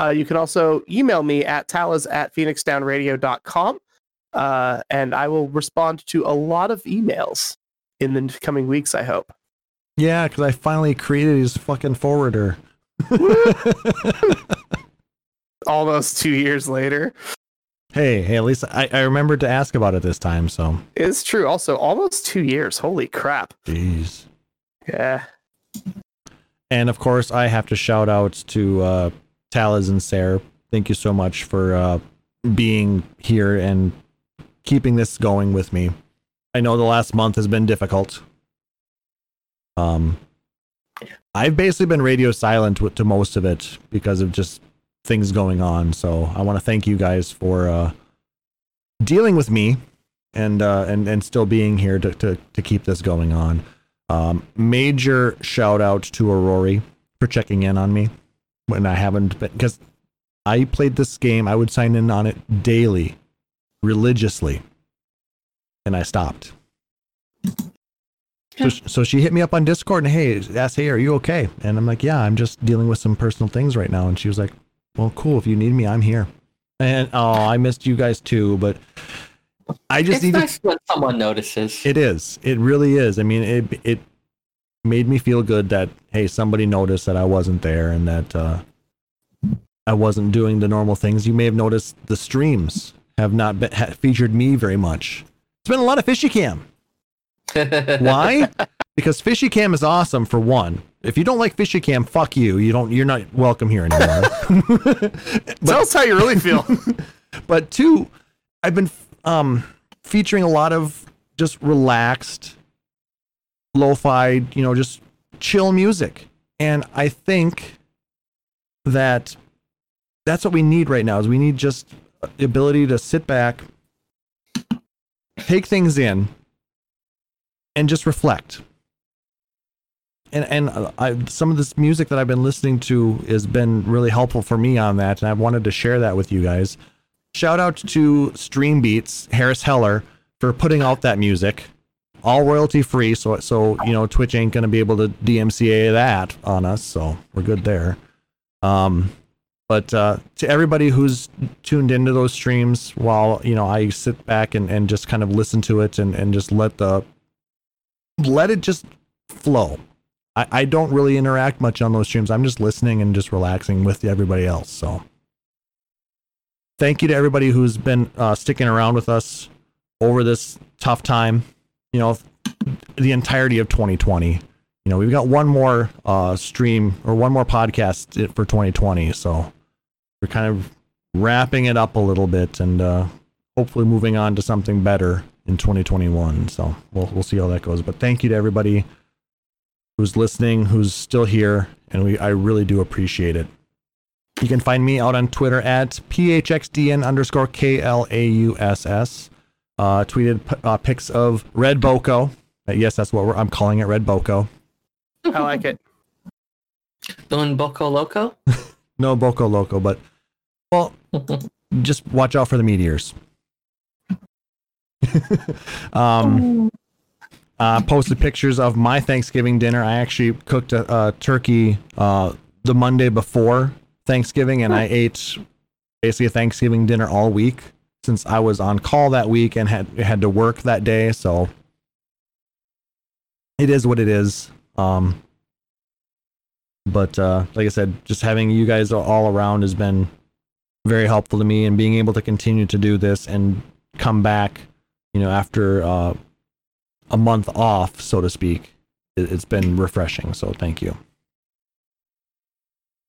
Uh, you can also email me at talas at phoenixdownradio.com, uh, and I will respond to a lot of emails in the coming weeks, I hope. Yeah, because I finally created his fucking forwarder. (laughs) Almost two years later. hey, hey, at least I, I remembered to ask about it this time, so It's true. Also, almost two years. Holy crap. jeez. Yeah. And of course, I have to shout out to uh, and Sarah. Thank you so much for uh, being here and keeping this going with me. I know the last month has been difficult. Um, I've basically been radio silent to most of it because of just things going on. So I want to thank you guys for uh, dealing with me and uh, and and still being here to to, to keep this going on. Um, major shout out to Aurori for checking in on me when I haven't been because I played this game. I would sign in on it daily, religiously, and I stopped. So, so she hit me up on Discord and hey, asked, hey, are you okay? And I'm like, yeah, I'm just dealing with some personal things right now. And she was like, well, cool. If you need me, I'm here. And oh, I missed you guys too, but I just It's need to when someone notices. it is. It really is. I mean, it it made me feel good that hey, somebody noticed that I wasn't there and that uh, I wasn't doing the normal things. You may have noticed the streams have not been, ha- featured me very much. It's been a lot of fishy cam. (laughs) Why? because fishy cam is awesome for one. If you don't like fishy cam, fuck you. You don't. You're not welcome here anymore. (laughs) Tell us how you really feel. (laughs) but two, I've been um featuring a lot of just relaxed, lo-fi, you know, just chill music, and I think that that's what we need right now. Is we need just the ability to sit back, take things in, and just reflect. And and I, some of this music that I've been listening to has been really helpful for me on that, and I wanted to share that with you guys. Shout out to Stream Beats, Harris Heller, for putting out that music, all royalty free. So so you know Twitch ain't gonna be able to DMCA that on us, so we're good there. Um, but uh, to everybody who's tuned into those streams, while you know I sit back and, and just kind of listen to it and, and just let the let it just flow. I, I don't really interact much on those streams. I'm just listening and just relaxing with everybody else. So thank you to everybody who's been uh, sticking around with us over this tough time. You know, the entirety of 2020. You know, we've got one more uh, stream or one more podcast for 2020. So we're kind of wrapping it up a little bit and uh, hopefully moving on to something better in 2021. So we'll we'll see how that goes. But thank you to everybody who's listening, who's still here, and we I really do appreciate it. You can find me out on Twitter at phxdn underscore klauss. Uh, tweeted uh, pics of Red Boko. Uh, yes, that's what we're, I'm calling it, Red Boko. I like it. (laughs) Doing Boko Loco? (laughs) No Boko Loco, but well, (laughs) just watch out for the meteors. um, uh, posted pictures of my Thanksgiving dinner. I actually cooked a, a turkey uh, the Monday before Thanksgiving, and I ate basically a Thanksgiving dinner all week since I was on call that week and had had to work that day. So it is what it is. Um, but uh, like I said, just having you guys all around has been very helpful to me, and being able to continue to do this and come back, you know, after uh, a month off, so to speak, it, it's been refreshing. So thank you.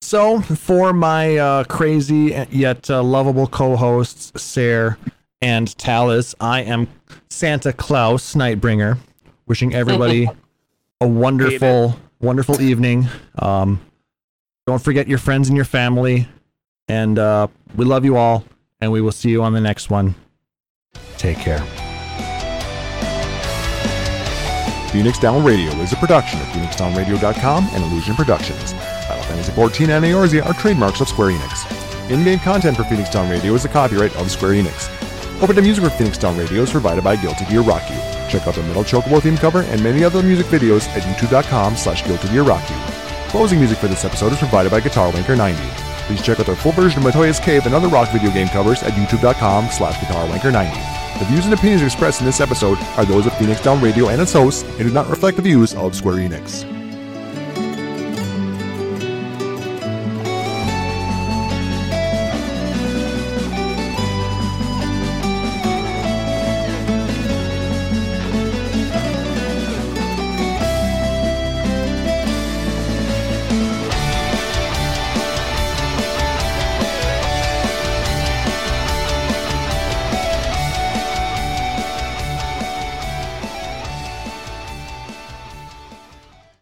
So for my uh, crazy yet uh, lovable co-hosts, Sarah and Talis, I am Santa Claus Nightbringer, wishing everybody (laughs) a wonderful, wonderful evening. Um, don't forget your friends and your family. And uh, we love you all. And we will see you on the next one. Take care. Phoenix Down Radio is a production of PhoenixDownRadio.com and Illusion Productions. Final Fantasy XIV and Eorzea are trademarks of Square Enix. In-game content for Phoenix Down Radio is a copyright of Square Enix. Open to music for Phoenix Down Radio is provided by Guilty Gear Rocky. Check out the Metal Chocobo theme cover and many other music videos at youtube.com slash Guilty Gear Rock You. Closing music for this episode is provided by Guitar Wanker 90. Please check out their full version of Matoya's Cave and other rock video game covers at youtube.com slash guitarwanker90. The views and opinions expressed in this episode are those of Phoenix Down Radio and its hosts and do not reflect the views of Square Enix.